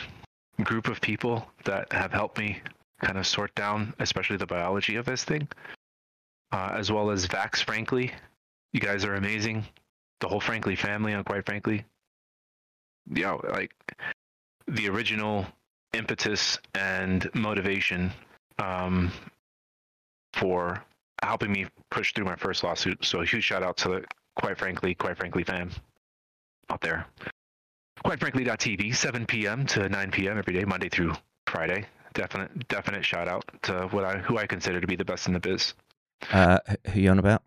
group of people that have helped me kind of sort down, especially the biology of this thing, uh, as well as Vax. Frankly, you guys are amazing. The whole Frankly family, and quite frankly, yeah, like the original impetus and motivation um, for helping me push through my first lawsuit. So a huge shout out to the quite frankly, quite frankly fam out there. Quite frankly.tv, 7 p.m. to 9 p.m. every day, Monday through Friday. Definite, definite shout out to what I who I consider to be the best in the biz. Uh, who you on about?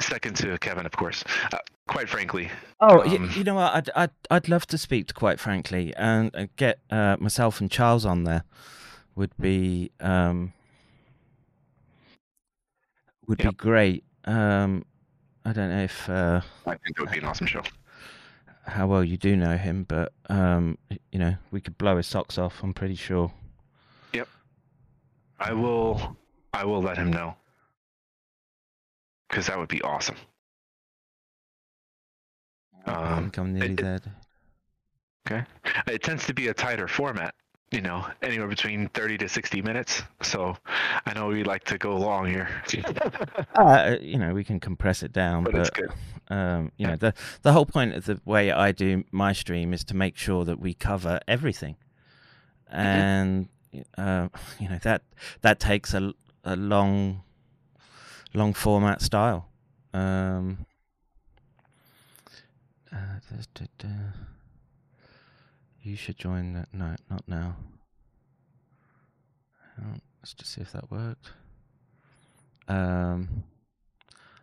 Second to Kevin, of course. Uh, quite frankly, Oh, y- Um, you know what? I'd, I'd I'd love to speak to quite frankly and, and get uh, myself and Charles on there. Would be um would be great. Um, I don't know if uh, I think it would be an awesome show. How well you do know him, but um, you know we could blow his socks off. I'm pretty sure. Yep. I will, I will let him know because that would be awesome. I um, I'm nearly it- there. Okay. It tends to be a tighter format, you know, anywhere between 30 to 60 minutes. So I know we like to go long here, (laughs) Uh, you know, we can compress it down, but but it's good. Um, you know, the the whole point of the way I do my stream is to make sure that we cover everything, and uh, (laughs) you know that that takes a a long long format style. Um, uh, da- da- da. You should join that. No, not now. Let's just see if that worked. Um,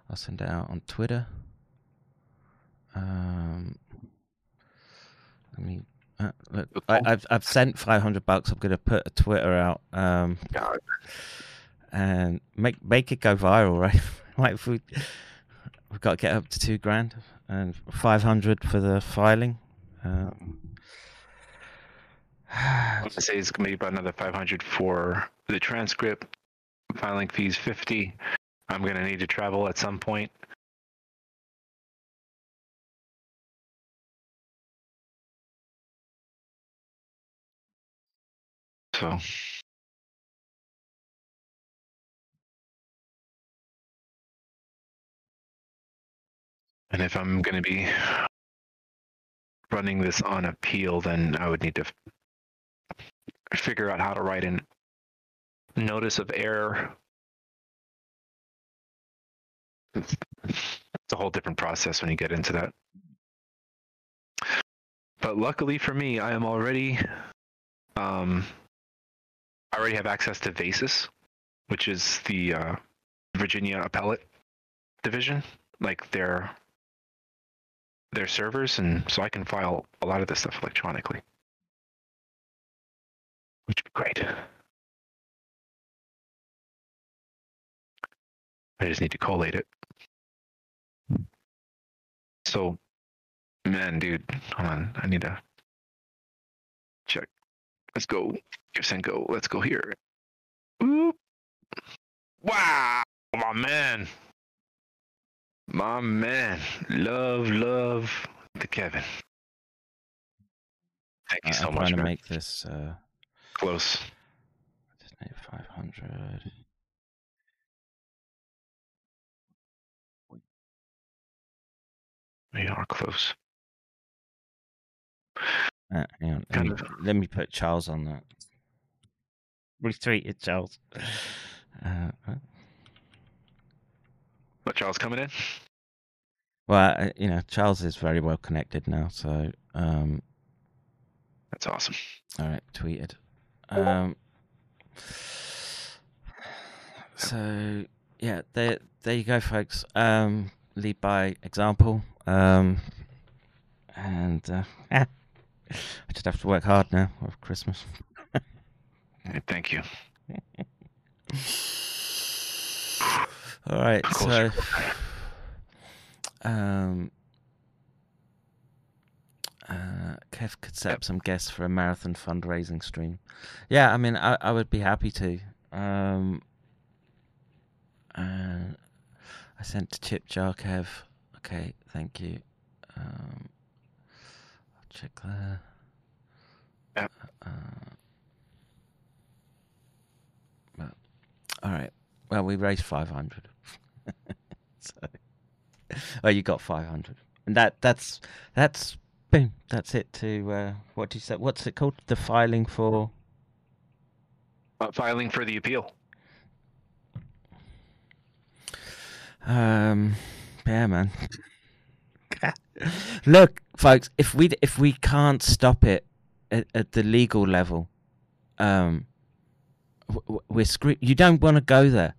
I'll send it out on Twitter. Um, let me. Uh, look, I, I've I've sent five hundred bucks. I'm gonna put a Twitter out. Um, and make make it go viral, right? (laughs) if we we've got to get up to two grand and five hundred for the filing. Um, (sighs) I'm gonna say it's gonna be about another 500 for the transcript. Filing fees 50. I'm gonna need to travel at some point. So And if I'm going to be running this on appeal, then I would need to figure out how to write in notice of error. It's it's a whole different process when you get into that. But luckily for me, I am already, um, I already have access to VACES, which is the uh, Virginia Appellate Division, like their their servers, and so I can file a lot of this stuff electronically, which would be great. I just need to collate it. So, man, dude, hold on. I need to. Let's go. Go. Let's go here. Oop. Wow, my man. My man. Love, love the Kevin. Thank you so I'm much, trying to man. make this uh, Close. five hundred. We are close. Uh, hang on, let me, let me put Charles on that. Retweeted Charles. (sighs) Uh, uh, What, Charles coming in? well, uh, you know, Charles is very well connected now, so um, That's awesome. all right, tweeted. Um, so yeah, there, there you go, folks. Um, lead by example. Um, and uh, (laughs) I just have to work hard now with Christmas. (laughs) Thank you. (laughs) All right, so um, uh, Kev could set up some guests for a marathon fundraising stream. Yeah, I mean, I, I would be happy to. Um, uh, I sent to Chip Jar Kev. Okay, thank you. Um, check there. Yeah. Uh, well, all right. Well, we raised five hundred. (laughs) so, oh, you got five hundred, and that that's that's boom. That's it. To uh, what do you say? What's it called? The filing for. Uh, filing for the appeal. Um, yeah, man. (laughs) Look, folks, if we if we can't stop it at, at the legal level, um, we're screwed. You don't want to go there.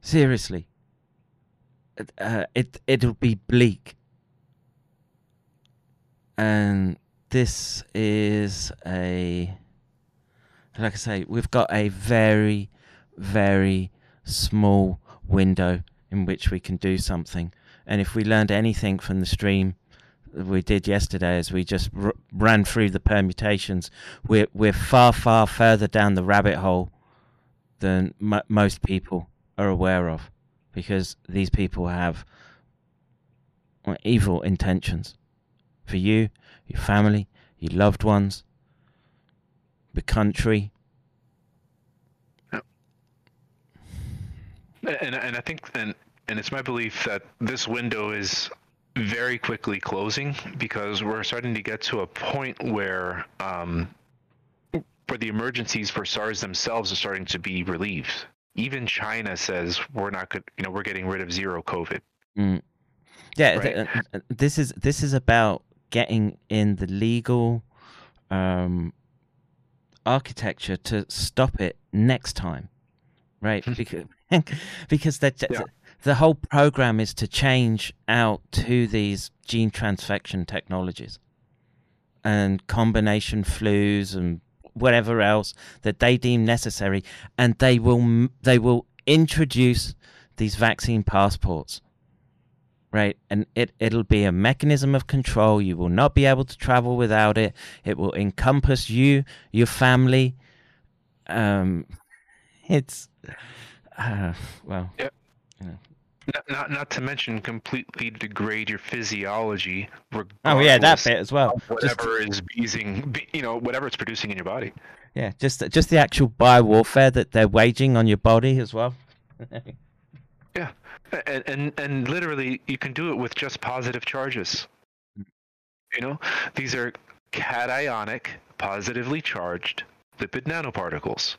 Seriously, uh, it it'll be bleak, and this is a like I say, we've got a very, very small window in which we can do something. And if we learned anything from the stream we did yesterday, as we just r- ran through the permutations, we're we're far, far further down the rabbit hole than m- most people are aware of, because these people have evil intentions for you, your family, your loved ones, the country. And and I think and and it's my belief that this window is very quickly closing because we're starting to get to a point where um, where the emergencies for SARS themselves are starting to be relieved. Even China says we're not good. You know, we're getting rid of zero COVID. Mm. Yeah, Right. th- uh, uh, this is this is about getting in the legal um, architecture to stop it next time, right? (laughs) because because the, Yeah. The whole program is to change out to these gene transfection technologies and combination flus and whatever else that they deem necessary, and they will they will introduce these vaccine passports right? And it it'll be a mechanism of control. You will not be able to travel without it. It will encompass you your family. Um it's uh, well Not, not not to mention completely degrade your physiology. oh yeah that bit as well of just, Whatever is using, you know, whatever it's producing in your body. yeah just just the actual biowarfare that they're waging on your body as well (laughs) Yeah, and, and and literally, you can do it with just positive charges. You know, these are cationic, positively charged lipid nanoparticles.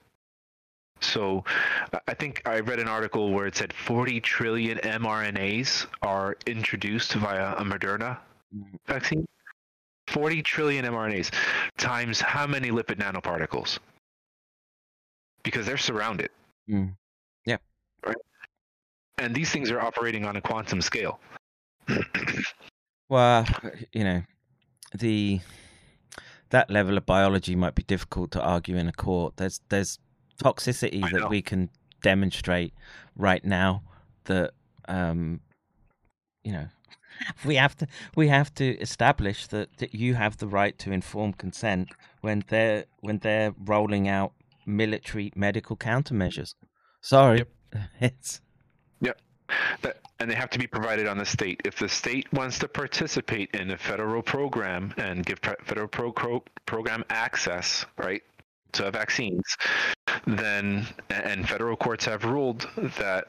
So, I- think I read an article where it said 40 trillion mRNAs are introduced via a Moderna vaccine. 40 trillion mRNAs times how many lipid nanoparticles? Because they're surrounded. Mm. Yeah. Right. And these things are operating on a quantum scale. (clears throat) Well, you know, the that level of biology might be difficult to argue in a court. There's there's toxicity that we can demonstrate right now that um you know (laughs) we have to we have to establish that, that you have the right to informed consent when they're when they're rolling out military medical countermeasures. Sorry. (laughs) It's That, and they have to be provided on the state. If the state wants to participate in a federal program and give pre- federal pro- pro- program access, right, to vaccines, then and federal courts have ruled that,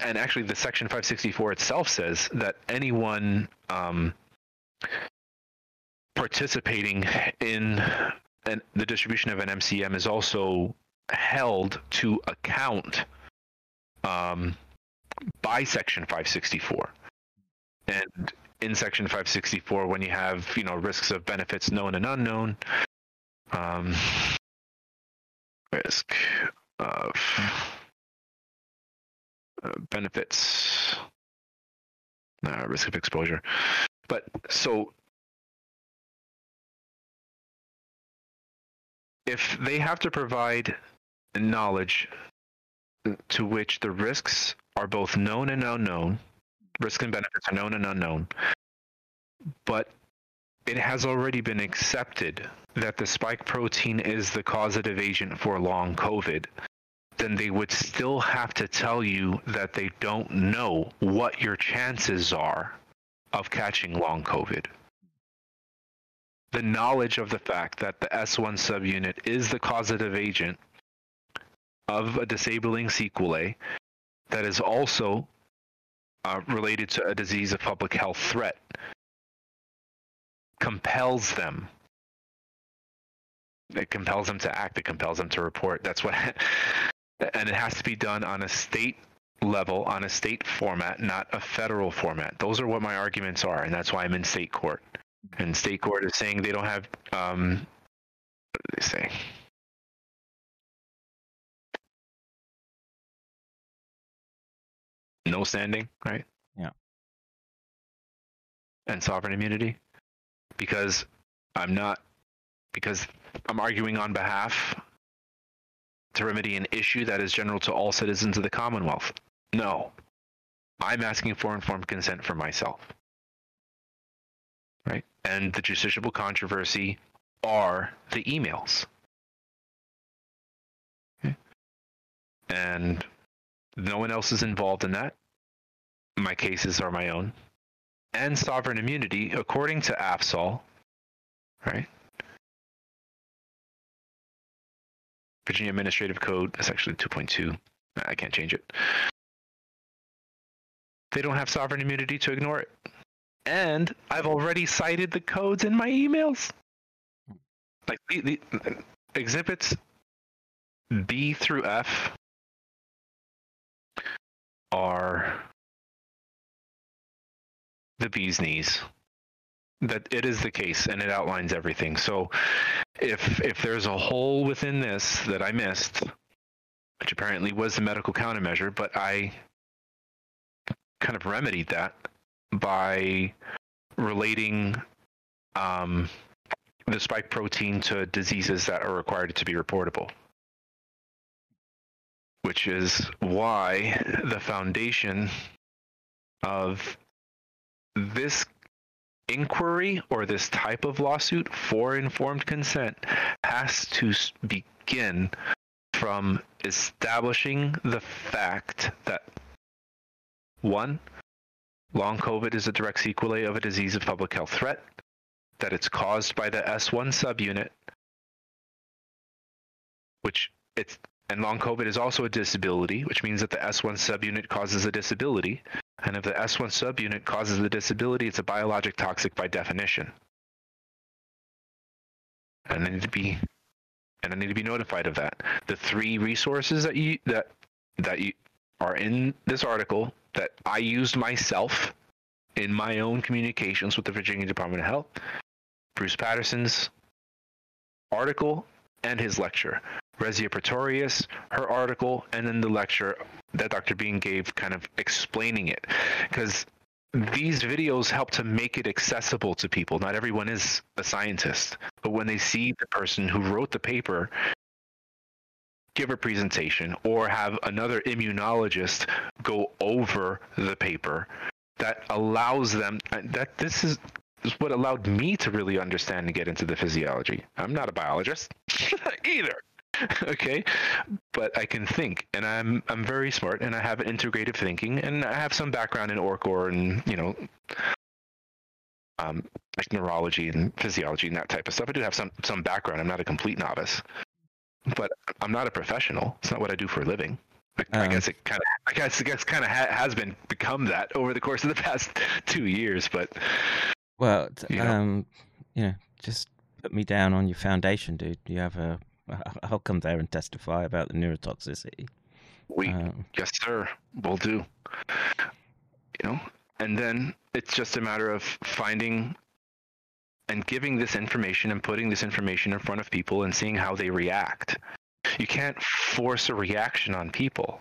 and actually the Section 564 itself says that anyone um, participating in an, the distribution of an MCM is also held to account. Um, by section 564 and in section 564 when you have you know risks of benefits known and unknown um, risk of uh, benefits uh, risk of exposure but so if they have to provide knowledge to which the risks are both known and unknown. risk and benefits are known and unknown. But it has already been accepted that the spike protein is the causative agent for long COVID. Then they would still have to tell you that they don't know what your chances are of catching long COVID. the knowledge of the fact that the S1 subunit is the causative agent of a disabling sequelae that is also uh, related to a disease of public health threat compels them. It compels them to act. It compels them to report. That's what (laughs) and it has to be done on a state level on a state format not a federal format. Those are what my arguments are and that's why i'm in state court. And state court is saying they don't have um what do they say? No standing right? Yeah. and sovereign immunity because i'm not because i'm arguing on behalf to remedy an issue that is general to all citizens of the commonwealth no i'm asking for informed consent for myself right? And the justiciable controversy are the emails. Okay. And no one else is involved in that. My cases are my own. And sovereign immunity, according to Afzall, right? Virginia Administrative Code, that's actually 2.2. I can't change it. They don't have sovereign immunity to ignore it and I've already cited the codes in my emails. Like the, the exhibits B through F are the bee's knees. That it is the case, and it outlines everything. So, if if there's a hole within this that I missed, which apparently was the medical countermeasure, but I kind of remedied that by relating um, the spike protein to diseases that are required to be reportable. Which is why the foundation of this inquiry or this type of lawsuit for informed consent has to begin from establishing the fact that one, Long COVID is a direct sequelae of a disease of public health threat, that it's caused by the S1 subunit, which it's and long COVID is also a disability, which means that the S1 subunit causes a disability. And if the S1 subunit causes the disability, it's a biologic toxic by definition. And I need to be and I need to be notified of that. The three resources that you that that you are in this article that I used myself in my own communications with the Virginia Department of Health, Bruce Patterson's article and his lecture. Resia Pretorius, her article, and then the lecture that Dr. Been gave kind of explaining it. Because these videos help to make it accessible to people. Not everyone is a scientist, but when they see the person who wrote the paper give a presentation or have another immunologist go over the paper that allows them that this is, is what allowed me to really understand and get into the physiology i'm not a biologist (laughs) either (laughs) okay but i can think and i'm i'm very smart and i have integrative thinking and i have some background in orcor and you know um, like neurology and physiology and that type of stuff i do have some some background i'm not a complete novice but I'm not a professional. It's not what I do for a living. I, I Um. guess it kind of, I guess, I guess, kind of ha- has been become that over the course of the past (laughs) two years. But Well, You know. um, you know, just put me down on your foundation, dude. You have a. (laughs) I'll come there and testify about the neurotoxicity. we, Um, yes, sir, we'll do. You know, and then it's just a matter of finding and giving this information and putting this information in front of people and seeing how they react. You can't force a reaction on people,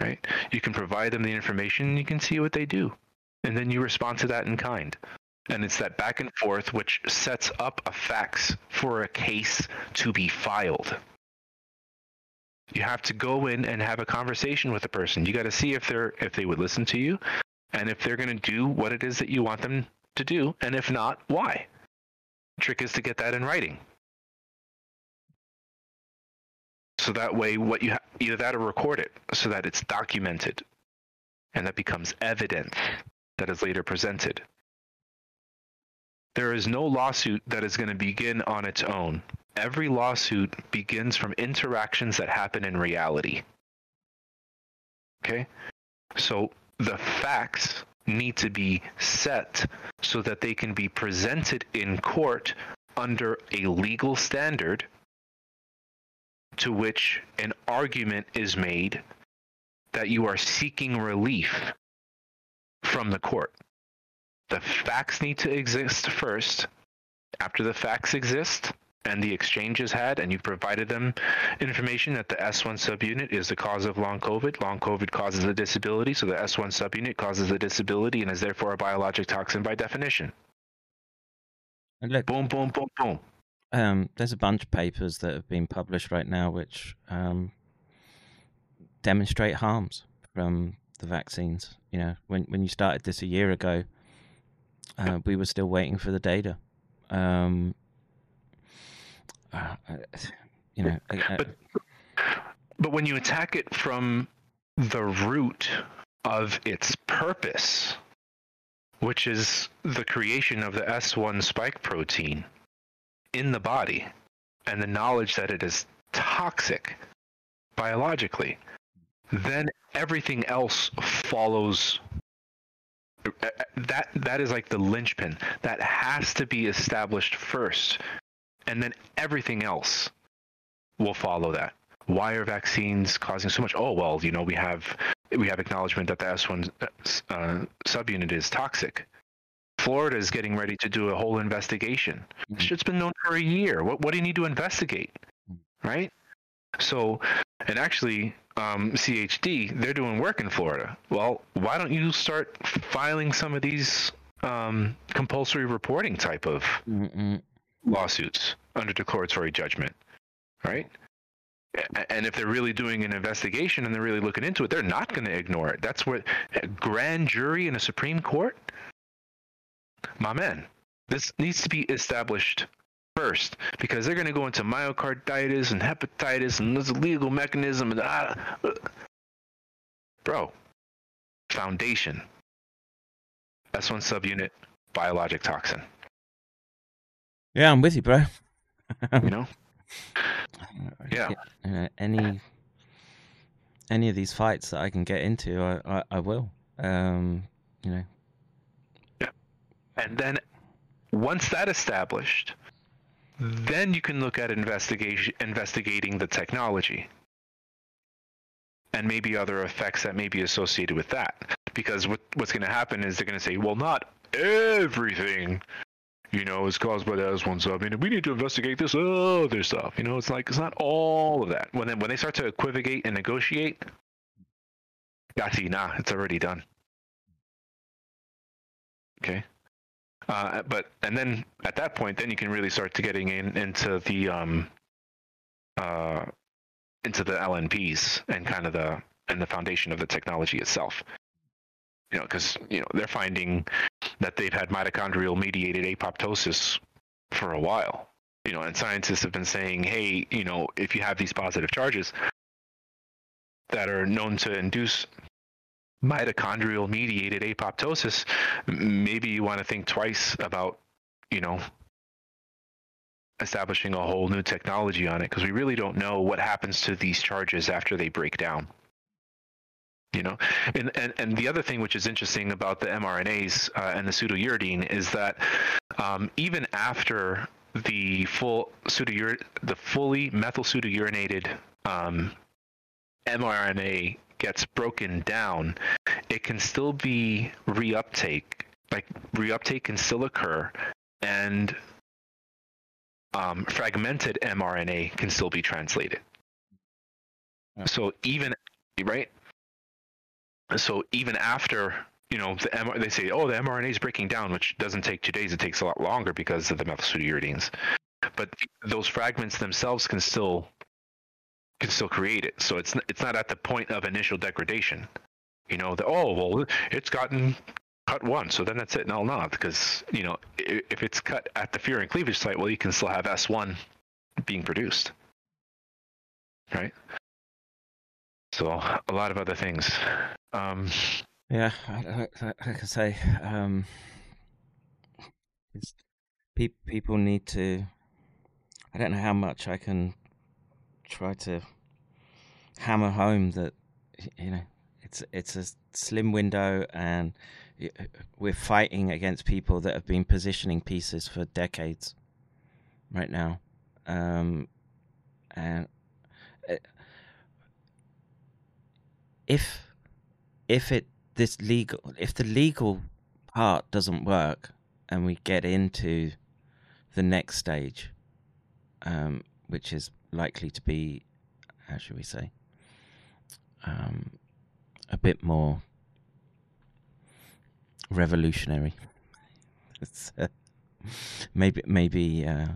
right? You can provide them the information and you can see what they do. And then you respond to that in kind. And it's that back and forth which sets up a fax for a case to be filed. You have to go in and have a conversation with the person. You got to see if they're if they would listen to you and if they're going to do what it is that you want them to do and if not, why? Trick is to get that in writing. So that way what you ha- either that or record it so that it's documented and that becomes evidence that is later presented. There is no lawsuit that is going to begin on its own. Every lawsuit begins from interactions that happen in reality. Okay? So the facts need to be set so that they can be presented in court under a legal standard to which an argument is made that you are seeking relief from the court. The facts need to exist first. After the facts exist and the exchange is had, and you've provided them information that the S1 subunit is the cause of long COVID, long COVID causes a disability, so the S1 subunit causes a disability and is therefore a biologic toxin by definition. And look, Boom, boom, boom, boom. um, there's a bunch of papers that have been published right now which um, demonstrate harms from the vaccines. You know, when when you started this a year ago, uh, we were still waiting for the data. Um, uh, you know, I- I- But- But when you attack it from the root of its purpose, which is the creation of the S1 spike protein in the body and the knowledge that it is toxic biologically, then everything else follows that that is like the linchpin that has to be established first and then everything else will follow that. Why are vaccines causing so much? Oh well you know we have we have acknowledgement that the s1 uh, subunit is toxic. Florida is getting ready to do a whole investigation. Mhm. shit's been known for a year. What, what do you need to investigate? Mhm. right so and actually um, chd they're doing work in florida well why don't you start filing some of these um, compulsory reporting type of Mm, mm, lawsuits under declaratory judgment, right? And if they're really doing an investigation and they're really looking into it, they're not going to ignore it. That's what a grand jury in a Supreme Court, my man, this needs to be established first because they're going to go into myocarditis and hepatitis and there's a legal mechanism. And, ah, uh, bro, foundation, S1 subunit, biologic toxin. yeah, I'm with you, bro. You know, (laughs) Yeah. uh, any any of these fights that I can get into, I I, I will. Um, you know, yeah. And then once that established, then you can look at investigation investigating the technology and maybe other effects that may be associated with that. Because what, what's going to happen is they're going to say, well, not everything, you know, is caused by the S1 sub. I mean, we need to investigate this other stuff. You know, it's like it's not all of that. When they, when they start to equivocate and negotiate, Yati, nah, it's already done. Okay. Uh, but and then at that point, then you can really start to getting in into the um, uh, into the LNPs and kind of the and the foundation of the technology itself. You know, because you know they're finding that they've had mitochondrial mediated apoptosis for a while. You know, and scientists have been saying, hey, you know, if you have these positive charges that are known to induce mitochondrial mediated apoptosis, maybe you want to think twice about, you know, establishing a whole new technology on it because we really don't know what happens to these charges after they break down. You know, and and, and the other thing which is interesting about the mRNAs uh, and the pseudouridine is that um, even after the full pseudour the fully methyl pseudourinated um, mRNA gets broken down, it can still be reuptake. Like reuptake can still occur, and um, fragmented mRNA can still be translated. Yeah. So even right. So even after you know the M- they say oh the mRNA is breaking down, which doesn't take two days. It takes a lot longer because of the methylpseudouridines. But those fragments themselves can still can still create it. So it's it's not at the point of initial degradation. You know, the, oh well, it's gotten cut once, so then that's it. No, no, because you know if it's cut at the furin cleavage site, well, you can still have S1 being produced, right? So a lot of other things. Um, yeah, I- I- I say, um, pe- people need to. I don't know how much I can try to hammer home that you know it's it's a slim window and we're fighting against people that have been positioning pieces for decades right now. Um and uh, if if it this legal if the legal part doesn't work and we get into the next stage um which is likely to be how should we say um a bit more revolutionary (laughs) uh, maybe maybe uh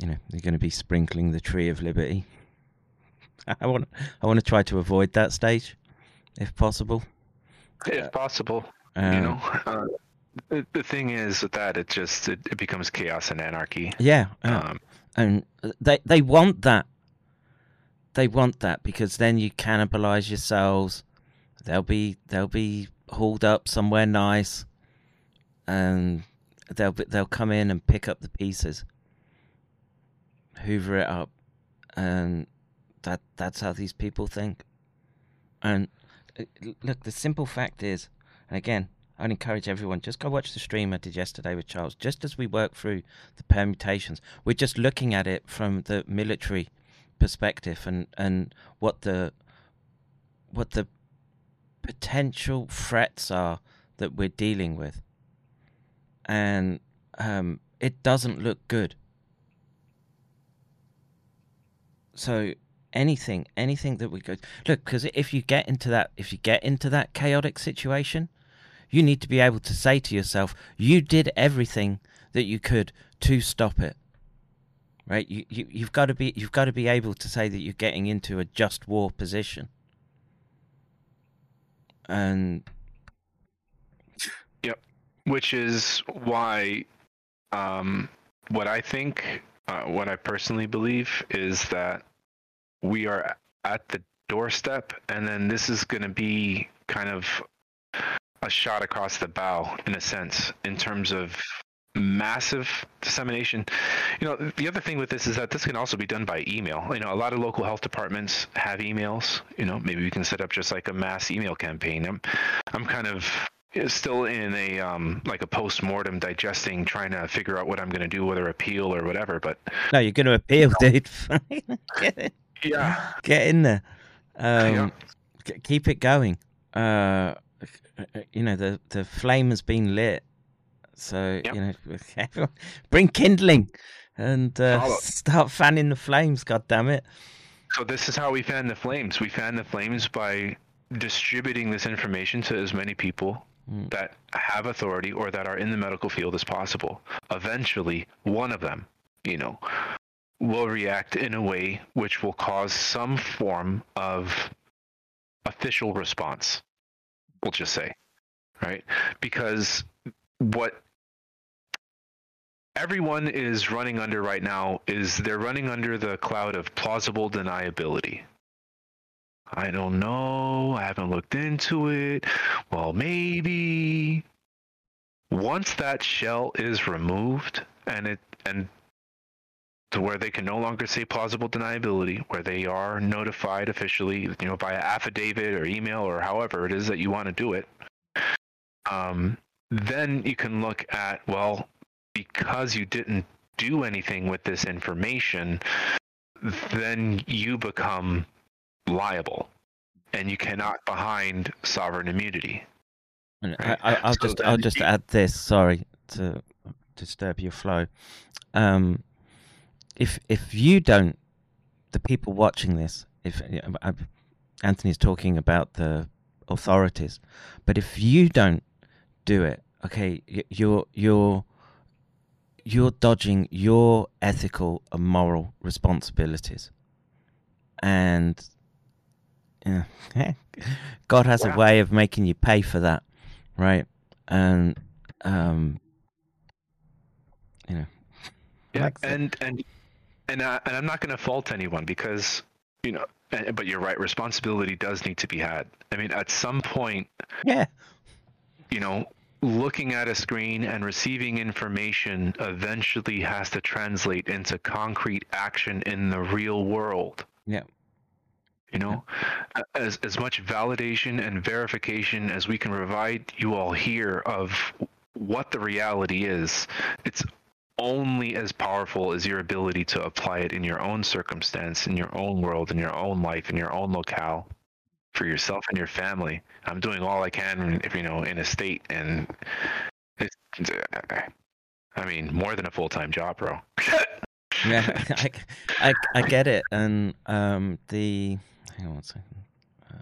you know they're going to be sprinkling the tree of liberty (laughs) i want i want to try to avoid that stage if possible if possible. um, you know, uh, the, the thing is with that it just it, it becomes chaos and anarchy. yeah uh, Um, and they they want that. They want that because then you cannibalize yourselves. They'll be they'll be hauled up somewhere nice and they'll they'll come in and pick up the pieces hoover it up and that that's how these people think. And uh, look the simple fact is and again I'd encourage everyone just go watch the stream I did yesterday with Charles. Just as we work through the permutations, we're just looking at it from the military perspective and and what the what the potential threats are that we're dealing with, and um, it doesn't look good. So anything anything that we go look because if you get into that if you get into that chaotic situation you need to be able to say to yourself, you did everything that you could to stop it. Right? You, you you've got to be you've got to be able to say that you're getting into a just war position. And Yep. which is why um, what I think, uh, what I personally believe is that we are at the doorstep, and then this is going to be kind of a shot across the bow, in a sense, in terms of massive dissemination. You know, the other thing with this is that this can also be done by email. You know, a lot of local health departments have emails. You know, maybe we can set up just like a mass email campaign. I'm, I'm kind of still in a um like a post-mortem digesting trying to figure out what i'm going to do whether appeal or whatever but no, you're going to appeal, (laughs) dude. get, in, yeah get in there. Um, Yeah. keep it going. Uh, you know the the flame has been lit, so Yep. you know everyone (laughs) bring kindling and uh, start fanning the flames. God damn it! so this is how we fan the flames we fan the flames by distributing this information to as many people Mm. that have authority or that are in the medical field as possible eventually one of them you know will react in a way which will cause some form of official response we'll just say right because what everyone is running under right now is they're running under the cloud of plausible deniability. I don't know. I haven't looked into it. Well, maybe once that shell is removed and it and to where they can no longer say plausible deniability, where they are notified officially, you know, via affidavit or email or however it is that you want to do it. Um, then you can look at well, because you didn't do anything with this information, then you become liable, and you cannot behind sovereign immunity. Right. I, I, I'll So just I'll just you- add this. Sorry to disturb your flow. Um, if if you don't, the people watching this, if Anthony's talking about the authorities, but if you don't do it, okay, you're you're you're dodging your ethical and moral responsibilities, and yeah, (laughs) God has Yeah. a way of making you pay for that, right? And um, you know, Yeah, and and and uh, and I'm not going to fault anyone because you know. and- But you're right. Responsibility does need to be had. I mean, at some point, yeah, you know, looking at a screen and receiving information eventually has to translate into concrete action in the real world. Yeah. You know, as as much validation and verification as we can provide you all here of what the reality is, it's only as powerful as your ability to apply it in your own circumstance, in your own world, in your own life, in your own locale, for yourself and your family. I'm doing all I can, if you know, in a state, and it's, I mean, more than a full time job, bro. (laughs) yeah, (laughs) I, I, I get it, and um, the hang on one second. Uh,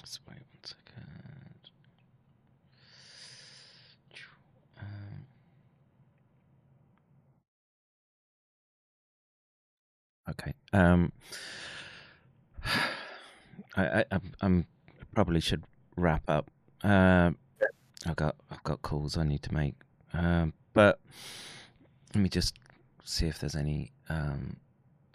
let's wait one second. Um, okay. Um, (sighs) I, I, I'm, probably should wrap up. Um, I've got, I've got calls I need to make. Um, but let me just see if there's any um,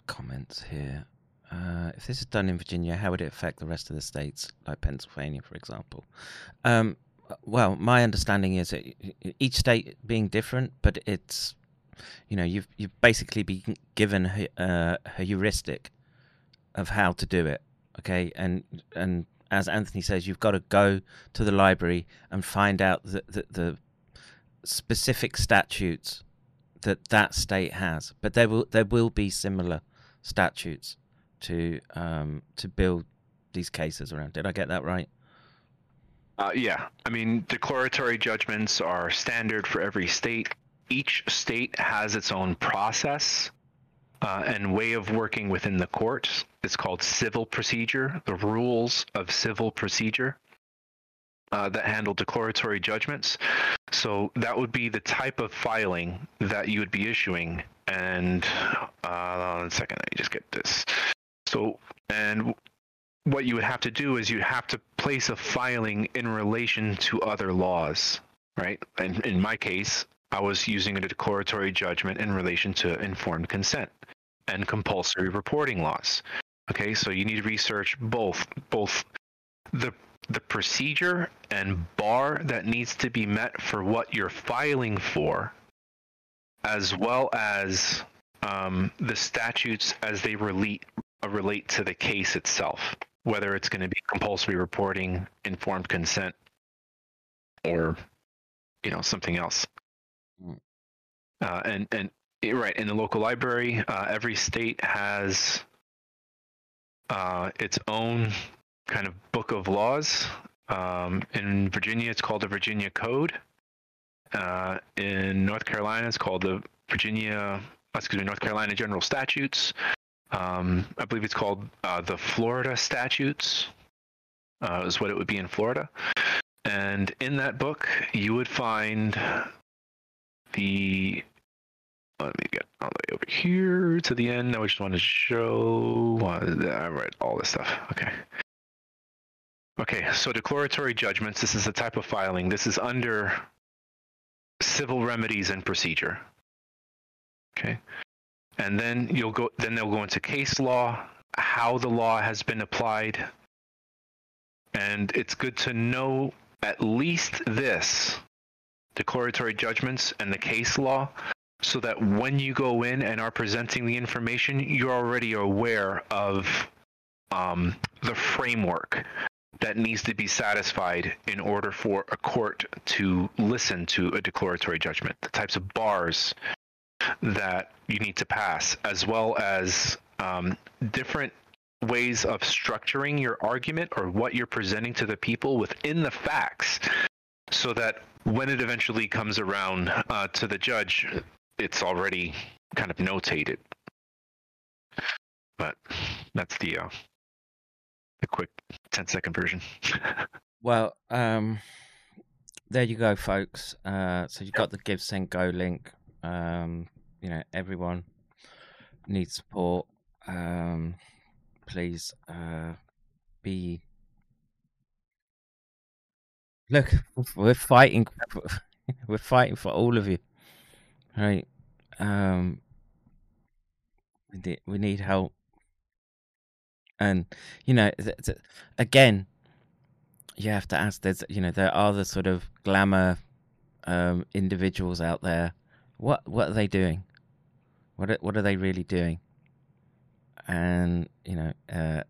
comments here. Uh, if this is done in Virginia, how would it affect the rest of the states, like Pennsylvania, for example? Um, well, my understanding is that each state being different, but it's you know you've you've basically been given a, uh, a heuristic of how to do it. Okay, and and as Anthony says, you've got to go to the library and find out the the, the specific statutes that that state has. But there will there will be similar statutes to um, to build these cases around. Did I get that right? Uh, yeah, I mean, declaratory judgments are standard for every state. Each state has its own process uh, and way of working within the courts. It's called civil procedure, the rules of civil procedure uh, that handle declaratory judgments. So that would be the type of filing that you would be issuing. And uh, second, let me just get this. So, and what you would have to do is you'd have to place a filing in relation to other laws, right? And in my case, I was using a declaratory judgment in relation to informed consent and compulsory reporting laws. Okay, so you need to research both both the the procedure and bar that needs to be met for what you're filing for, as well as um, the statutes as they relate uh, relate to the case itself, whether it's going to be compulsory reporting, informed consent, or you know something else. Uh, and and eh, right in the local library, uh, every state has uh, its own kind of book of laws. Um, in Virginia, it's called the Virginia Code. Uh, in North Carolina, it's called the Virginia, excuse me, North Carolina General Statutes. Um, I believe it's called uh, the Florida Statutes, uh, is what it would be in Florida. And in that book, you would find the. Let me get all the way over here to the end. I just want to show. I read all this stuff. Okay. Okay, so declaratory judgments. This is a type of filing. This is under civil remedies and procedure. Okay. And then you'll go then they'll go into case law, how the law has been applied. And it's good to know at least this declaratory judgments and the case law so that when you go in and are presenting the information, you're already aware of um, the framework that needs to be satisfied in order for a court to listen to a declaratory judgment, the types of bars that you need to pass, as well as um, different ways of structuring your argument or what you're presenting to the people within the facts so that when it eventually comes around uh, to the judge, it's already kind of notated. But that's the uh, the quick 10 second version. (laughs) Well, um, there you go, folks. Uh, so you've got the Give Send Go link. Um, you know, everyone needs support. Um, please uh, be. Look, we're fighting. (laughs) We're fighting for all of you, right? Um, we need, we need help, and you know, th- th- again, you have to ask. There's you know there are the sort of glamour um, individuals out there. What what are they doing? What are, what are they really doing? And you know uh,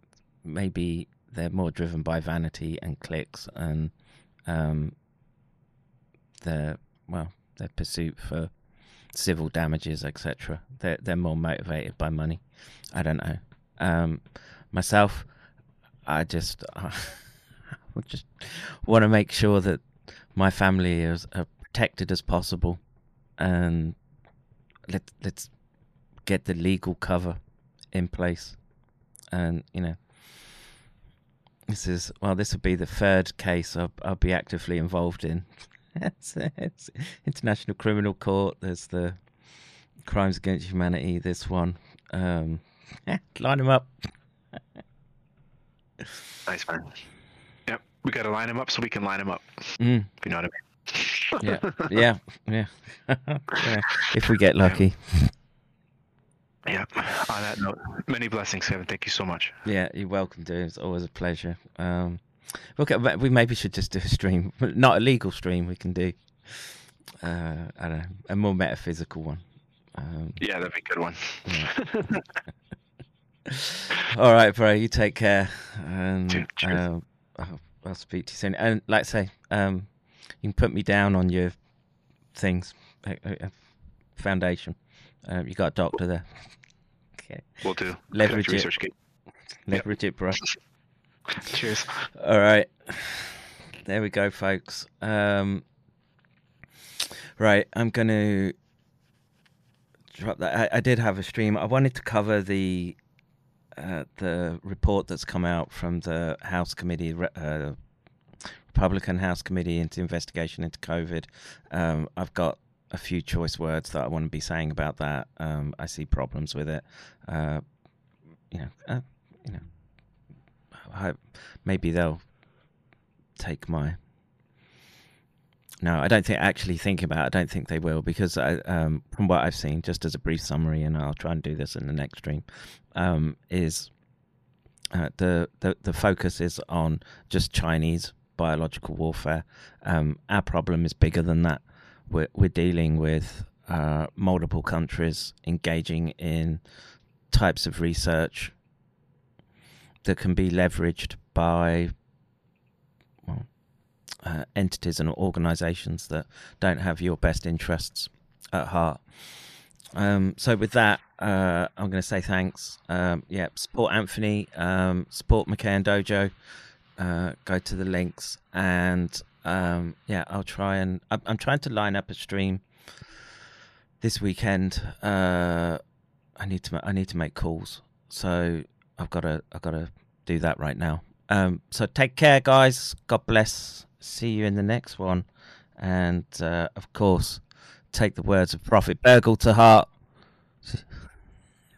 maybe they're more driven by vanity and clicks and um, well their pursuit for civil damages, etc. They're they're more motivated by money. I don't know. Um, myself, I just (laughs) I just want to make sure that my family is are protected as possible, and let let's get the legal cover in place, and you know. This is well. This will be the third case I'll, I'll be actively involved in it's, it's International Criminal Court. There's the Crimes Against Humanity. This one. Um, (laughs) line them up. Nice man. Yep, we got to line them up so we can line them up. Mm, If you know what I mean. yeah, yeah, yeah. (laughs) yeah. If we get lucky. (laughs) Yeah. On that note, many blessings, Kevin. Thank you so much. Yeah, you're welcome, dude. It's always a pleasure. Um, okay, we maybe should just do a stream, not a legal stream. We can do, uh, I don't know, a more metaphysical one. Um, Yeah, that'd be a good one. (laughs) all right, bro. You take care, and uh, I'll, I'll speak to you soon. And like I say, um, you can put me down on your things, uh, uh, foundation. Uh, you got a doctor there. (laughs) Okay, We'll do. Leverage it. leverage it, bro. (laughs) (laughs) Cheers. All right. There we go, folks. Um, right, I'm going to drop that. I, I did have a stream. I wanted to cover the uh, the report that's come out from the House Committee, uh, Republican House Committee into investigation into COVID. Um, I've got a few choice words that I want to be saying about that. Um, I see problems with it. Uh, you know, uh, you know, hope maybe they'll take my. No, I don't think. Actually, thinking about, it, I don't think they will because I, um, from what I've seen, just as a brief summary, and I'll try and do this in the next stream, um, is uh, the the the focus is on just Chinese biological warfare. Um, our problem is bigger than that. We're we're dealing with uh, multiple countries engaging in types of research that can be leveraged by well, uh, entities and organisations that don't have your best interests at heart. Um, so with that, uh, I'm going to say thanks. Um, yeah, support Anthony, um, support McKay and Dojo. Uh, go to the links, and um, yeah, I'll try and I'm, I'm trying to line up a stream this weekend. Uh, I need to I need to make calls, so I've got to I've got to do that right now. Um, so take care, guys. God bless. See you in the next one, and uh, of course, take the words of Prophet Burgle to heart. (laughs)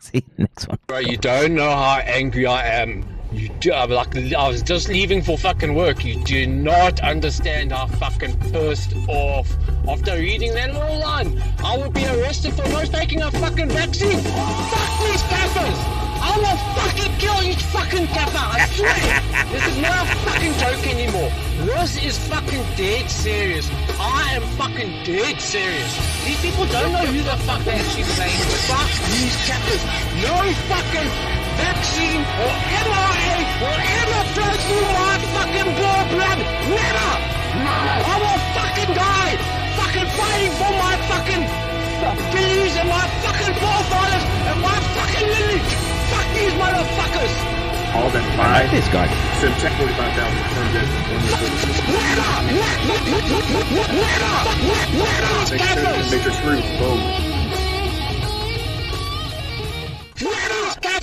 See you next one. Bro, you don't know how angry I am. You do, I'm like, I was just leaving for fucking work. You do not understand how fucking pissed off. After reading that little line, I will be arrested for not taking a fucking vaccine. Fuck these kaffers! I will fucking kill each fucking kaffer, I swear! (laughs) this is not a fucking joke anymore. This is fucking dead serious. I am fucking dead serious. These people don't know who the fuck they're actually playing with. Fuck these kaffers. No fucking vaccine or mRNA will ever flow through my fucking blood. Never! I will fucking die! Fucking fighting for my fucking beliefs and my fucking forefathers and my fucking lineage! Fuck these motherfuckers! All that five. This guy. September 45,000 turned. Let up! Let up! Let up! Boom. Let up!